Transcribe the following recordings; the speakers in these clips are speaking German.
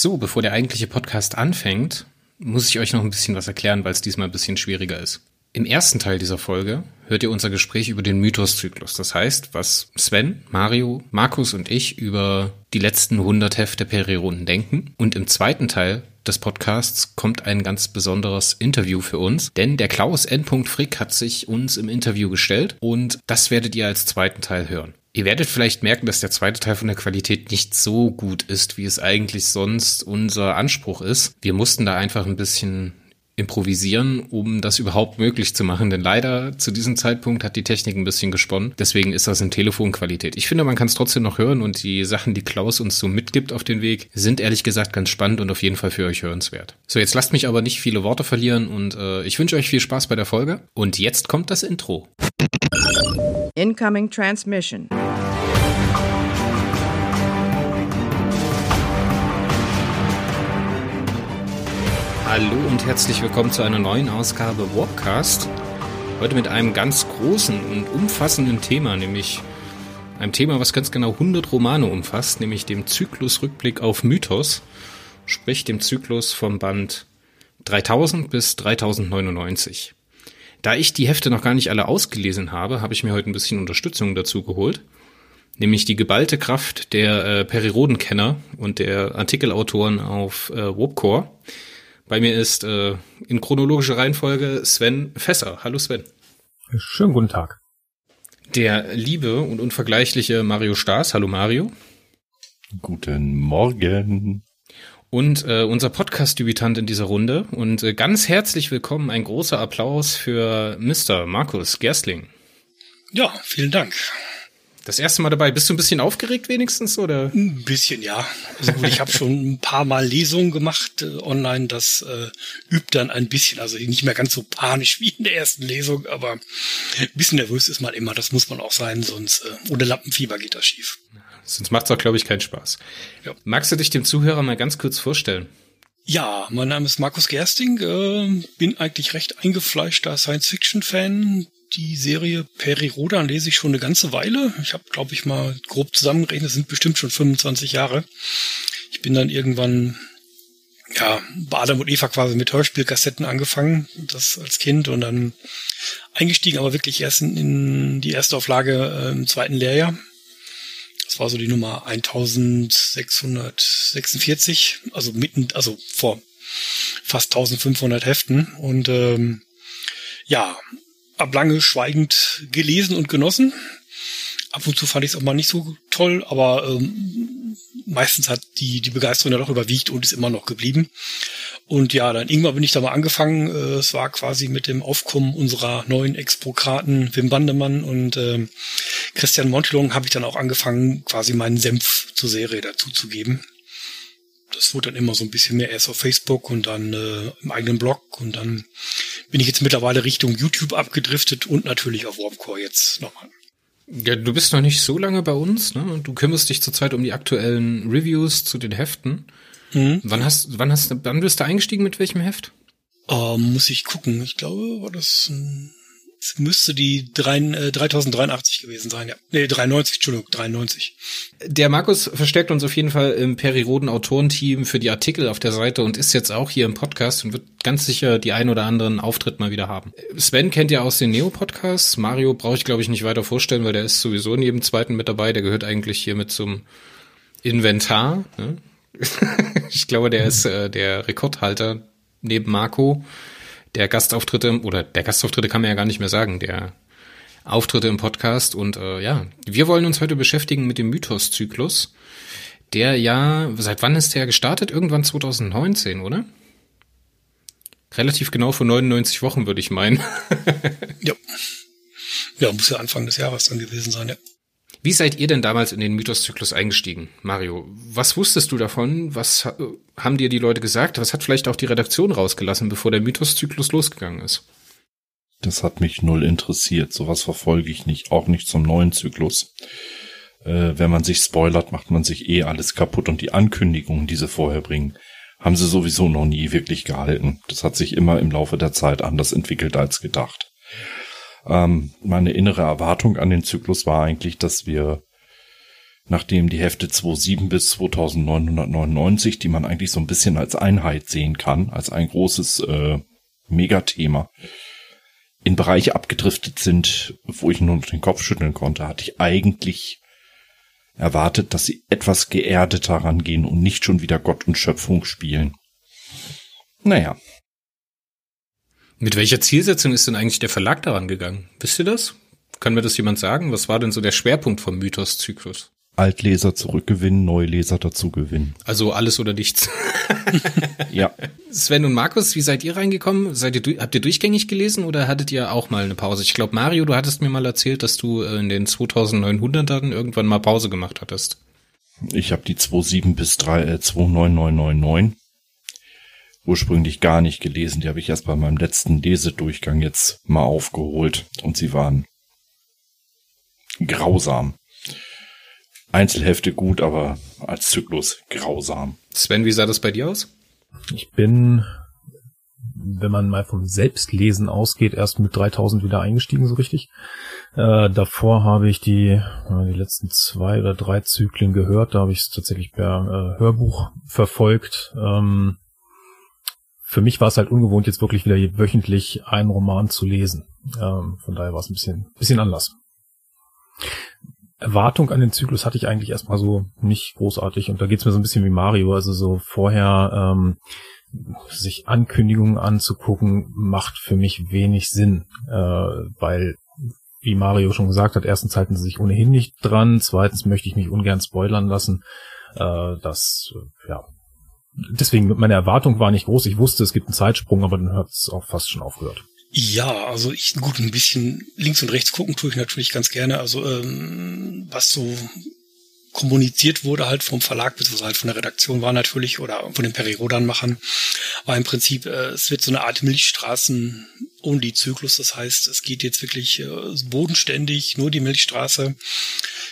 So, bevor der eigentliche Podcast anfängt, muss ich euch noch ein bisschen was erklären, weil es diesmal ein bisschen schwieriger ist. Im ersten Teil dieser Folge hört ihr unser Gespräch über den Mythoszyklus. Das heißt, was Sven, Mario, Markus und ich über die letzten 100 Hefte Periroden denken. Und im zweiten Teil des Podcasts kommt ein ganz besonderes Interview für uns, denn der Klaus N. Frick hat sich uns im Interview gestellt und das werdet ihr als zweiten Teil hören. Ihr werdet vielleicht merken, dass der zweite Teil von der Qualität nicht so gut ist, wie es eigentlich sonst unser Anspruch ist. Wir mussten da einfach ein bisschen improvisieren, um das überhaupt möglich zu machen. Denn leider zu diesem Zeitpunkt hat die Technik ein bisschen gesponnen. Deswegen ist das in Telefonqualität. Ich finde, man kann es trotzdem noch hören und die Sachen, die Klaus uns so mitgibt auf den Weg, sind ehrlich gesagt ganz spannend und auf jeden Fall für euch hörenswert. So, jetzt lasst mich aber nicht viele Worte verlieren und äh, ich wünsche euch viel Spaß bei der Folge. Und jetzt kommt das Intro. Incoming Transmission. Hallo und herzlich willkommen zu einer neuen Ausgabe Warpcast. Heute mit einem ganz großen und umfassenden Thema, nämlich einem Thema, was ganz genau 100 Romane umfasst, nämlich dem Zyklusrückblick auf Mythos, sprich dem Zyklus vom Band 3000 bis 3099. Da ich die Hefte noch gar nicht alle ausgelesen habe, habe ich mir heute ein bisschen Unterstützung dazu geholt, nämlich die geballte Kraft der äh, Perirodenkenner und der Artikelautoren auf äh, Warpcore. Bei mir ist äh, in chronologischer Reihenfolge Sven Fesser. Hallo Sven. Schönen guten Tag. Der liebe und unvergleichliche Mario Staas. Hallo Mario. Guten Morgen. Und äh, unser Podcast-Debütant in dieser Runde. Und äh, ganz herzlich willkommen, ein großer Applaus für Mr. Markus Gerstling. Ja, vielen Dank. Das erste Mal dabei. Bist du ein bisschen aufgeregt wenigstens oder? Ein bisschen, ja. Also gut, ich habe schon ein paar Mal Lesungen gemacht äh, online. Das äh, übt dann ein bisschen. Also nicht mehr ganz so panisch wie in der ersten Lesung, aber ein bisschen nervös ist man immer. Das muss man auch sein, sonst äh, ohne Lampenfieber geht das schief. Sonst macht's auch, glaube ich, keinen Spaß. Ja. Magst du dich dem Zuhörer mal ganz kurz vorstellen? Ja, mein Name ist Markus Gersting, äh, bin eigentlich recht eingefleischter Science-Fiction-Fan, die Serie Peri Rodan lese ich schon eine ganze Weile. Ich habe, glaube ich, mal grob zusammengerechnet, sind bestimmt schon 25 Jahre. Ich bin dann irgendwann ja, bei Adam und Eva quasi mit Hörspielkassetten angefangen, das als Kind und dann eingestiegen, aber wirklich erst in die erste Auflage äh, im zweiten Lehrjahr. Das war so die Nummer 1646, also mitten, also vor fast 1500 Heften und ähm, ja, hab lange schweigend gelesen und genossen. Ab und zu fand ich es auch mal nicht so toll, aber ähm, meistens hat die, die Begeisterung ja doch überwiegt und ist immer noch geblieben. Und ja, dann irgendwann bin ich da mal angefangen. Äh, es war quasi mit dem Aufkommen unserer neuen Exprokraten Wim Bandemann und äh, Christian Montelong habe ich dann auch angefangen, quasi meinen Senf zur Serie dazu zu geben. Das wurde dann immer so ein bisschen mehr erst auf Facebook und dann äh, im eigenen Blog und dann bin ich jetzt mittlerweile Richtung YouTube abgedriftet und natürlich auf Warpcore jetzt nochmal. Ja, du bist noch nicht so lange bei uns, ne? Du kümmerst dich zurzeit um die aktuellen Reviews zu den Heften. Mhm. Wann hast, wann hast, wann bist du eingestiegen mit welchem Heft? Ähm, muss ich gucken. Ich glaube, war das ein müsste die 3, äh, 3083 gewesen sein, ja. Nee, 93, Entschuldigung, 93. Der Markus verstärkt uns auf jeden Fall im Periroden Autorenteam für die Artikel auf der Seite und ist jetzt auch hier im Podcast und wird ganz sicher die ein oder anderen Auftritt mal wieder haben. Sven kennt ja aus den Neo-Podcasts. Mario brauche ich, glaube ich, nicht weiter vorstellen, weil der ist sowieso in jedem zweiten mit dabei. Der gehört eigentlich hier mit zum Inventar. Ne? ich glaube, der ist äh, der Rekordhalter neben Marco der Gastauftritte, oder der Gastauftritte kann man ja gar nicht mehr sagen, der Auftritte im Podcast. Und äh, ja, wir wollen uns heute beschäftigen mit dem Mythos-Zyklus. Der ja, seit wann ist der gestartet? Irgendwann 2019, oder? Relativ genau vor 99 Wochen, würde ich meinen. ja. Ja, muss ja Anfang des Jahres dann gewesen sein, ja. Wie seid ihr denn damals in den Mythoszyklus eingestiegen, Mario? Was wusstest du davon? Was haben dir die Leute gesagt? Was hat vielleicht auch die Redaktion rausgelassen, bevor der Mythoszyklus losgegangen ist? Das hat mich null interessiert. Sowas verfolge ich nicht, auch nicht zum neuen Zyklus. Äh, wenn man sich spoilert, macht man sich eh alles kaputt und die Ankündigungen, die sie vorher bringen, haben sie sowieso noch nie wirklich gehalten. Das hat sich immer im Laufe der Zeit anders entwickelt als gedacht. Ähm, meine innere Erwartung an den Zyklus war eigentlich, dass wir nachdem die Hefte 2007 bis 2999, die man eigentlich so ein bisschen als Einheit sehen kann, als ein großes äh, Megathema, in Bereiche abgedriftet sind, wo ich nur noch den Kopf schütteln konnte, hatte ich eigentlich erwartet, dass sie etwas geerdeter rangehen und nicht schon wieder Gott und Schöpfung spielen. Naja. Mit welcher Zielsetzung ist denn eigentlich der Verlag daran gegangen? Wisst ihr das? Kann mir das jemand sagen? Was war denn so der Schwerpunkt vom Mythos-Zyklus? Altleser zurückgewinnen, Neuleser dazugewinnen. Also alles oder nichts. ja. Sven und Markus, wie seid ihr reingekommen? Seid ihr, habt ihr durchgängig gelesen oder hattet ihr auch mal eine Pause? Ich glaube, Mario, du hattest mir mal erzählt, dass du äh, in den 2900ern irgendwann mal Pause gemacht hattest. Ich habe die 27 bis 3, äh, 29999 ursprünglich gar nicht gelesen. Die habe ich erst bei meinem letzten Lesedurchgang jetzt mal aufgeholt und sie waren grausam. Einzelhefte gut, aber als Zyklus grausam. Sven, wie sah das bei dir aus? Ich bin, wenn man mal vom Selbstlesen ausgeht, erst mit 3000 wieder eingestiegen, so richtig. Äh, davor habe ich die, äh, die letzten zwei oder drei Zyklen gehört. Da habe ich es tatsächlich per äh, Hörbuch verfolgt. Ähm, für mich war es halt ungewohnt, jetzt wirklich wieder wöchentlich einen Roman zu lesen. Ähm, von daher war es ein bisschen, bisschen anders. Erwartung an den Zyklus hatte ich eigentlich erstmal so nicht großartig. Und da geht's mir so ein bisschen wie Mario. Also so vorher ähm, sich Ankündigungen anzugucken, macht für mich wenig Sinn, äh, weil wie Mario schon gesagt hat, erstens halten sie sich ohnehin nicht dran, zweitens möchte ich mich ungern spoilern lassen. Äh, das, ja. Deswegen, meine Erwartung war nicht groß. Ich wusste, es gibt einen Zeitsprung, aber dann hat es auch fast schon aufgehört. Ja, also ich gut ein bisschen links und rechts gucken tue ich natürlich ganz gerne. Also ähm, was so kommuniziert wurde halt vom Verlag beziehungsweise halt von der Redaktion war natürlich oder von den Periodanmachern war im Prinzip äh, es wird so eine Art Milchstraßen only Zyklus, das heißt, es geht jetzt wirklich äh, bodenständig nur die Milchstraße.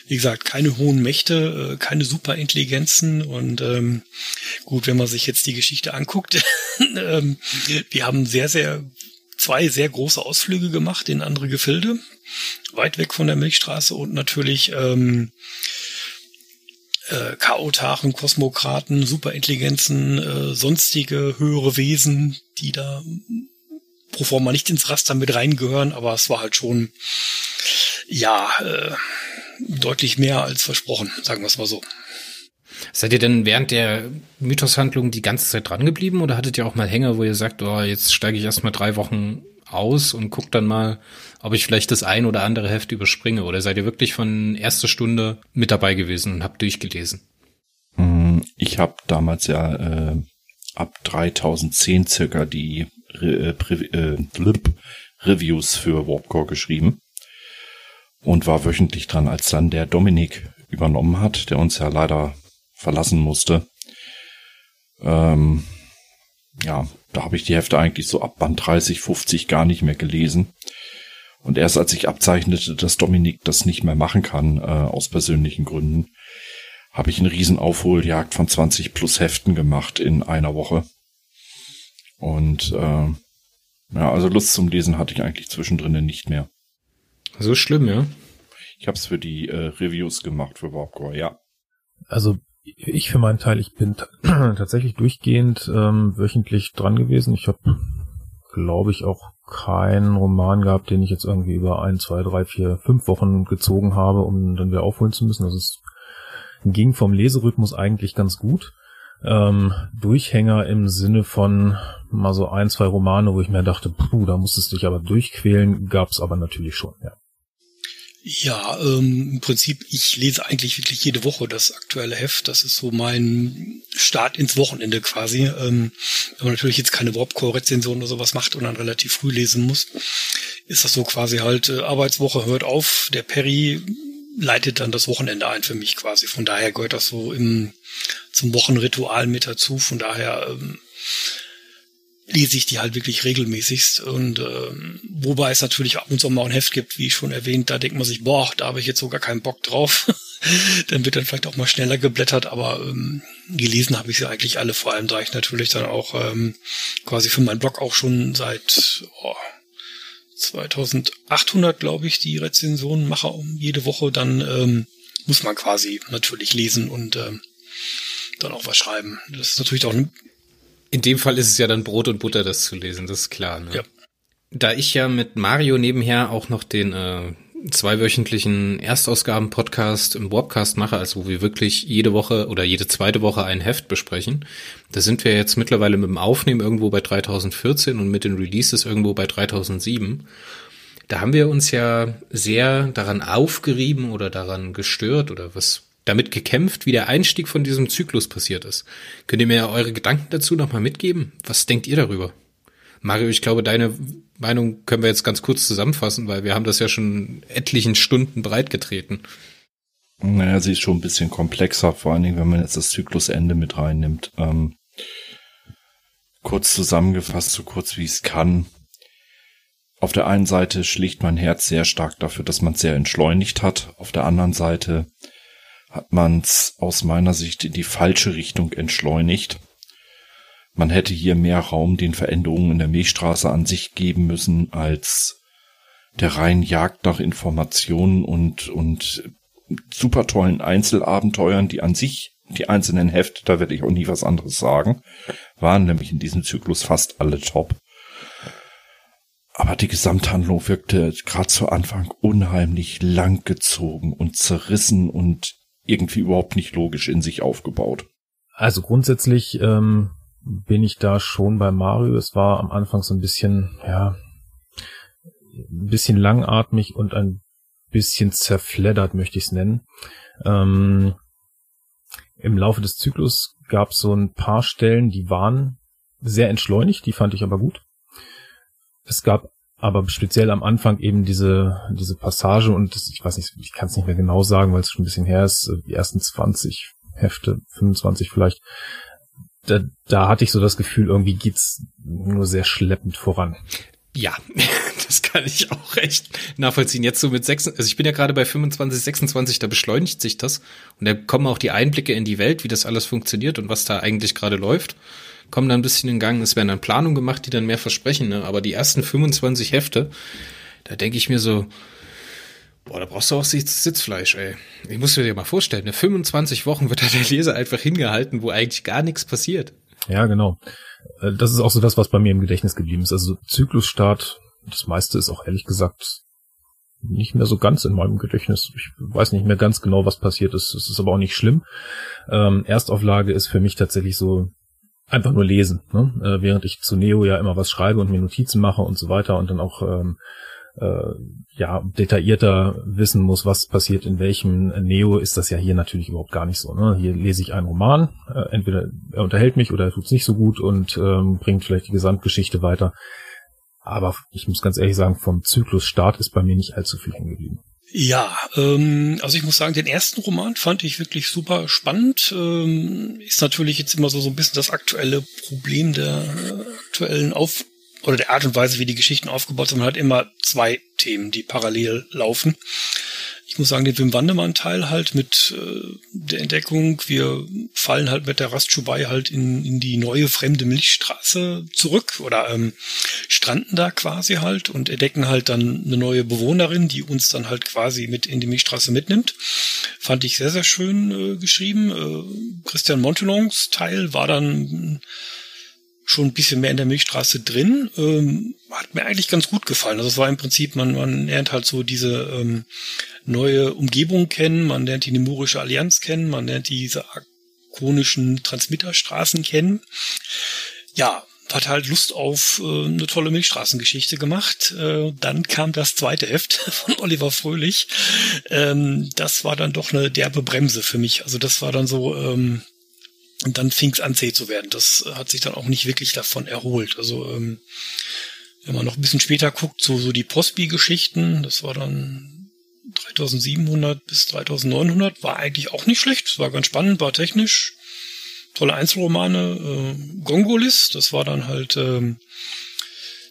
Wie gesagt, keine hohen Mächte, äh, keine Superintelligenzen. Und ähm, gut, wenn man sich jetzt die Geschichte anguckt, ähm, wir haben sehr sehr zwei sehr große Ausflüge gemacht in andere Gefilde, weit weg von der Milchstraße und natürlich ähm, äh, Chaotaren, Kosmokraten, Superintelligenzen, äh, sonstige höhere Wesen, die da pro forma nicht ins Raster mit reingehören, aber es war halt schon ja äh, deutlich mehr als versprochen, sagen wir es mal so. Seid ihr denn während der Mythoshandlung die ganze Zeit dran geblieben oder hattet ihr auch mal Hänger, wo ihr sagt, oh, jetzt steige ich erstmal drei Wochen aus und guck dann mal, ob ich vielleicht das ein oder andere Heft überspringe? Oder seid ihr wirklich von erster Stunde mit dabei gewesen und habt durchgelesen? Hm, ich habe damals ja äh, ab 3010 circa die Re äh, äh, Reviews für Warpcore geschrieben und war wöchentlich dran, als dann der Dominik übernommen hat, der uns ja leider verlassen musste. Ähm, ja, da habe ich die Hefte eigentlich so ab Band 30, 50 gar nicht mehr gelesen. Und erst als ich abzeichnete, dass Dominik das nicht mehr machen kann, äh, aus persönlichen Gründen, habe ich eine riesen Aufholjagd von 20 plus Heften gemacht in einer Woche. Und äh, ja, also Lust zum Lesen hatte ich eigentlich zwischendrin nicht mehr. So schlimm, ja? Ich habe es für die äh, Reviews gemacht für Warpcore, ja. Also ich für meinen Teil, ich bin tatsächlich durchgehend ähm, wöchentlich dran gewesen. Ich habe, glaube ich, auch keinen Roman gehabt, den ich jetzt irgendwie über ein, zwei, drei, vier, fünf Wochen gezogen habe, um dann wieder aufholen zu müssen. Das ist, ging vom Leserhythmus eigentlich ganz gut. Ähm, Durchhänger im Sinne von mal so ein, zwei Romane, wo ich mir dachte, puh, da musstest du dich aber durchquälen, gab's aber natürlich schon, ja. Ja, ähm, im Prinzip, ich lese eigentlich wirklich jede Woche das aktuelle Heft. Das ist so mein Start ins Wochenende quasi. Ähm, wenn man natürlich jetzt keine Warpcore-Rezension oder sowas macht und dann relativ früh lesen muss, ist das so quasi halt, äh, Arbeitswoche hört auf, der Perry leitet dann das Wochenende ein für mich quasi. Von daher gehört das so im, zum Wochenritual mit dazu. Von daher ähm, lese ich die halt wirklich regelmäßigst. Und ähm, wobei es natürlich ab und zu mal ein Heft gibt, wie schon erwähnt, da denkt man sich, boah, da habe ich jetzt sogar keinen Bock drauf. dann wird dann vielleicht auch mal schneller geblättert, aber ähm, gelesen habe ich sie eigentlich alle, vor allem da ich natürlich dann auch ähm, quasi für meinen Blog auch schon seit oh, 2800, glaube ich, die Rezensionen mache um jede Woche dann ähm, muss man quasi natürlich lesen und ähm, dann auch was schreiben. Das ist natürlich auch in dem Fall ist es ja dann Brot und Butter, das zu lesen, das ist klar. Ne? Ja. Da ich ja mit Mario nebenher auch noch den äh, zweiwöchentlichen Erstausgaben-Podcast im Webcast mache, also wo wir wirklich jede Woche oder jede zweite Woche ein Heft besprechen. Da sind wir jetzt mittlerweile mit dem Aufnehmen irgendwo bei 3014 und mit den Releases irgendwo bei 3007. Da haben wir uns ja sehr daran aufgerieben oder daran gestört oder was damit gekämpft, wie der Einstieg von diesem Zyklus passiert ist. Könnt ihr mir eure Gedanken dazu nochmal mitgeben? Was denkt ihr darüber? Mario, ich glaube, deine Meinung können wir jetzt ganz kurz zusammenfassen, weil wir haben das ja schon etlichen Stunden breit getreten. Naja, sie ist schon ein bisschen komplexer, vor allen Dingen, wenn man jetzt das Zyklusende mit reinnimmt. Ähm, kurz zusammengefasst, so kurz wie es kann. Auf der einen Seite schlicht mein Herz sehr stark dafür, dass man es sehr entschleunigt hat. Auf der anderen Seite hat man es aus meiner Sicht in die falsche Richtung entschleunigt. Man hätte hier mehr Raum den Veränderungen in der Milchstraße an sich geben müssen, als der reinen Jagd nach Informationen und, und super tollen Einzelabenteuern, die an sich, die einzelnen Hefte, da werde ich auch nie was anderes sagen, waren nämlich in diesem Zyklus fast alle top. Aber die Gesamthandlung wirkte gerade zu Anfang unheimlich langgezogen und zerrissen und irgendwie überhaupt nicht logisch in sich aufgebaut. Also grundsätzlich ähm, bin ich da schon bei Mario. Es war am Anfang so ein bisschen, ja, ein bisschen langatmig und ein bisschen zerfleddert, möchte ich es nennen. Ähm, Im Laufe des Zyklus gab es so ein paar Stellen, die waren sehr entschleunigt, die fand ich aber gut. Es gab aber speziell am Anfang eben diese diese Passage und das, ich weiß nicht, ich kann es nicht mehr genau sagen, weil es schon ein bisschen her ist, die ersten 20 Hefte, 25 vielleicht, da, da hatte ich so das Gefühl, irgendwie geht's nur sehr schleppend voran. Ja, das kann ich auch recht nachvollziehen. Jetzt so mit sechs, also ich bin ja gerade bei 25, 26, da beschleunigt sich das und da kommen auch die Einblicke in die Welt, wie das alles funktioniert und was da eigentlich gerade läuft, kommen da ein bisschen in Gang. Es werden dann Planungen gemacht, die dann mehr versprechen, ne? aber die ersten 25 Hefte, da denke ich mir so, Boah, da brauchst du auch Sitzfleisch, ey. Ich muss dir mal vorstellen, ne 25 Wochen wird da der Leser einfach hingehalten, wo eigentlich gar nichts passiert. Ja, genau. Äh, das ist auch so das, was bei mir im Gedächtnis geblieben ist. Also Zyklusstart, das meiste ist auch ehrlich gesagt nicht mehr so ganz in meinem Gedächtnis. Ich weiß nicht mehr ganz genau, was passiert ist. Es ist aber auch nicht schlimm. Ähm, Erstauflage ist für mich tatsächlich so einfach nur lesen. Ne? Äh, während ich zu Neo ja immer was schreibe und mir Notizen mache und so weiter und dann auch ähm, äh, ja detaillierter wissen muss, was passiert in welchem Neo, ist das ja hier natürlich überhaupt gar nicht so. Ne? Hier lese ich einen Roman, äh, entweder er unterhält mich oder er tut es nicht so gut und ähm, bringt vielleicht die Gesamtgeschichte weiter. Aber ich muss ganz ehrlich sagen, vom Zyklusstart ist bei mir nicht allzu viel hängen geblieben. Ja, ähm, also ich muss sagen, den ersten Roman fand ich wirklich super spannend. Ähm, ist natürlich jetzt immer so, so ein bisschen das aktuelle Problem der aktuellen Auf oder der Art und Weise, wie die Geschichten aufgebaut sind. Man hat immer zwei Themen, die parallel laufen. Ich muss sagen, den Wim Wandemann Teil halt mit äh, der Entdeckung, wir fallen halt mit der Rastschubai halt in, in die neue fremde Milchstraße zurück oder ähm, stranden da quasi halt und entdecken halt dann eine neue Bewohnerin, die uns dann halt quasi mit in die Milchstraße mitnimmt. Fand ich sehr, sehr schön äh, geschrieben. Äh, Christian Montelons Teil war dann schon ein bisschen mehr in der Milchstraße drin. Ähm, hat mir eigentlich ganz gut gefallen. Also es war im Prinzip, man, man lernt halt so diese ähm, neue Umgebung kennen, man lernt die Nemurische Allianz kennen, man lernt diese akonischen Transmitterstraßen kennen. Ja, hat halt Lust auf äh, eine tolle Milchstraßengeschichte gemacht. Äh, dann kam das zweite Heft von Oliver Fröhlich. Ähm, das war dann doch eine derbe Bremse für mich. Also das war dann so, ähm, und dann fing es an zäh zu werden. Das hat sich dann auch nicht wirklich davon erholt. Also ähm, wenn man noch ein bisschen später guckt, so, so die Postby-Geschichten, das war dann 3700 bis 3900, war eigentlich auch nicht schlecht. Das war ganz spannend, war technisch. Tolle Einzelromane. Äh, Gongolis, das war dann halt ähm,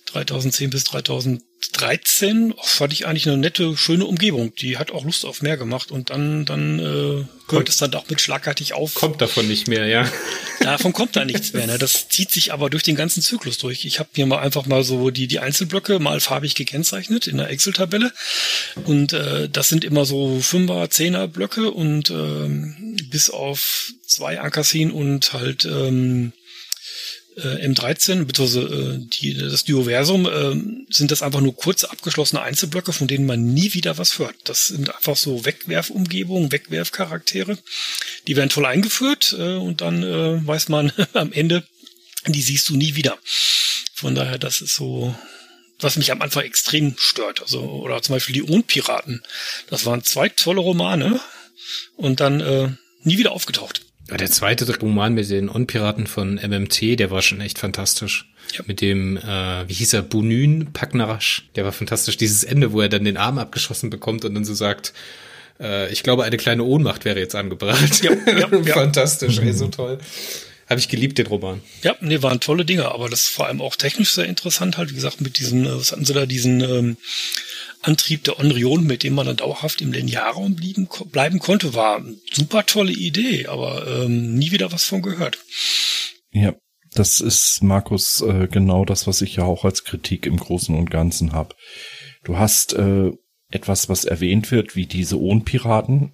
3010 bis 3013 13 fand ich eigentlich eine nette, schöne Umgebung. Die hat auch Lust auf mehr gemacht und dann, dann äh, hört es dann doch mit schlagartig auf. Kommt davon nicht mehr, ja. Davon kommt da nichts mehr. Ne? Das zieht sich aber durch den ganzen Zyklus durch. Ich habe mir mal einfach mal so die, die Einzelblöcke mal farbig gekennzeichnet in der Excel-Tabelle. Und äh, das sind immer so Fünfer, Zehner Blöcke und ähm, bis auf zwei Ankersin und halt ähm, äh, M13 beziehungsweise äh, die, das Dioversum äh, sind das einfach nur kurze abgeschlossene Einzelblöcke, von denen man nie wieder was hört. Das sind einfach so Wegwerfumgebungen, Wegwerfcharaktere. Die werden toll eingeführt äh, und dann äh, weiß man am Ende, die siehst du nie wieder. Von daher, das ist so, was mich am Anfang extrem stört. Also, oder zum Beispiel die Ohnpiraten. Das waren zwei tolle Romane und dann äh, nie wieder aufgetaucht. Der zweite Roman mit den On-Piraten von MMT, der war schon echt fantastisch. Ja. Mit dem, äh, wie hieß er, Bunyn Paknarash, der war fantastisch. Dieses Ende, wo er dann den Arm abgeschossen bekommt und dann so sagt, äh, ich glaube, eine kleine Ohnmacht wäre jetzt angebracht. Ja, ja, ja. fantastisch, ey, so toll. Habe ich geliebt, den Roman. Ja, nee, waren tolle Dinge, aber das ist vor allem auch technisch sehr interessant, halt, wie gesagt, mit diesen, äh, was hatten sie da, diesen ähm, Antrieb der Onrion, mit dem man dann dauerhaft im Linearraum blieben, bleiben konnte, war eine super tolle Idee, aber ähm, nie wieder was von gehört. Ja, das ist, Markus, äh, genau das, was ich ja auch als Kritik im Großen und Ganzen habe. Du hast äh, etwas, was erwähnt wird, wie diese Ohnpiraten,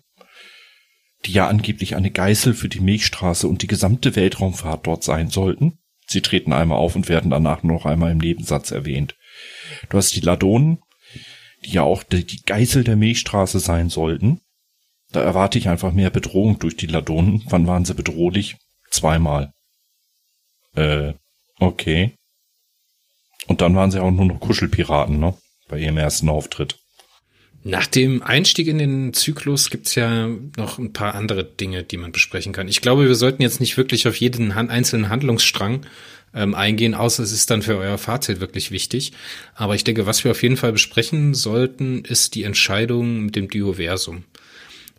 die ja angeblich eine Geißel für die Milchstraße und die gesamte Weltraumfahrt dort sein sollten. Sie treten einmal auf und werden danach noch einmal im Nebensatz erwähnt. Du hast die Ladonen, die ja auch die, Geißel der Milchstraße sein sollten. Da erwarte ich einfach mehr Bedrohung durch die Ladonen. Wann waren sie bedrohlich? Zweimal. Äh, okay. Und dann waren sie auch nur noch Kuschelpiraten, ne? Bei ihrem ersten Auftritt. Nach dem Einstieg in den Zyklus gibt's ja noch ein paar andere Dinge, die man besprechen kann. Ich glaube, wir sollten jetzt nicht wirklich auf jeden einzelnen Handlungsstrang ähm, eingehen, außer es ist dann für euer Fazit wirklich wichtig. Aber ich denke, was wir auf jeden Fall besprechen sollten, ist die Entscheidung mit dem Dioversum.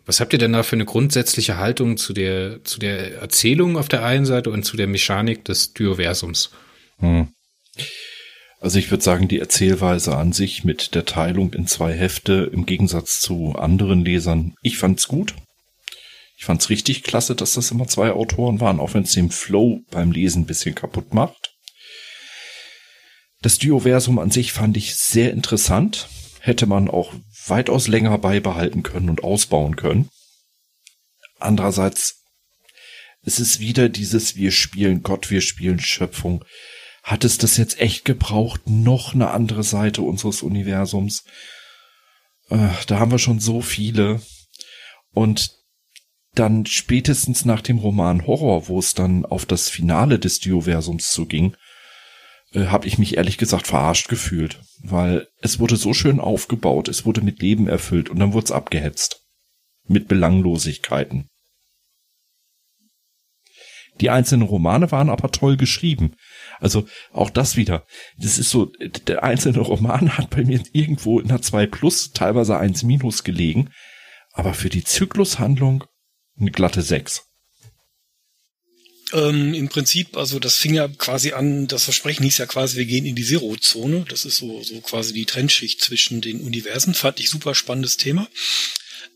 Was habt ihr denn da für eine grundsätzliche Haltung zu der, zu der Erzählung auf der einen Seite und zu der Mechanik des Dioversums? Hm. Also ich würde sagen, die Erzählweise an sich mit der Teilung in zwei Hefte im Gegensatz zu anderen Lesern, ich fand's gut. Ich fand's richtig klasse, dass das immer zwei Autoren waren, auch wenn es den Flow beim Lesen ein bisschen kaputt macht. Das Dioversum an sich fand ich sehr interessant. Hätte man auch weitaus länger beibehalten können und ausbauen können. Andererseits, es ist wieder dieses Wir spielen Gott, wir spielen Schöpfung. Hat es das jetzt echt gebraucht? Noch eine andere Seite unseres Universums? Äh, da haben wir schon so viele. Und dann spätestens nach dem Roman Horror, wo es dann auf das Finale des Dioversums zuging, äh, habe ich mich ehrlich gesagt verarscht gefühlt, weil es wurde so schön aufgebaut, es wurde mit Leben erfüllt und dann wurde es abgehetzt. Mit Belanglosigkeiten. Die einzelnen Romane waren aber toll geschrieben. Also auch das wieder. Das ist so, der einzelne Roman hat bei mir irgendwo in einer 2 plus, teilweise 1 minus gelegen. Aber für die Zyklushandlung eine glatte 6. Ähm, Im Prinzip, also das fing ja quasi an, das Versprechen hieß ja quasi, wir gehen in die Zero-Zone. Das ist so, so quasi die Trennschicht zwischen den Universen. Fand ich super spannendes Thema.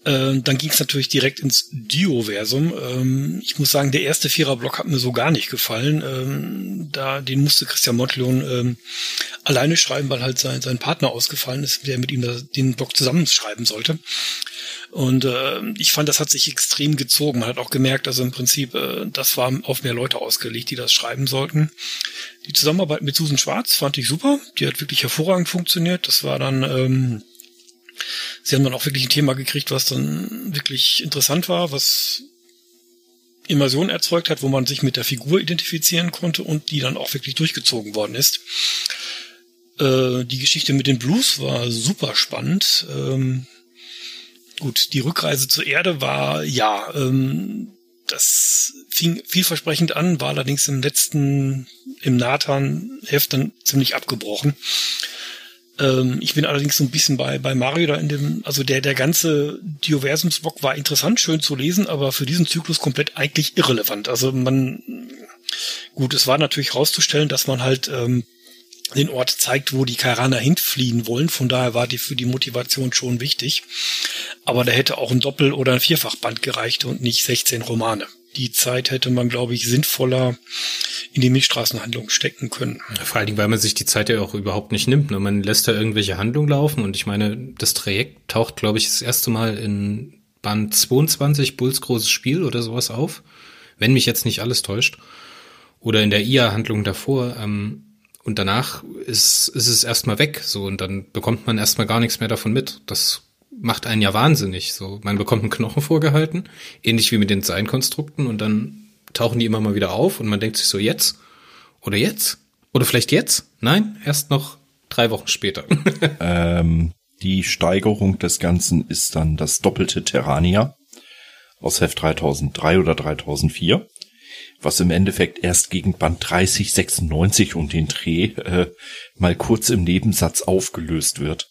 Ähm, dann ging es natürlich direkt ins Dioversum. Ähm, ich muss sagen, der erste Vierer-Block hat mir so gar nicht gefallen. Ähm, da, den musste Christian Mottleon ähm, alleine schreiben, weil halt sein, sein Partner ausgefallen ist, der mit ihm da, den Block zusammenschreiben sollte. Und äh, ich fand, das hat sich extrem gezogen. Man hat auch gemerkt, also im Prinzip, äh, das war auf mehr Leute ausgelegt, die das schreiben sollten. Die Zusammenarbeit mit Susan Schwarz fand ich super. Die hat wirklich hervorragend funktioniert. Das war dann, ähm, sie haben dann auch wirklich ein Thema gekriegt, was dann wirklich interessant war, was Immersion erzeugt hat, wo man sich mit der Figur identifizieren konnte und die dann auch wirklich durchgezogen worden ist. Äh, die Geschichte mit den Blues war super spannend. Ähm, gut, die Rückreise zur Erde war, ja, ähm, das fing vielversprechend an, war allerdings im letzten, im Nathan-Heft dann ziemlich abgebrochen. Ähm, ich bin allerdings so ein bisschen bei, bei Mario da in dem, also der, der ganze Dioversumsblock war interessant, schön zu lesen, aber für diesen Zyklus komplett eigentlich irrelevant. Also man, gut, es war natürlich rauszustellen, dass man halt, ähm, den Ort zeigt, wo die Kairaner hinfliehen wollen. Von daher war die für die Motivation schon wichtig. Aber da hätte auch ein Doppel- oder ein Vierfachband gereicht und nicht 16 Romane. Die Zeit hätte man, glaube ich, sinnvoller in die Milchstraßenhandlung stecken können. Vor allen Dingen, weil man sich die Zeit ja auch überhaupt nicht nimmt. Ne? Man lässt da irgendwelche Handlungen laufen und ich meine, das Trajekt taucht, glaube ich, das erste Mal in Band 22 Bulls großes Spiel oder sowas auf. Wenn mich jetzt nicht alles täuscht. Oder in der IA-Handlung davor. Ähm, und danach ist, ist es erstmal weg, so, und dann bekommt man erstmal gar nichts mehr davon mit. Das macht einen ja wahnsinnig, so. Man bekommt einen Knochen vorgehalten, ähnlich wie mit den Seinkonstrukten, und dann tauchen die immer mal wieder auf, und man denkt sich so, jetzt? Oder jetzt? Oder vielleicht jetzt? Nein, erst noch drei Wochen später. ähm, die Steigerung des Ganzen ist dann das doppelte Terrania aus Heft 3003 oder 3004 was im Endeffekt erst gegen Band 3096 um den Dreh äh, mal kurz im Nebensatz aufgelöst wird.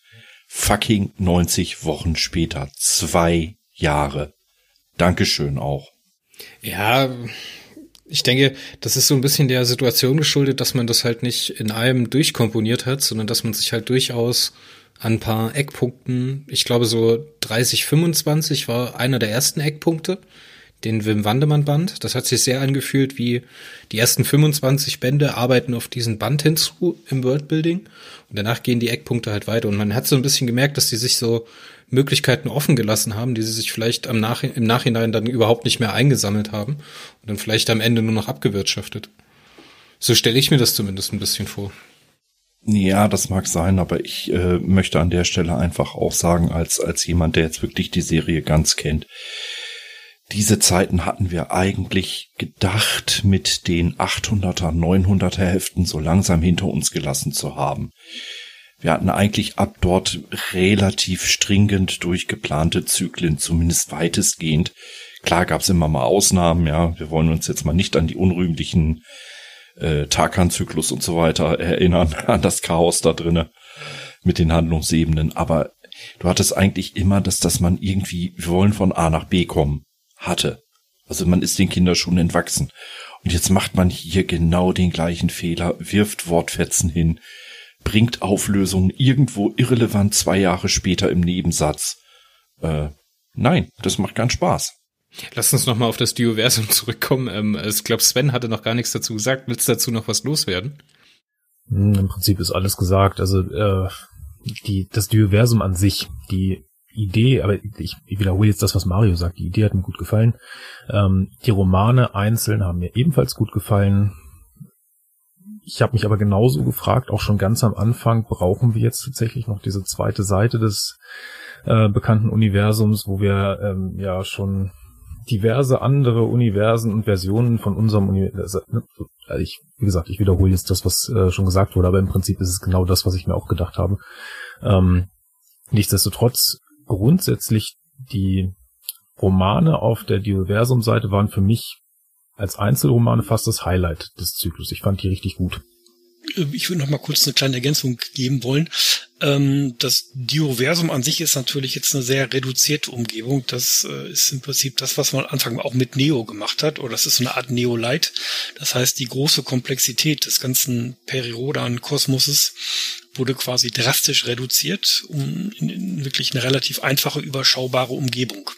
Fucking 90 Wochen später. Zwei Jahre. Dankeschön auch. Ja, ich denke, das ist so ein bisschen der Situation geschuldet, dass man das halt nicht in einem durchkomponiert hat, sondern dass man sich halt durchaus an ein paar Eckpunkten, ich glaube so 30, 25 war einer der ersten Eckpunkte, den Wim Wandemann Band. Das hat sich sehr angefühlt wie die ersten 25 Bände arbeiten auf diesen Band hinzu im Worldbuilding und danach gehen die Eckpunkte halt weiter und man hat so ein bisschen gemerkt, dass die sich so Möglichkeiten offen gelassen haben, die sie sich vielleicht am Nach im Nachhinein dann überhaupt nicht mehr eingesammelt haben und dann vielleicht am Ende nur noch abgewirtschaftet. So stelle ich mir das zumindest ein bisschen vor. Ja, das mag sein, aber ich äh, möchte an der Stelle einfach auch sagen, als, als jemand, der jetzt wirklich die Serie ganz kennt, diese Zeiten hatten wir eigentlich gedacht, mit den 800er, 900er Heften so langsam hinter uns gelassen zu haben. Wir hatten eigentlich ab dort relativ stringent durchgeplante Zyklen, zumindest weitestgehend. Klar gab's immer mal Ausnahmen, ja. Wir wollen uns jetzt mal nicht an die unrühmlichen äh, Tarkan-Zyklus und so weiter erinnern, an das Chaos da drinnen mit den Handlungsebenen. Aber du hattest eigentlich immer, dass, dass man irgendwie, wir wollen von A nach B kommen hatte. Also man ist den Kindern schon entwachsen. Und jetzt macht man hier genau den gleichen Fehler, wirft Wortfetzen hin, bringt Auflösungen irgendwo irrelevant zwei Jahre später im Nebensatz. Äh, nein, das macht keinen Spaß. Lass uns nochmal auf das Dioversum zurückkommen. Ähm, ich glaube, Sven hatte noch gar nichts dazu gesagt. Willst du dazu noch was loswerden? Hm, Im Prinzip ist alles gesagt. Also äh, die, das Dioversum an sich, die Idee, aber ich, wiederhole jetzt das, was Mario sagt, die Idee hat mir gut gefallen. Ähm, die Romane einzeln haben mir ebenfalls gut gefallen. Ich habe mich aber genauso gefragt, auch schon ganz am Anfang, brauchen wir jetzt tatsächlich noch diese zweite Seite des äh, bekannten Universums, wo wir ähm, ja schon diverse andere Universen und Versionen von unserem Universum. Also ich, wie gesagt, ich wiederhole jetzt das, was äh, schon gesagt wurde, aber im Prinzip ist es genau das, was ich mir auch gedacht habe. Ähm, nichtsdestotrotz grundsätzlich die Romane auf der Dioversum-Seite waren für mich als Einzelromane fast das Highlight des Zyklus. Ich fand die richtig gut. Ich würde noch mal kurz eine kleine Ergänzung geben wollen. Ähm, das Dioversum an sich ist natürlich jetzt eine sehr reduzierte Umgebung. Das äh, ist im Prinzip das, was man am Anfang auch mit Neo gemacht hat. Oder das ist so eine Art Neo-Light. Das heißt, die große Komplexität des ganzen Periodan-Kosmoses wurde quasi drastisch reduziert, um in, wirklich eine relativ einfache, überschaubare Umgebung.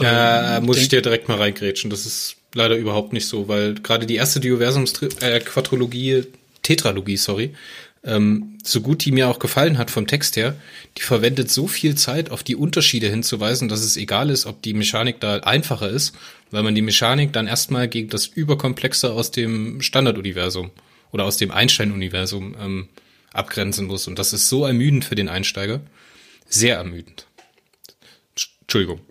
Ja, ähm, muss ich dir direkt mal reingrätschen. Das ist leider überhaupt nicht so, weil gerade die erste Dioversums-Quadrologie, äh, Tetralogie, sorry, ähm, so gut die mir auch gefallen hat vom Text her, die verwendet so viel Zeit auf die Unterschiede hinzuweisen, dass es egal ist, ob die Mechanik da einfacher ist, weil man die Mechanik dann erstmal gegen das Überkomplexe aus dem Standarduniversum oder aus dem Einstein-Universum ähm, abgrenzen muss. Und das ist so ermüdend für den Einsteiger. Sehr ermüdend. Entschuldigung.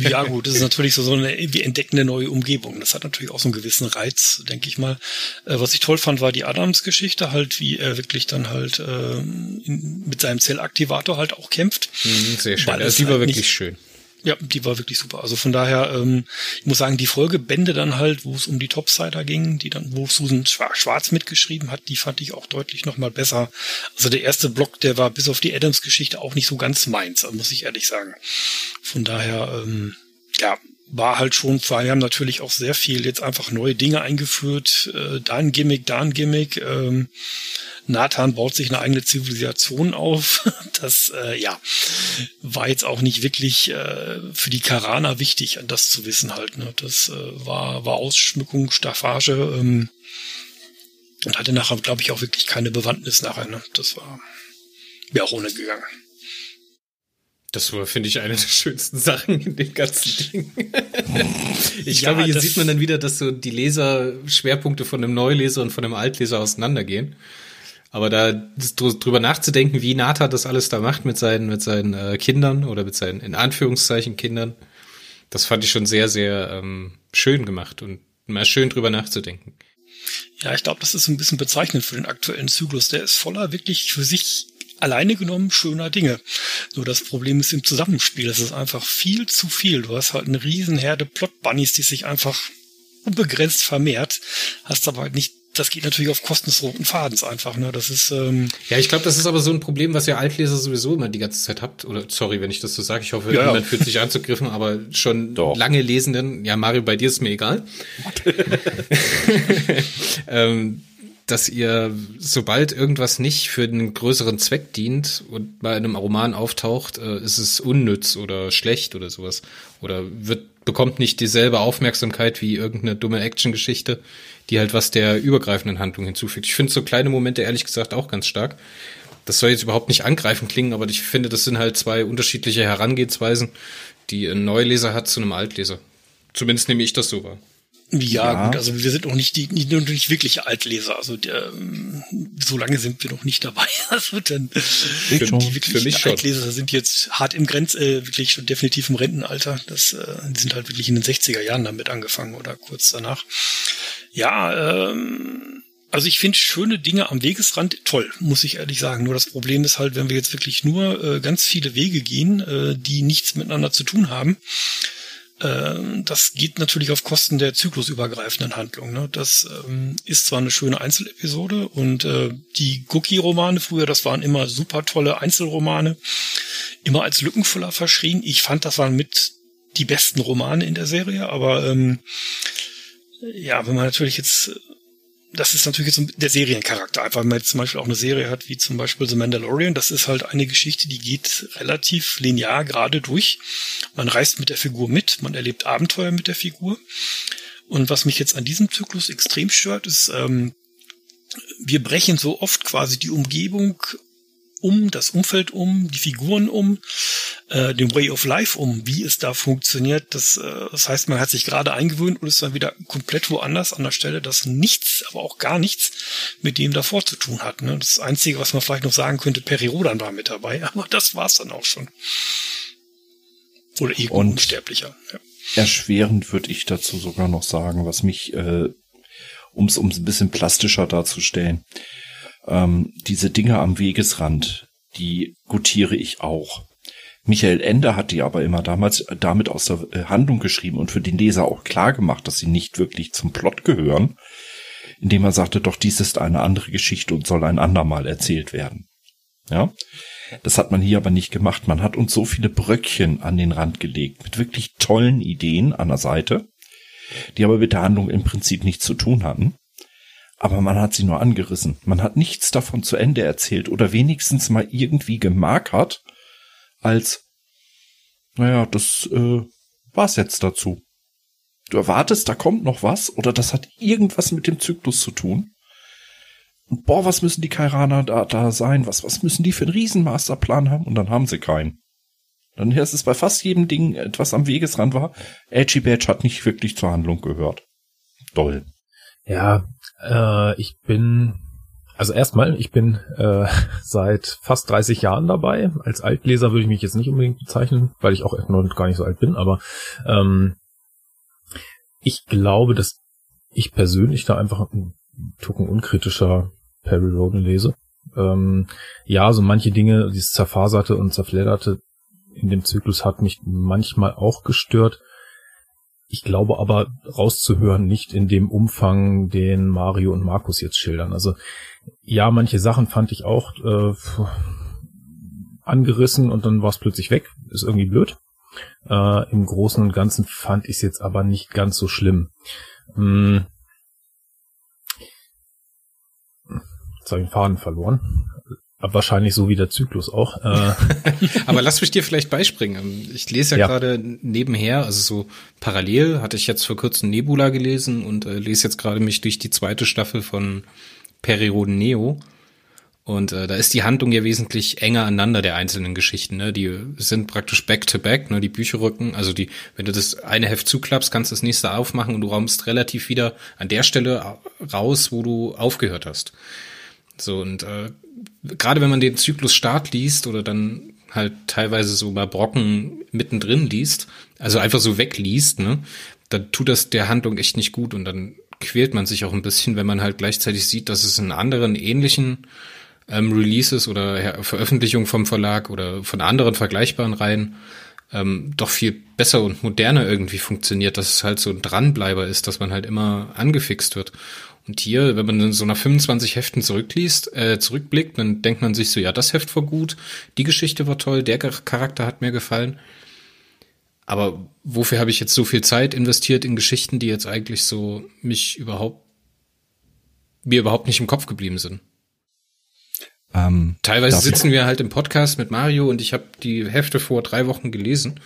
Ja gut, das ist natürlich so, so eine, wir entdecken eine neue Umgebung. Das hat natürlich auch so einen gewissen Reiz, denke ich mal. Äh, was ich toll fand, war die Adams-Geschichte, halt wie er wirklich dann halt äh, in, mit seinem Zellaktivator halt auch kämpft. Mhm, sehr schön. Also die war halt wirklich schön. Ja, die war wirklich super. Also von daher, ähm, ich muss sagen, die Folgebände dann halt, wo es um die Topsider ging, die dann, wo Susan Schwarz mitgeschrieben hat, die fand ich auch deutlich nochmal besser. Also der erste Block, der war bis auf die Adams-Geschichte auch nicht so ganz meins, muss ich ehrlich sagen. Von daher, ähm, ja, war halt schon, wir haben natürlich auch sehr viel jetzt einfach neue Dinge eingeführt, äh, da ein Gimmick, da ein Gimmick. Ähm, Nathan baut sich eine eigene Zivilisation auf. Das äh, ja war jetzt auch nicht wirklich äh, für die Karaner wichtig, das zu wissen halt. Ne? Das äh, war war Ausschmückung, Staffage ähm, und hatte nachher, glaube ich, auch wirklich keine Bewandtnis nachher. Ne? Das war wäre auch ohne gegangen. Das war, finde ich, eine der schönsten Sachen in dem ganzen Ding. ich ja, glaube, hier sieht man dann wieder, dass so die Leser-Schwerpunkte von einem Neuleser und von einem Altleser auseinandergehen. Aber da drüber nachzudenken, wie Nathan das alles da macht mit seinen, mit seinen äh, Kindern oder mit seinen, in Anführungszeichen, Kindern, das fand ich schon sehr, sehr ähm, schön gemacht und mal schön drüber nachzudenken. Ja, ich glaube, das ist ein bisschen bezeichnend für den aktuellen Zyklus. Der ist voller wirklich für sich alleine genommen schöner Dinge. Nur das Problem ist im Zusammenspiel. Das ist einfach viel zu viel. Du hast halt eine Riesenherde Plot-Bunnies, die sich einfach unbegrenzt vermehrt, hast aber halt nicht das geht natürlich auf Kosten des roten Fadens einfach. Ne? Das ist ähm ja, ich glaube, das ist aber so ein Problem, was ihr Altleser sowieso immer die ganze Zeit habt. Oder sorry, wenn ich das so sage. Ich hoffe, ja, niemand ja. fühlt sich anzugriffen, aber schon Doch. lange Lesenden. Ja, Mario, bei dir ist mir egal. ähm, dass ihr, sobald irgendwas nicht für einen größeren Zweck dient und bei einem Roman auftaucht, äh, ist es unnütz oder schlecht oder sowas. Oder wird, bekommt nicht dieselbe Aufmerksamkeit wie irgendeine dumme Actiongeschichte, die halt was der übergreifenden Handlung hinzufügt. Ich finde so kleine Momente ehrlich gesagt auch ganz stark. Das soll jetzt überhaupt nicht angreifend klingen, aber ich finde, das sind halt zwei unterschiedliche Herangehensweisen, die ein Neuleser hat zu einem Altleser. Zumindest nehme ich das so wahr. Ja, ja, gut, also wir sind noch nicht die, nicht, nicht wirklich Altleser, also der, so lange sind wir noch nicht dabei. Also dann die wirklich Altleser sind jetzt hart im Grenz, äh, wirklich schon definitiv im Rentenalter. Das äh, die sind halt wirklich in den 60er Jahren damit angefangen oder kurz danach. Ja, ähm, also ich finde schöne Dinge am Wegesrand toll, muss ich ehrlich sagen. Nur das Problem ist halt, wenn wir jetzt wirklich nur äh, ganz viele Wege gehen, äh, die nichts miteinander zu tun haben, ähm, das geht natürlich auf Kosten der zyklusübergreifenden Handlung. Ne? Das ähm, ist zwar eine schöne Einzelepisode und äh, die Cookie-Romane früher, das waren immer super tolle Einzelromane, immer als Lückenfüller verschrien. Ich fand, das waren mit die besten Romane in der Serie, aber ähm, ja, wenn man natürlich jetzt das ist natürlich jetzt der Seriencharakter. Einfach, wenn man jetzt zum Beispiel auch eine Serie hat, wie zum Beispiel The Mandalorian, das ist halt eine Geschichte, die geht relativ linear gerade durch. Man reist mit der Figur mit, man erlebt Abenteuer mit der Figur. Und was mich jetzt an diesem Zyklus extrem stört, ist, ähm, wir brechen so oft quasi die Umgebung um, das Umfeld um, die Figuren um, äh, den Way of Life um, wie es da funktioniert. Das, äh, das heißt, man hat sich gerade eingewöhnt und ist dann wieder komplett woanders an der Stelle, das nichts, aber auch gar nichts mit dem davor zu tun hat. Ne? Das Einzige, was man vielleicht noch sagen könnte, Peri Rodan war mit dabei, aber das war's dann auch schon. Oder irgendein und Unsterblicher. Ja. Erschwerend würde ich dazu sogar noch sagen, was mich, äh, um es ein bisschen plastischer darzustellen, ähm, diese Dinge am Wegesrand, die gutiere ich auch. Michael Ender hat die aber immer damals damit aus der äh, Handlung geschrieben und für den Leser auch klar gemacht, dass sie nicht wirklich zum Plot gehören, indem er sagte, doch dies ist eine andere Geschichte und soll ein andermal erzählt werden. Ja, das hat man hier aber nicht gemacht. Man hat uns so viele Bröckchen an den Rand gelegt mit wirklich tollen Ideen an der Seite, die aber mit der Handlung im Prinzip nichts zu tun hatten aber man hat sie nur angerissen. Man hat nichts davon zu Ende erzählt oder wenigstens mal irgendwie gemarkert, als, naja, das äh, war's jetzt dazu. Du erwartest, da kommt noch was oder das hat irgendwas mit dem Zyklus zu tun. Und boah, was müssen die Kairaner da, da sein? Was, was müssen die für einen Riesenmasterplan haben? Und dann haben sie keinen. Dann ist es bei fast jedem Ding etwas am Wegesrand war. Edgy Badge hat nicht wirklich zur Handlung gehört. Doll. Ja, äh, ich bin, also erstmal, ich bin äh, seit fast 30 Jahren dabei. Als Altleser würde ich mich jetzt nicht unbedingt bezeichnen, weil ich auch noch gar nicht so alt bin, aber ähm, ich glaube, dass ich persönlich da einfach ein Tucken unkritischer Perry Roden lese. Ähm, ja, so manche Dinge, dieses zerfaserte und zerfledderte in dem Zyklus hat mich manchmal auch gestört. Ich glaube aber rauszuhören nicht in dem Umfang, den Mario und Markus jetzt schildern. Also ja, manche Sachen fand ich auch äh, angerissen und dann war es plötzlich weg. Ist irgendwie blöd. Äh, Im Großen und Ganzen fand ich es jetzt aber nicht ganz so schlimm. Hm. Jetzt habe ich den Faden verloren. Aber wahrscheinlich so wie der Zyklus auch. Äh, Aber lass mich dir vielleicht beispringen. Ich lese ja, ja. gerade nebenher, also so parallel hatte ich jetzt vor kurzem Nebula gelesen und äh, lese jetzt gerade mich durch die zweite Staffel von Perioden Neo. Und äh, da ist die Handlung ja wesentlich enger aneinander der einzelnen Geschichten. Ne? Die sind praktisch back to back, ne? die Bücherrücken. Also die, wenn du das eine Heft zuklappst, kannst du das nächste aufmachen und du raumst relativ wieder an der Stelle raus, wo du aufgehört hast. So und äh, gerade wenn man den Zyklus Start liest oder dann halt teilweise so mal Brocken mittendrin liest, also einfach so wegliest, ne, dann tut das der Handlung echt nicht gut und dann quält man sich auch ein bisschen, wenn man halt gleichzeitig sieht, dass es in anderen ähnlichen ähm, Releases oder Veröffentlichungen vom Verlag oder von anderen vergleichbaren Reihen ähm, doch viel besser und moderner irgendwie funktioniert, dass es halt so ein Dranbleiber ist, dass man halt immer angefixt wird. Und hier, wenn man in so nach 25 Heften zurückliest, äh, zurückblickt, dann denkt man sich so, ja, das Heft war gut, die Geschichte war toll, der Charakter hat mir gefallen. Aber wofür habe ich jetzt so viel Zeit investiert in Geschichten, die jetzt eigentlich so mich überhaupt, mir überhaupt nicht im Kopf geblieben sind? Ähm, Teilweise sitzen wir halt im Podcast mit Mario und ich habe die Hefte vor drei Wochen gelesen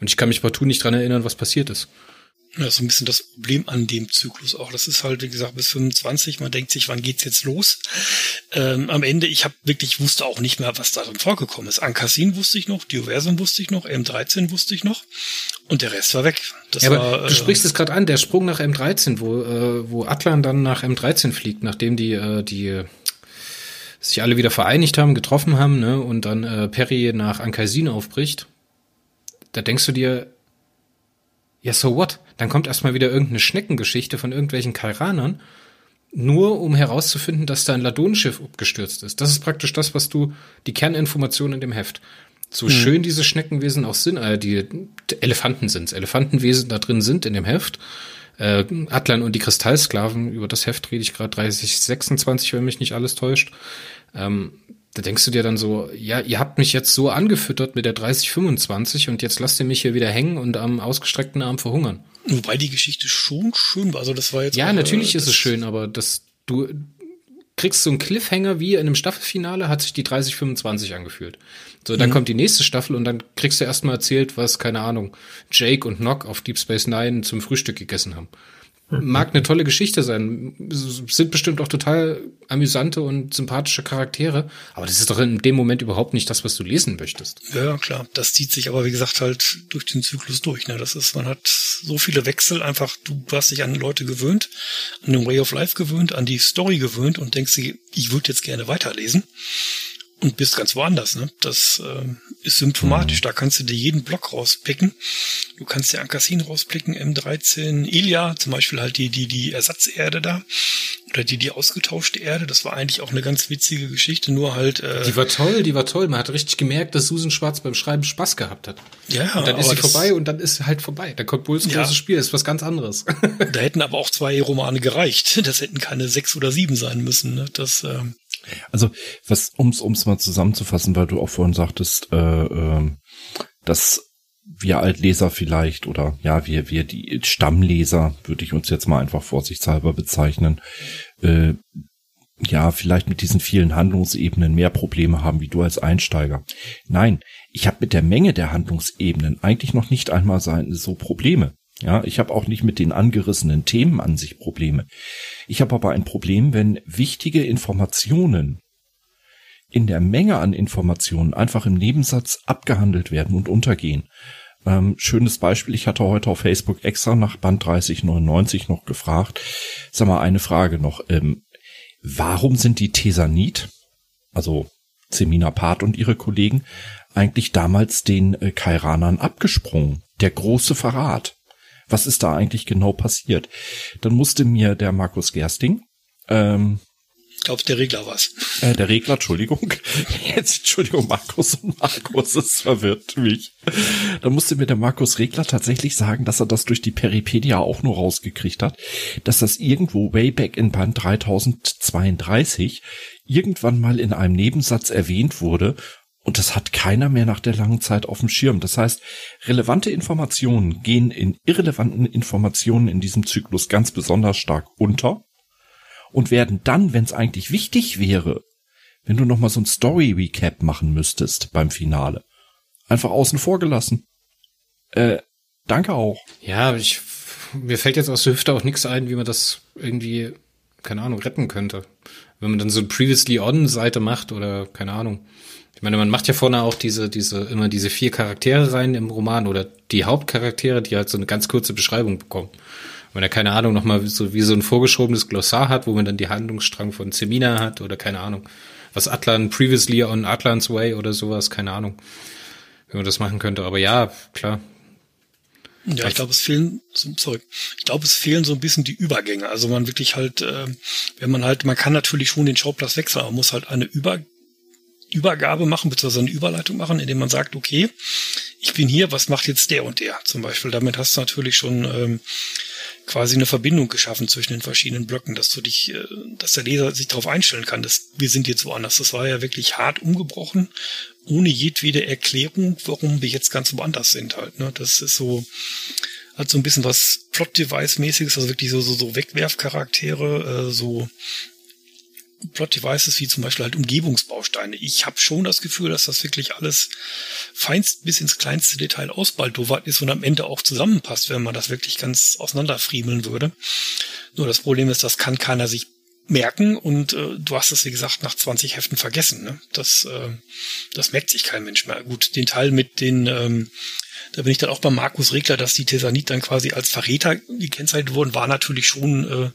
und ich kann mich partout nicht dran erinnern, was passiert ist. Ja, so ein bisschen das Problem an dem Zyklus auch. Das ist halt, wie gesagt, bis 25. Man denkt sich, wann geht's jetzt los? Ähm, am Ende, ich habe wirklich, wusste auch nicht mehr, was darin vorgekommen ist. Ankassin wusste ich noch, Dioversum wusste ich noch, M13 wusste ich noch und der Rest war weg. Das ja, aber war, du äh, sprichst es gerade an, der Sprung nach M13, wo, äh, wo Atlan dann nach M13 fliegt, nachdem die, äh, die sich alle wieder vereinigt haben, getroffen haben, ne, und dann äh, Perry nach Ankaisin aufbricht. Da denkst du dir, ja, so what? Dann kommt erstmal wieder irgendeine Schneckengeschichte von irgendwelchen Kairanern, nur um herauszufinden, dass da ein Ladonschiff abgestürzt ist. Das ist praktisch das, was du, die Kerninformation in dem Heft. So hm. schön diese Schneckenwesen auch sind, äh, die Elefanten sind's, Elefantenwesen da drin sind in dem Heft. Äh, Atlan und die Kristallsklaven, über das Heft rede ich gerade 3026, wenn mich nicht alles täuscht. Ähm, da denkst du dir dann so, ja, ihr habt mich jetzt so angefüttert mit der 3025 und jetzt lasst ihr mich hier wieder hängen und am ausgestreckten Arm verhungern. Wobei die Geschichte schon schön war. Also das war jetzt. Ja, auch, natürlich äh, ist es schön, aber das, du kriegst so einen Cliffhanger wie in einem Staffelfinale, hat sich die 3025 angefühlt. So, dann mhm. kommt die nächste Staffel und dann kriegst du erstmal erzählt, was, keine Ahnung, Jake und Nock auf Deep Space Nine zum Frühstück gegessen haben mag eine tolle Geschichte sein. Sind bestimmt auch total amüsante und sympathische Charaktere. Aber das ist doch in dem Moment überhaupt nicht das, was du lesen möchtest. Ja, klar. Das zieht sich aber, wie gesagt, halt durch den Zyklus durch. Ne? Das ist, man hat so viele Wechsel einfach, du hast dich an Leute gewöhnt, an den Way of Life gewöhnt, an die Story gewöhnt und denkst dir, ich würde jetzt gerne weiterlesen und bist ganz woanders. Ne? Das äh, ist symptomatisch. Mhm. Da kannst du dir jeden Block rauspicken. Du kannst dir Ankassin rauspicken, M13, Ilia, zum Beispiel halt die, die, die Ersatzerde da. Oder die, die ausgetauschte Erde. Das war eigentlich auch eine ganz witzige Geschichte, nur halt. Äh, die war toll, die war toll. Man hat richtig gemerkt, dass Susan Schwarz beim Schreiben Spaß gehabt hat. Ja, und dann ist sie vorbei und dann ist sie halt vorbei. Da kommt Bulls ein ja, großes Spiel, das ist was ganz anderes. da hätten aber auch zwei Romane gereicht. Das hätten keine sechs oder sieben sein müssen. Ne? Das, äh, also, was, ums, ums mal zusammenzufassen, weil du auch vorhin sagtest, äh, äh, dass wir Altleser vielleicht oder ja, wir, wir die Stammleser, würde ich uns jetzt mal einfach vorsichtshalber bezeichnen, äh, ja, vielleicht mit diesen vielen Handlungsebenen mehr Probleme haben wie du als Einsteiger. Nein, ich habe mit der Menge der Handlungsebenen eigentlich noch nicht einmal so Probleme. Ja, ich habe auch nicht mit den angerissenen Themen an sich Probleme. Ich habe aber ein Problem, wenn wichtige Informationen in der Menge an Informationen einfach im Nebensatz abgehandelt werden und untergehen. Ähm, schönes Beispiel, ich hatte heute auf Facebook extra nach Band 3099 noch gefragt. Sag mal, eine Frage noch. Ähm, warum sind die Tesanit, also Semina Part und ihre Kollegen, eigentlich damals den äh, Kairanern abgesprungen? Der große Verrat was ist da eigentlich genau passiert? Dann musste mir der Markus Gersting, ähm, ich glaube, der Regler war's. Äh, der Regler, Entschuldigung. Jetzt, Entschuldigung, Markus und Markus, es verwirrt mich. Da musste mir der Markus Regler tatsächlich sagen, dass er das durch die Peripedia auch nur rausgekriegt hat, dass das irgendwo way back in Band 3032 irgendwann mal in einem Nebensatz erwähnt wurde Und das hat keiner mehr nach der langen Zeit auf dem Schirm. Das heißt, relevante Informationen gehen in irrelevanten Informationen in diesem Zyklus ganz besonders stark unter und werden dann, wenn es eigentlich wichtig wäre, wenn du nochmal so ein Story-Recap machen müsstest beim Finale, einfach außen vor gelassen. Äh, danke auch. Ja, ich, mir fällt jetzt aus der Hüfte auch nichts ein, wie man das irgendwie, keine Ahnung, retten könnte. Wenn man dann so ein Previously On-Seite macht oder keine Ahnung. Ich meine, man macht ja vorne auch diese, diese, immer diese vier Charaktere rein im Roman oder die Hauptcharaktere, die halt so eine ganz kurze Beschreibung bekommen. Wenn er keine Ahnung nochmal so wie so ein vorgeschobenes Glossar hat, wo man dann die Handlungsstrang von Semina hat oder keine Ahnung. Was Atlan previously on Atlan's Way oder sowas, keine Ahnung. Wie man das machen könnte. Aber ja, klar, ja, ich glaube, es fehlen, sorry, ich glaube, es fehlen so ein bisschen die Übergänge. Also man wirklich halt, äh, wenn man halt, man kann natürlich schon den Schauplatz wechseln, aber man muss halt eine Über Übergabe machen, beziehungsweise eine Überleitung machen, indem man sagt, okay, ich bin hier, was macht jetzt der und der zum Beispiel? Damit hast du natürlich schon ähm, quasi eine Verbindung geschaffen zwischen den verschiedenen Blöcken, dass du dich, äh, dass der Leser sich darauf einstellen kann, dass wir sind jetzt woanders. Das war ja wirklich hart umgebrochen, ohne jedwede Erklärung, warum wir jetzt ganz woanders sind halt. Ne? Das ist so, hat so ein bisschen was Plot-Device-mäßiges, also wirklich so, so, so Wegwerfcharaktere, äh, so Plot-Devices wie zum Beispiel halt Umgebungsbausteine. Ich habe schon das Gefühl, dass das wirklich alles feinst bis ins kleinste Detail ausbaldowert ist und am Ende auch zusammenpasst, wenn man das wirklich ganz auseinanderfriemeln würde. Nur das Problem ist, das kann keiner sich merken und äh, du hast es, wie gesagt, nach 20 Heften vergessen. Ne? Das, äh, das merkt sich kein Mensch mehr. Gut, den Teil mit den ähm, da bin ich dann auch bei Markus Regler, dass die Tesanit dann quasi als Verräter gekennzeichnet wurden, war natürlich schon äh,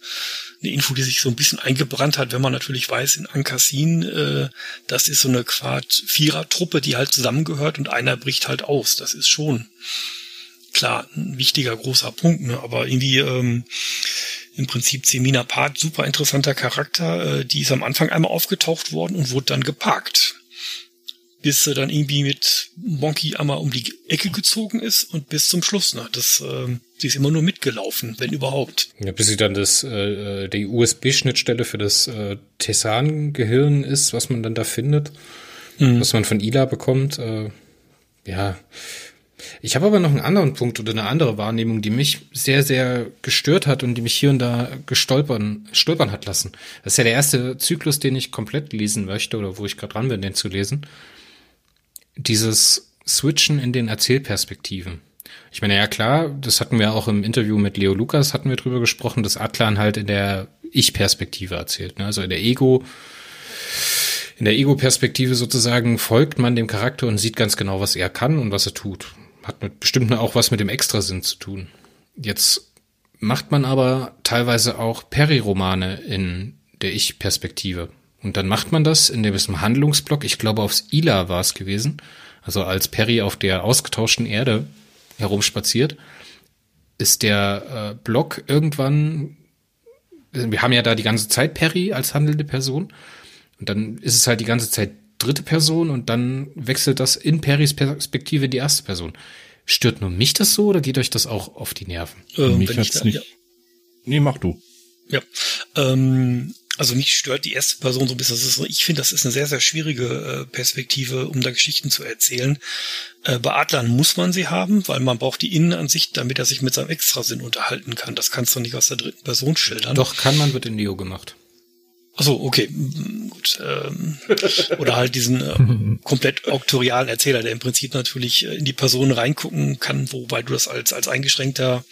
eine Info, die sich so ein bisschen eingebrannt hat, wenn man natürlich weiß, in Ankassin, äh, das ist so eine Quad-Vierer-Truppe, die halt zusammengehört und einer bricht halt aus. Das ist schon klar ein wichtiger, großer Punkt, ne? aber irgendwie ähm, im Prinzip Semina Part, super interessanter Charakter, äh, die ist am Anfang einmal aufgetaucht worden und wurde dann geparkt bis er dann irgendwie mit Monkey einmal um die Ecke gezogen ist und bis zum Schluss. Ne? Das, äh, sie ist immer nur mitgelaufen, wenn überhaupt. Ja, bis sie dann das äh, äh die USB-Schnittstelle für das äh, Tessan-Gehirn ist, was man dann da findet, mhm. was man von Ila bekommt. Äh, ja. Ich habe aber noch einen anderen Punkt oder eine andere Wahrnehmung, die mich sehr, sehr gestört hat und die mich hier und da gestolpern, stolpern hat lassen. Das ist ja der erste Zyklus, den ich komplett lesen möchte oder wo ich gerade dran bin, den zu lesen dieses Switchen in den Erzählperspektiven. Ich meine, ja klar, das hatten wir auch im Interview mit Leo Lukas, hatten wir drüber gesprochen, dass Atlan halt in der Ich-Perspektive erzählt. Ne? Also in der Ego, in der Ego-Perspektive sozusagen folgt man dem Charakter und sieht ganz genau, was er kann und was er tut. Hat mit, bestimmt auch was mit dem Extrasinn zu tun. Jetzt macht man aber teilweise auch Peri-Romane in der Ich-Perspektive. Und dann macht man das in dem Handlungsblock, ich glaube aufs Ila war es gewesen, also als Perry auf der ausgetauschten Erde herumspaziert, ist der äh, Block irgendwann, wir haben ja da die ganze Zeit Perry als handelnde Person und dann ist es halt die ganze Zeit dritte Person und dann wechselt das in Perrys Perspektive in die erste Person. Stört nur mich das so oder geht euch das auch auf die Nerven? Ähm, mich hat's da, nicht. Ja. Nee, mach du. Ja. Ähm, also mich stört die erste Person so ein bisschen. Ist, ich finde, das ist eine sehr, sehr schwierige äh, Perspektive, um da Geschichten zu erzählen. Äh, bei Adlern muss man sie haben, weil man braucht die Innenansicht, damit er sich mit seinem Extrasinn unterhalten kann. Das kannst du nicht aus der dritten Person schildern. Doch, kann man, wird in Neo gemacht. Achso, okay, gut. Ähm, oder halt diesen äh, komplett auktorialen Erzähler, der im Prinzip natürlich äh, in die Person reingucken kann, wobei du das als, als eingeschränkter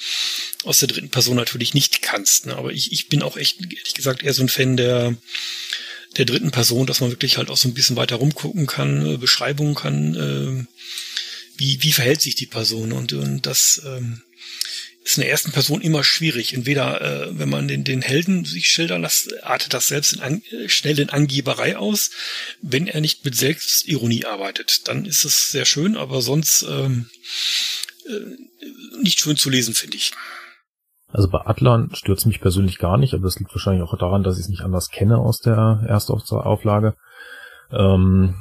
aus der dritten Person natürlich nicht kannst. Ne? Aber ich, ich bin auch echt, ehrlich gesagt, eher so ein Fan der, der dritten Person, dass man wirklich halt auch so ein bisschen weiter rumgucken kann, äh, Beschreibungen kann, äh, wie, wie verhält sich die Person und, und das ähm, ist in der ersten Person immer schwierig. Entweder, äh, wenn man den, den Helden sich schildern lässt, artet das selbst in an, äh, schnell in Angeberei aus. Wenn er nicht mit Selbstironie arbeitet, dann ist es sehr schön, aber sonst ähm, äh, nicht schön zu lesen, finde ich. Also bei Atlan stört mich persönlich gar nicht, aber das liegt wahrscheinlich auch daran, dass ich es nicht anders kenne aus der Erstauflage. Ähm,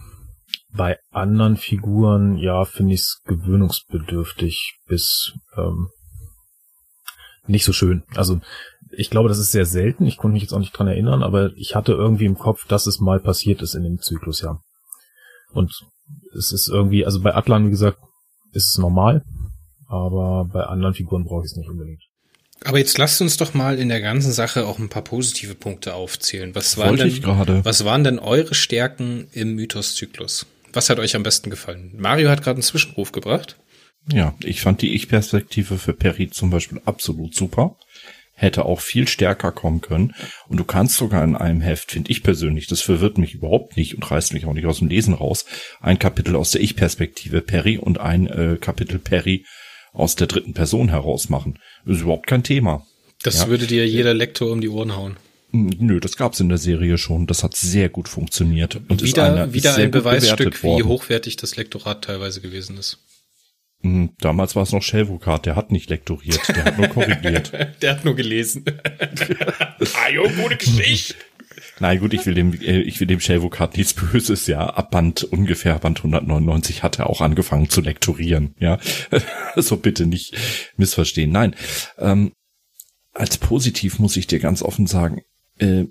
bei anderen Figuren, ja, finde ich es gewöhnungsbedürftig bis ähm, nicht so schön. Also ich glaube, das ist sehr selten. Ich konnte mich jetzt auch nicht dran erinnern, aber ich hatte irgendwie im Kopf, dass es mal passiert ist in dem Zyklus, ja. Und es ist irgendwie, also bei Atlan, wie gesagt, ist es normal, aber bei anderen Figuren brauche ich es nicht unbedingt. Aber jetzt lasst uns doch mal in der ganzen Sache auch ein paar positive Punkte aufzählen. Was waren, Wollte ich denn, gerade. was waren denn eure Stärken im Mythos-Zyklus? Was hat euch am besten gefallen? Mario hat gerade einen Zwischenruf gebracht. Ja, ich fand die Ich-Perspektive für Perry zum Beispiel absolut super. Hätte auch viel stärker kommen können. Und du kannst sogar in einem Heft, finde ich persönlich, das verwirrt mich überhaupt nicht und reißt mich auch nicht aus dem Lesen raus, ein Kapitel aus der Ich-Perspektive Perry und ein äh, Kapitel Perry aus der dritten Person heraus machen. Ist überhaupt kein Thema. Das Ja. würde dir jeder Lektor um die Ohren hauen. Nö, das gab's in der Serie schon. Das hat sehr gut funktioniert. Und ist wieder einer- wieder sehr ein Beweisstück, wie hochwertig das Lektorat teilweise gewesen ist. Hm, Damals war es noch Shelvocard, der hat nicht lektoriert, der hat nur korrigiert. Der hat nur gelesen. Mario, gute Geschichte. Nein, gut, ich will dem, äh, ich will dem Shelvocard nichts Böses, ja. Ab Band ungefähr Band 199 hat er auch angefangen zu lektorieren, ja. so bitte nicht missverstehen. Nein, ähm, als positiv muss ich dir ganz offen sagen, äh,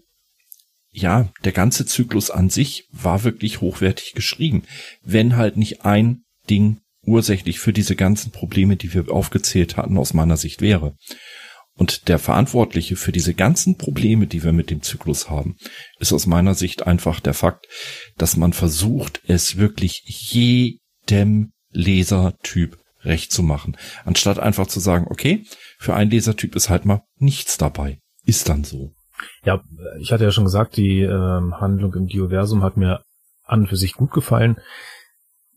ja, der ganze Zyklus an sich war wirklich hochwertig geschrieben. Wenn halt nicht ein Ding ursächlich für diese ganzen Probleme, die wir aufgezählt hatten, aus meiner Sicht wäre. Und der Verantwortliche für diese ganzen Probleme, die wir mit dem Zyklus haben, ist aus meiner Sicht einfach der Fakt, dass man versucht, es wirklich jedem Lesertyp recht zu machen. Anstatt einfach zu sagen, okay, für einen Lesertyp ist halt mal nichts dabei. Ist dann so. Ja, ich hatte ja schon gesagt, die ähm, Handlung im Dioversum hat mir an und für sich gut gefallen.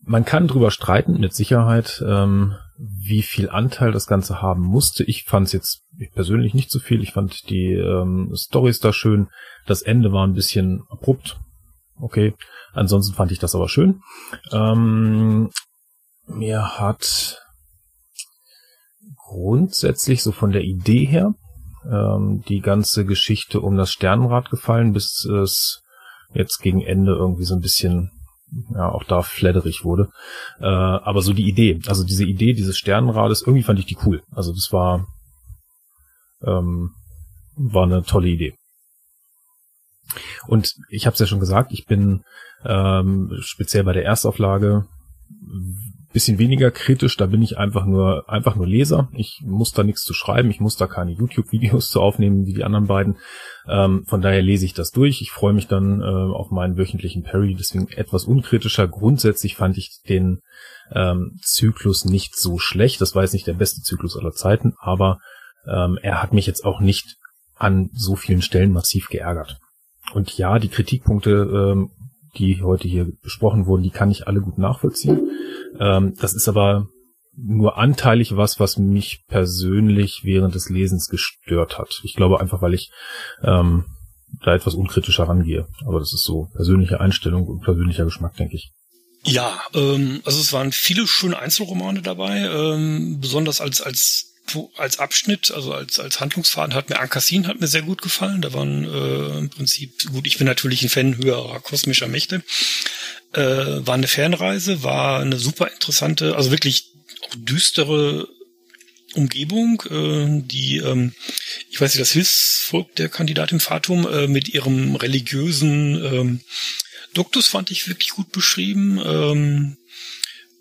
Man kann drüber streiten, mit Sicherheit, ähm, wie viel Anteil das Ganze haben musste. Ich fand es jetzt persönlich nicht so viel. Ich fand die ähm, Storys da schön. Das Ende war ein bisschen abrupt. Okay. Ansonsten fand ich das aber schön. Ähm, mir hat grundsätzlich so von der Idee her ähm, die ganze Geschichte um das Sternenrad gefallen, bis es jetzt gegen Ende irgendwie so ein bisschen ja auch da fledderig wurde. Äh, aber so die Idee, also diese Idee dieses Sternenrades, irgendwie fand ich die cool. Also das war ähm, war eine tolle Idee. Und ich habe es ja schon gesagt, ich bin ähm, speziell bei der Erstauflage bisschen weniger kritisch, da bin ich einfach nur einfach nur Leser. Ich muss da nichts zu schreiben, ich muss da keine YouTube-Videos zu aufnehmen wie die anderen beiden. Ähm, von daher lese ich das durch. Ich freue mich dann äh, auf meinen wöchentlichen Perry, deswegen etwas unkritischer. Grundsätzlich fand ich den ähm, Zyklus nicht so schlecht. Das war jetzt nicht der beste Zyklus aller Zeiten, aber ähm, er hat mich jetzt auch nicht an so vielen Stellen massiv geärgert. Und ja, die Kritikpunkte, ähm, die heute hier besprochen wurden, die kann ich alle gut nachvollziehen. Ähm, das ist aber nur anteilig was, was mich persönlich während des Lesens gestört hat. Ich glaube einfach, weil ich ähm, da etwas unkritischer rangehe. Aber das ist so persönliche Einstellung und persönlicher Geschmack, denke ich. Ja, ähm, also es waren viele schöne Einzelromane dabei, ähm, besonders als als als Abschnitt, also als als Handlungsfaden hat mir Ankassin hat mir sehr gut gefallen. Da waren äh, im Prinzip gut. Ich bin natürlich ein Fan höherer kosmischer Mächte. Äh, war eine Fernreise, war eine super interessante, also wirklich auch düstere Umgebung, äh, die, ähm, ich weiß nicht, das Hilfsvolk der Kandidatin Fatum äh, mit ihrem religiösen ähm, Duktus fand ich wirklich gut beschrieben, ähm,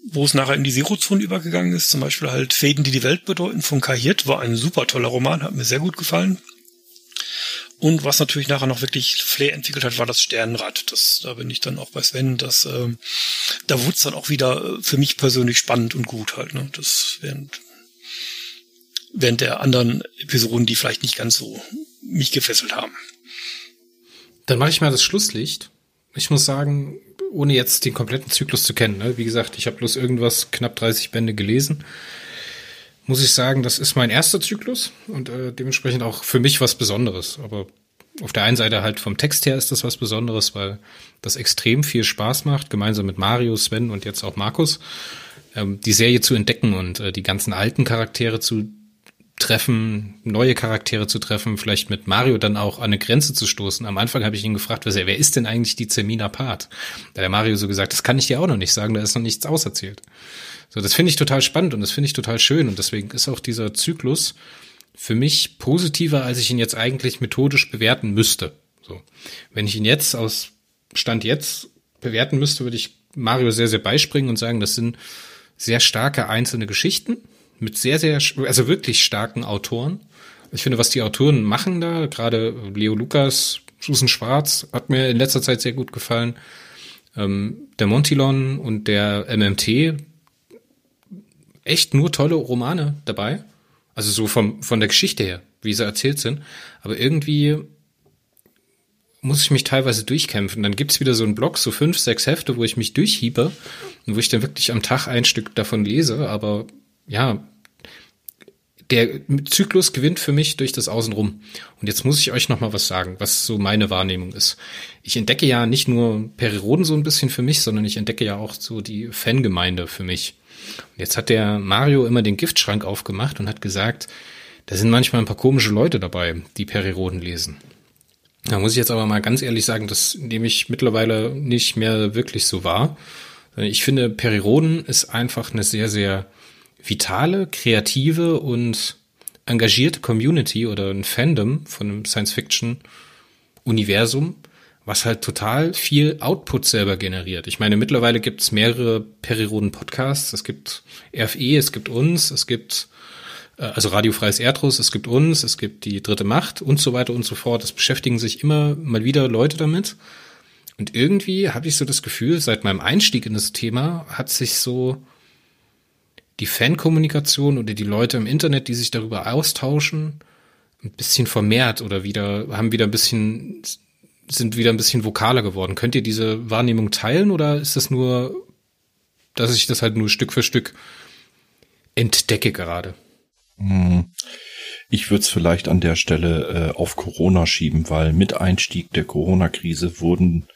wo es nachher in die Zero-Zone übergegangen ist, zum Beispiel halt Fäden, die die Welt bedeuten, von Kahirt, war ein super toller Roman, hat mir sehr gut gefallen. Und was natürlich nachher noch wirklich Flair entwickelt hat, war das Sternenrad. Das, da bin ich dann auch bei Sven. Das, ähm, da wurde es dann auch wieder äh, für mich persönlich spannend und gut halt. Ne? Das während, während der anderen Episoden, die vielleicht nicht ganz so mich gefesselt haben. Dann mache ich mal das Schlusslicht. Ich muss sagen, ohne jetzt den kompletten Zyklus zu kennen, ne? wie gesagt, ich habe bloß irgendwas knapp 30 Bände gelesen, muss ich sagen, das ist mein erster Zyklus und äh, dementsprechend auch für mich was Besonderes. Aber auf der einen Seite halt vom Text her ist das was Besonderes, weil das extrem viel Spaß macht, gemeinsam mit Mario, Sven und jetzt auch Markus, ähm, die Serie zu entdecken und äh, die ganzen alten Charaktere zu treffen, neue Charaktere zu treffen, vielleicht mit Mario dann auch an eine Grenze zu stoßen. Am Anfang habe ich ihn gefragt, was er, wer ist denn eigentlich die Zermina Part? Da hat der Mario so gesagt, das kann ich dir auch noch nicht sagen, da ist noch nichts auserzählt. So, das finde ich total spannend und das finde ich total schön und deswegen ist auch dieser Zyklus für mich positiver, als ich ihn jetzt eigentlich methodisch bewerten müsste. So, wenn ich ihn jetzt aus Stand jetzt bewerten müsste, würde ich Mario sehr, sehr beispringen und sagen, das sind sehr starke einzelne Geschichten mit sehr, sehr, also wirklich starken Autoren. Ich finde, was die Autoren machen da, gerade Leo Lukas, Susan Schwarz, hat mir in letzter Zeit sehr gut gefallen. Ähm, der Montilon und der MMT, echt nur tolle Romane dabei. Also so vom, von der Geschichte her, wie sie erzählt sind. Aber irgendwie muss ich mich teilweise durchkämpfen. Dann gibt's wieder so einen Block, so fünf, sechs Hefte, wo ich mich durchhiebe und wo ich dann wirklich am Tag ein Stück davon lese. Aber ja, der Zyklus gewinnt für mich durch das Außenrum. Und jetzt muss ich euch noch mal was sagen, was so meine Wahrnehmung ist. Ich entdecke ja nicht nur Periroden so ein bisschen für mich, sondern ich entdecke ja auch so die Fangemeinde für mich. Und jetzt hat der Mario immer den Giftschrank aufgemacht und hat gesagt, da sind manchmal ein paar komische Leute dabei, die Periroden lesen. Da muss ich jetzt aber mal ganz ehrlich sagen, das nehme ich mittlerweile nicht mehr wirklich so wahr. Ich finde, Periroden ist einfach eine sehr, sehr vitale, kreative und engagierte Community oder ein Fandom von einem Science-Fiction-Universum, was halt total viel Output selber generiert. Ich meine, mittlerweile gibt es mehrere Periroden-Podcasts. Es gibt RFE, es gibt uns, es gibt äh, also radiofreies Erdrus, es gibt uns, es gibt die dritte Macht und so weiter und so fort. Es beschäftigen sich immer mal wieder Leute damit. Und irgendwie habe ich so das Gefühl, seit meinem Einstieg in das Thema hat sich so die Fankommunikation oder die Leute im Internet, die sich darüber austauschen, ein bisschen vermehrt oder wieder, haben wieder ein bisschen, sind wieder ein bisschen vokaler geworden. Könnt ihr diese Wahrnehmung teilen oder ist das nur, dass ich das halt nur Stück für Stück entdecke gerade? Hm. Ich würde es vielleicht an der Stelle äh, auf Corona schieben, weil mit Einstieg der Corona-Krise wurden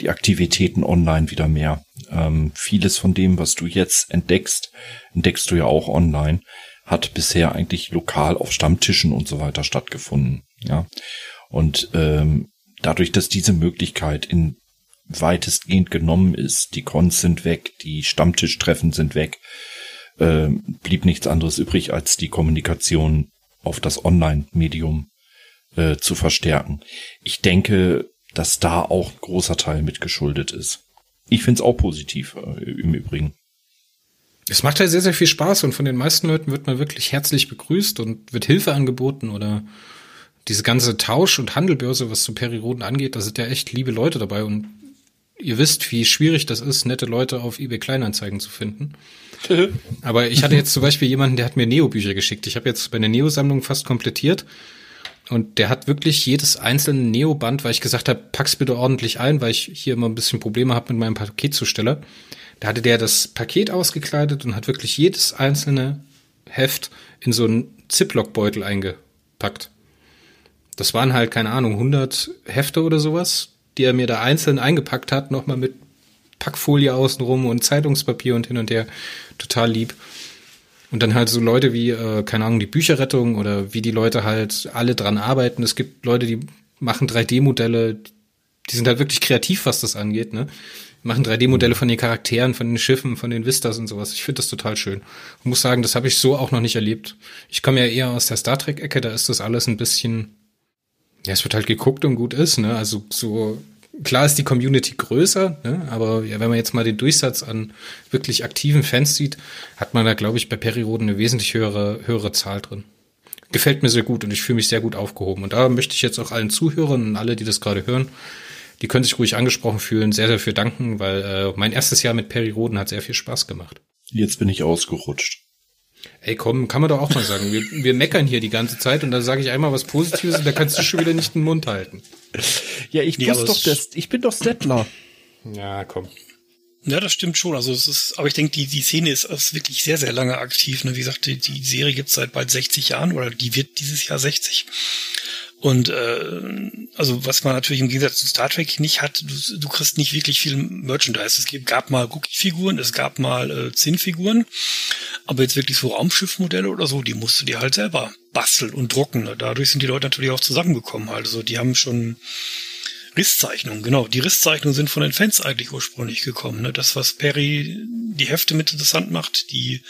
die Aktivitäten online wieder mehr. Ähm, vieles von dem, was du jetzt entdeckst, entdeckst du ja auch online, hat bisher eigentlich lokal auf Stammtischen und so weiter stattgefunden. Ja. Und ähm, dadurch, dass diese Möglichkeit in weitestgehend genommen ist, die Cons sind weg, die Stammtischtreffen sind weg, äh, blieb nichts anderes übrig, als die Kommunikation auf das Online-Medium äh, zu verstärken. Ich denke, dass da auch ein großer Teil mit geschuldet ist. Ich finde es auch positiv äh, im Übrigen. Es macht halt sehr, sehr viel Spaß und von den meisten Leuten wird man wirklich herzlich begrüßt und wird Hilfe angeboten oder diese ganze Tausch- und Handelbörse, was zu Periroden angeht, da sind ja echt liebe Leute dabei und ihr wisst, wie schwierig das ist, nette Leute auf eBay Kleinanzeigen zu finden. Aber ich hatte jetzt zum Beispiel jemanden, der hat mir Neo-Bücher geschickt. Ich habe jetzt meine Neo-Sammlung fast komplettiert und der hat wirklich jedes einzelne Neoband, weil ich gesagt habe, pack's bitte ordentlich ein, weil ich hier immer ein bisschen Probleme habe mit meinem Paketzusteller. Da hatte der das Paket ausgekleidet und hat wirklich jedes einzelne Heft in so einen Ziploc-Beutel eingepackt. Das waren halt, keine Ahnung, 100 Hefte oder sowas, die er mir da einzeln eingepackt hat, nochmal mit Packfolie außenrum und Zeitungspapier und hin und her. Total lieb. Und dann halt so Leute wie, äh, keine Ahnung, die Bücherrettung oder wie die Leute halt alle dran arbeiten. Es gibt Leute, die machen 3D-Modelle, die sind halt wirklich kreativ, was das angeht, ne? Machen 3D-Modelle von den Charakteren, von den Schiffen, von den Vistas und sowas. Ich finde das total schön. Ich muss sagen, das habe ich so auch noch nicht erlebt. Ich komme ja eher aus der Star Trek-Ecke, da ist das alles ein bisschen, ja, es wird halt geguckt und gut ist, ne? Also so klar ist die Community größer, ne? aber ja, wenn man jetzt mal den Durchsatz an wirklich aktiven Fans sieht, hat man da, glaube ich, bei Periroden eine wesentlich höhere, höhere Zahl drin. Gefällt mir sehr gut und ich fühle mich sehr gut aufgehoben. Und da möchte ich jetzt auch allen Zuhörern und alle, die das gerade hören, die können sich ruhig angesprochen fühlen, sehr, sehr für danken, weil äh, mein erstes Jahr mit Periroden hat sehr viel Spaß gemacht. Jetzt bin ich ausgerutscht. Ey, komm, kann man doch auch mal sagen. Wir, wir meckern hier die ganze Zeit und dann sage ich einmal was Positives und da kannst du schon wieder nicht den Mund halten. Ja, ich nee, doch das, ich bin doch Settler. Ja, komm. Ja, das stimmt schon. Also es ist, aber ich denke, die, die Szene ist, ist wirklich sehr, sehr lange aktiv. Ne? Wie gesagt, die, die Serie gibt's seit bald 60 Jahren oder die wird dieses Jahr 60. Und äh, also was man natürlich im Gegensatz zu Star Trek nicht hat, du, du kriegst nicht wirklich viel Merchandise. Es gab mal Cookie-Figuren, es gab mal äh, Zinnfiguren, aber jetzt wirklich so Raumschiffmodelle oder so, die musst du dir halt selber basteln und drucken. Dadurch sind die Leute natürlich auch zusammengekommen. Also die haben schon Risszeichnungen, genau. Die Risszeichnungen sind von den Fans eigentlich ursprünglich gekommen. Ne? Das, was Perry die Hefte mit interessant macht, die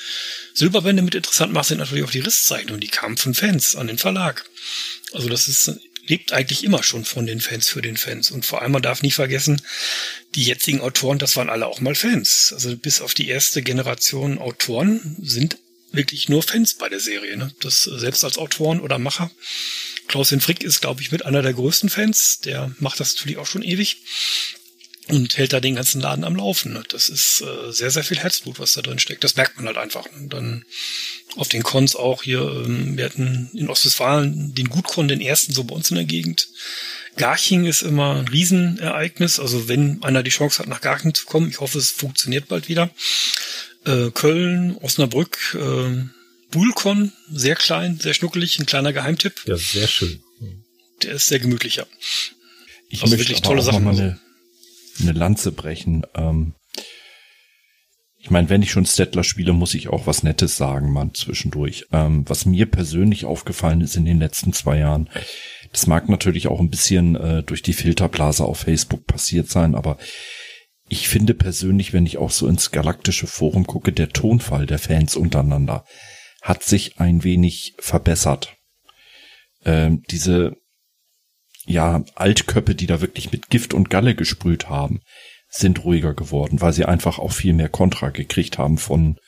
Silberbände mit interessant macht, sind natürlich auch die Risszeichnungen. Die kamen von Fans an den Verlag. Also das ist lebt eigentlich immer schon von den Fans für den Fans. Und vor allem, man darf nie vergessen, die jetzigen Autoren, das waren alle auch mal Fans. Also bis auf die erste Generation Autoren sind wirklich nur Fans bei der Serie. Ne? Das selbst als Autoren oder Macher. Klaus Frick ist, glaube ich, mit einer der größten Fans. Der macht das natürlich auch schon ewig und hält da den ganzen Laden am Laufen. Das ist äh, sehr, sehr viel Herzblut, was da drin steckt. Das merkt man halt einfach. Und dann auf den Cons auch hier, ähm, wir hatten in Ostwestfalen den Gutkon, den ersten so bei uns in der Gegend. Garching ist immer ein Riesenereignis. Also wenn einer die Chance hat, nach Garching zu kommen, ich hoffe, es funktioniert bald wieder. Äh, Köln, Osnabrück, äh, Bullcon, sehr klein, sehr schnuckelig, ein kleiner Geheimtipp. Ja, sehr schön. Der ist sehr gemütlicher. Ich also möchte wirklich tolle Sachen. Mal eine, eine Lanze brechen. Ähm, ich meine, wenn ich schon Stettler spiele, muss ich auch was Nettes sagen, man, zwischendurch. Ähm, was mir persönlich aufgefallen ist in den letzten zwei Jahren, das mag natürlich auch ein bisschen äh, durch die Filterblase auf Facebook passiert sein, aber ich finde persönlich, wenn ich auch so ins galaktische Forum gucke, der Tonfall der Fans untereinander hat sich ein wenig verbessert. Ähm, diese ja Altköppe, die da wirklich mit Gift und Galle gesprüht haben, sind ruhiger geworden, weil sie einfach auch viel mehr Kontra gekriegt haben von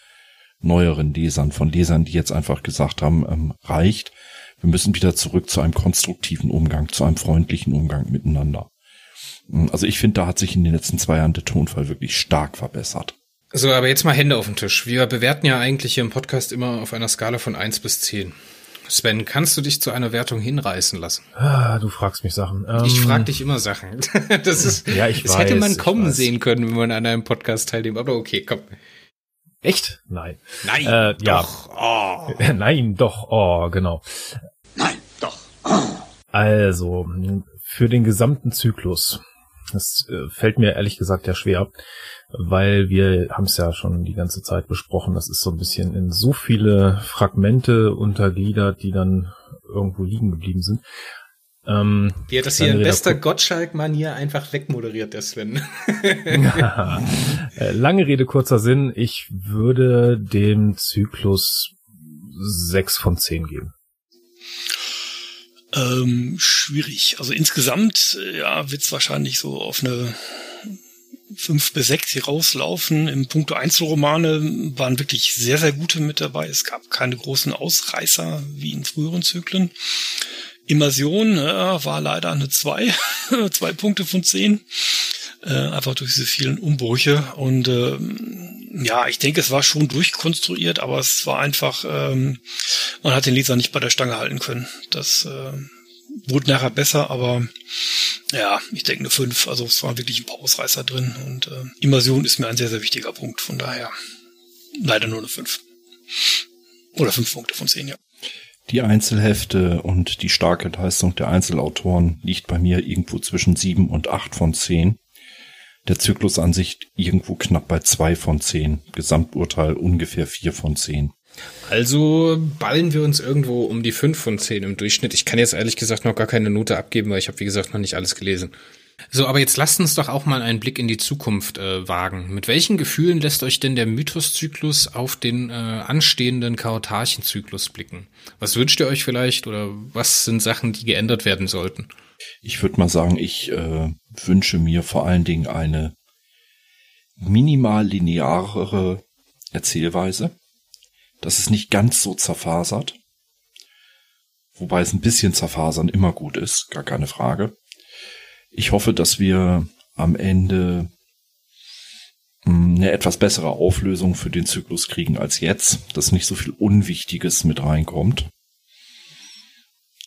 neueren Lesern, von Lesern, die jetzt einfach gesagt haben, ähm, reicht, wir müssen wieder zurück zu einem konstruktiven Umgang, zu einem freundlichen Umgang miteinander. Also ich finde, da hat sich in den letzten zwei Jahren der Tonfall wirklich stark verbessert. So, aber jetzt mal Hände auf den Tisch. Wir bewerten ja eigentlich hier im Podcast immer auf einer Skala von eins bis zehn. Sven, kannst du dich zu einer Wertung hinreißen lassen? Ah, du fragst mich Sachen. Ähm, ich frag dich immer Sachen. Das ist, ja, ich das weiß, hätte man kommen sehen können, wenn man an einem Podcast teilnimmt. Aber okay, komm. Echt? Nein. Nein. Äh, doch. Ja. Oh. Nein, doch. Oh, genau. Nein, doch. Oh. Also, für den gesamten Zyklus. Das äh, fällt mir ehrlich gesagt ja schwer weil wir haben es ja schon die ganze Zeit besprochen, das ist so ein bisschen in so viele Fragmente untergliedert, die dann irgendwo liegen geblieben sind. Ähm, Wie hat das hier in bester Gottschalk-Manier einfach wegmoderiert, der Sven. Äh, lange Rede, kurzer Sinn. Ich würde dem Zyklus sechs von zehn geben. Ähm, schwierig. Also insgesamt, äh, ja, wird's wahrscheinlich so auf eine fünf bis sechs, die rauslaufen. Im Punkto Einzelromane waren wirklich sehr, sehr gute mit dabei. Es gab keine großen Ausreißer wie in früheren Zyklen. Immersion ja, war leider eine zwei, zwei Punkte von zehn. Äh, einfach durch diese vielen Umbrüche. Und äh, ja, ich denke, es war schon durchkonstruiert, aber es war einfach, ähm, man hat den Leser nicht bei der Stange halten können. Das äh, wurde nachher besser, aber ja, ich denke eine 5. Also es waren wirklich ein paar Ausreißer drin und äh, Immersion ist mir ein sehr, sehr wichtiger Punkt. Von daher leider nur eine 5. Oder 5 Punkte von 10, ja. Die Einzelhefte und die starke Leistung der Einzelautoren liegt bei mir irgendwo zwischen 7 und 8 von 10. Der Zyklusansicht irgendwo knapp bei 2 von 10. Gesamturteil ungefähr 4 von 10. Also ballen wir uns irgendwo um die 5 von 10 im Durchschnitt. Ich kann jetzt ehrlich gesagt noch gar keine Note abgeben, weil ich habe, wie gesagt, noch nicht alles gelesen. So, aber jetzt lasst uns doch auch mal einen Blick in die Zukunft äh, wagen. Mit welchen Gefühlen lässt euch denn der Mythoszyklus auf den äh, anstehenden Chaotarchenzyklus blicken? Was wünscht ihr euch vielleicht oder was sind Sachen, die geändert werden sollten? Ich würde mal sagen, ich äh, wünsche mir vor allen Dingen eine minimal linearere Erzählweise dass es nicht ganz so zerfasert. Wobei es ein bisschen zerfasern immer gut ist, gar keine Frage. Ich hoffe, dass wir am Ende hm, eine etwas bessere Auflösung für den Zyklus kriegen als jetzt, dass nicht so viel Unwichtiges mit reinkommt.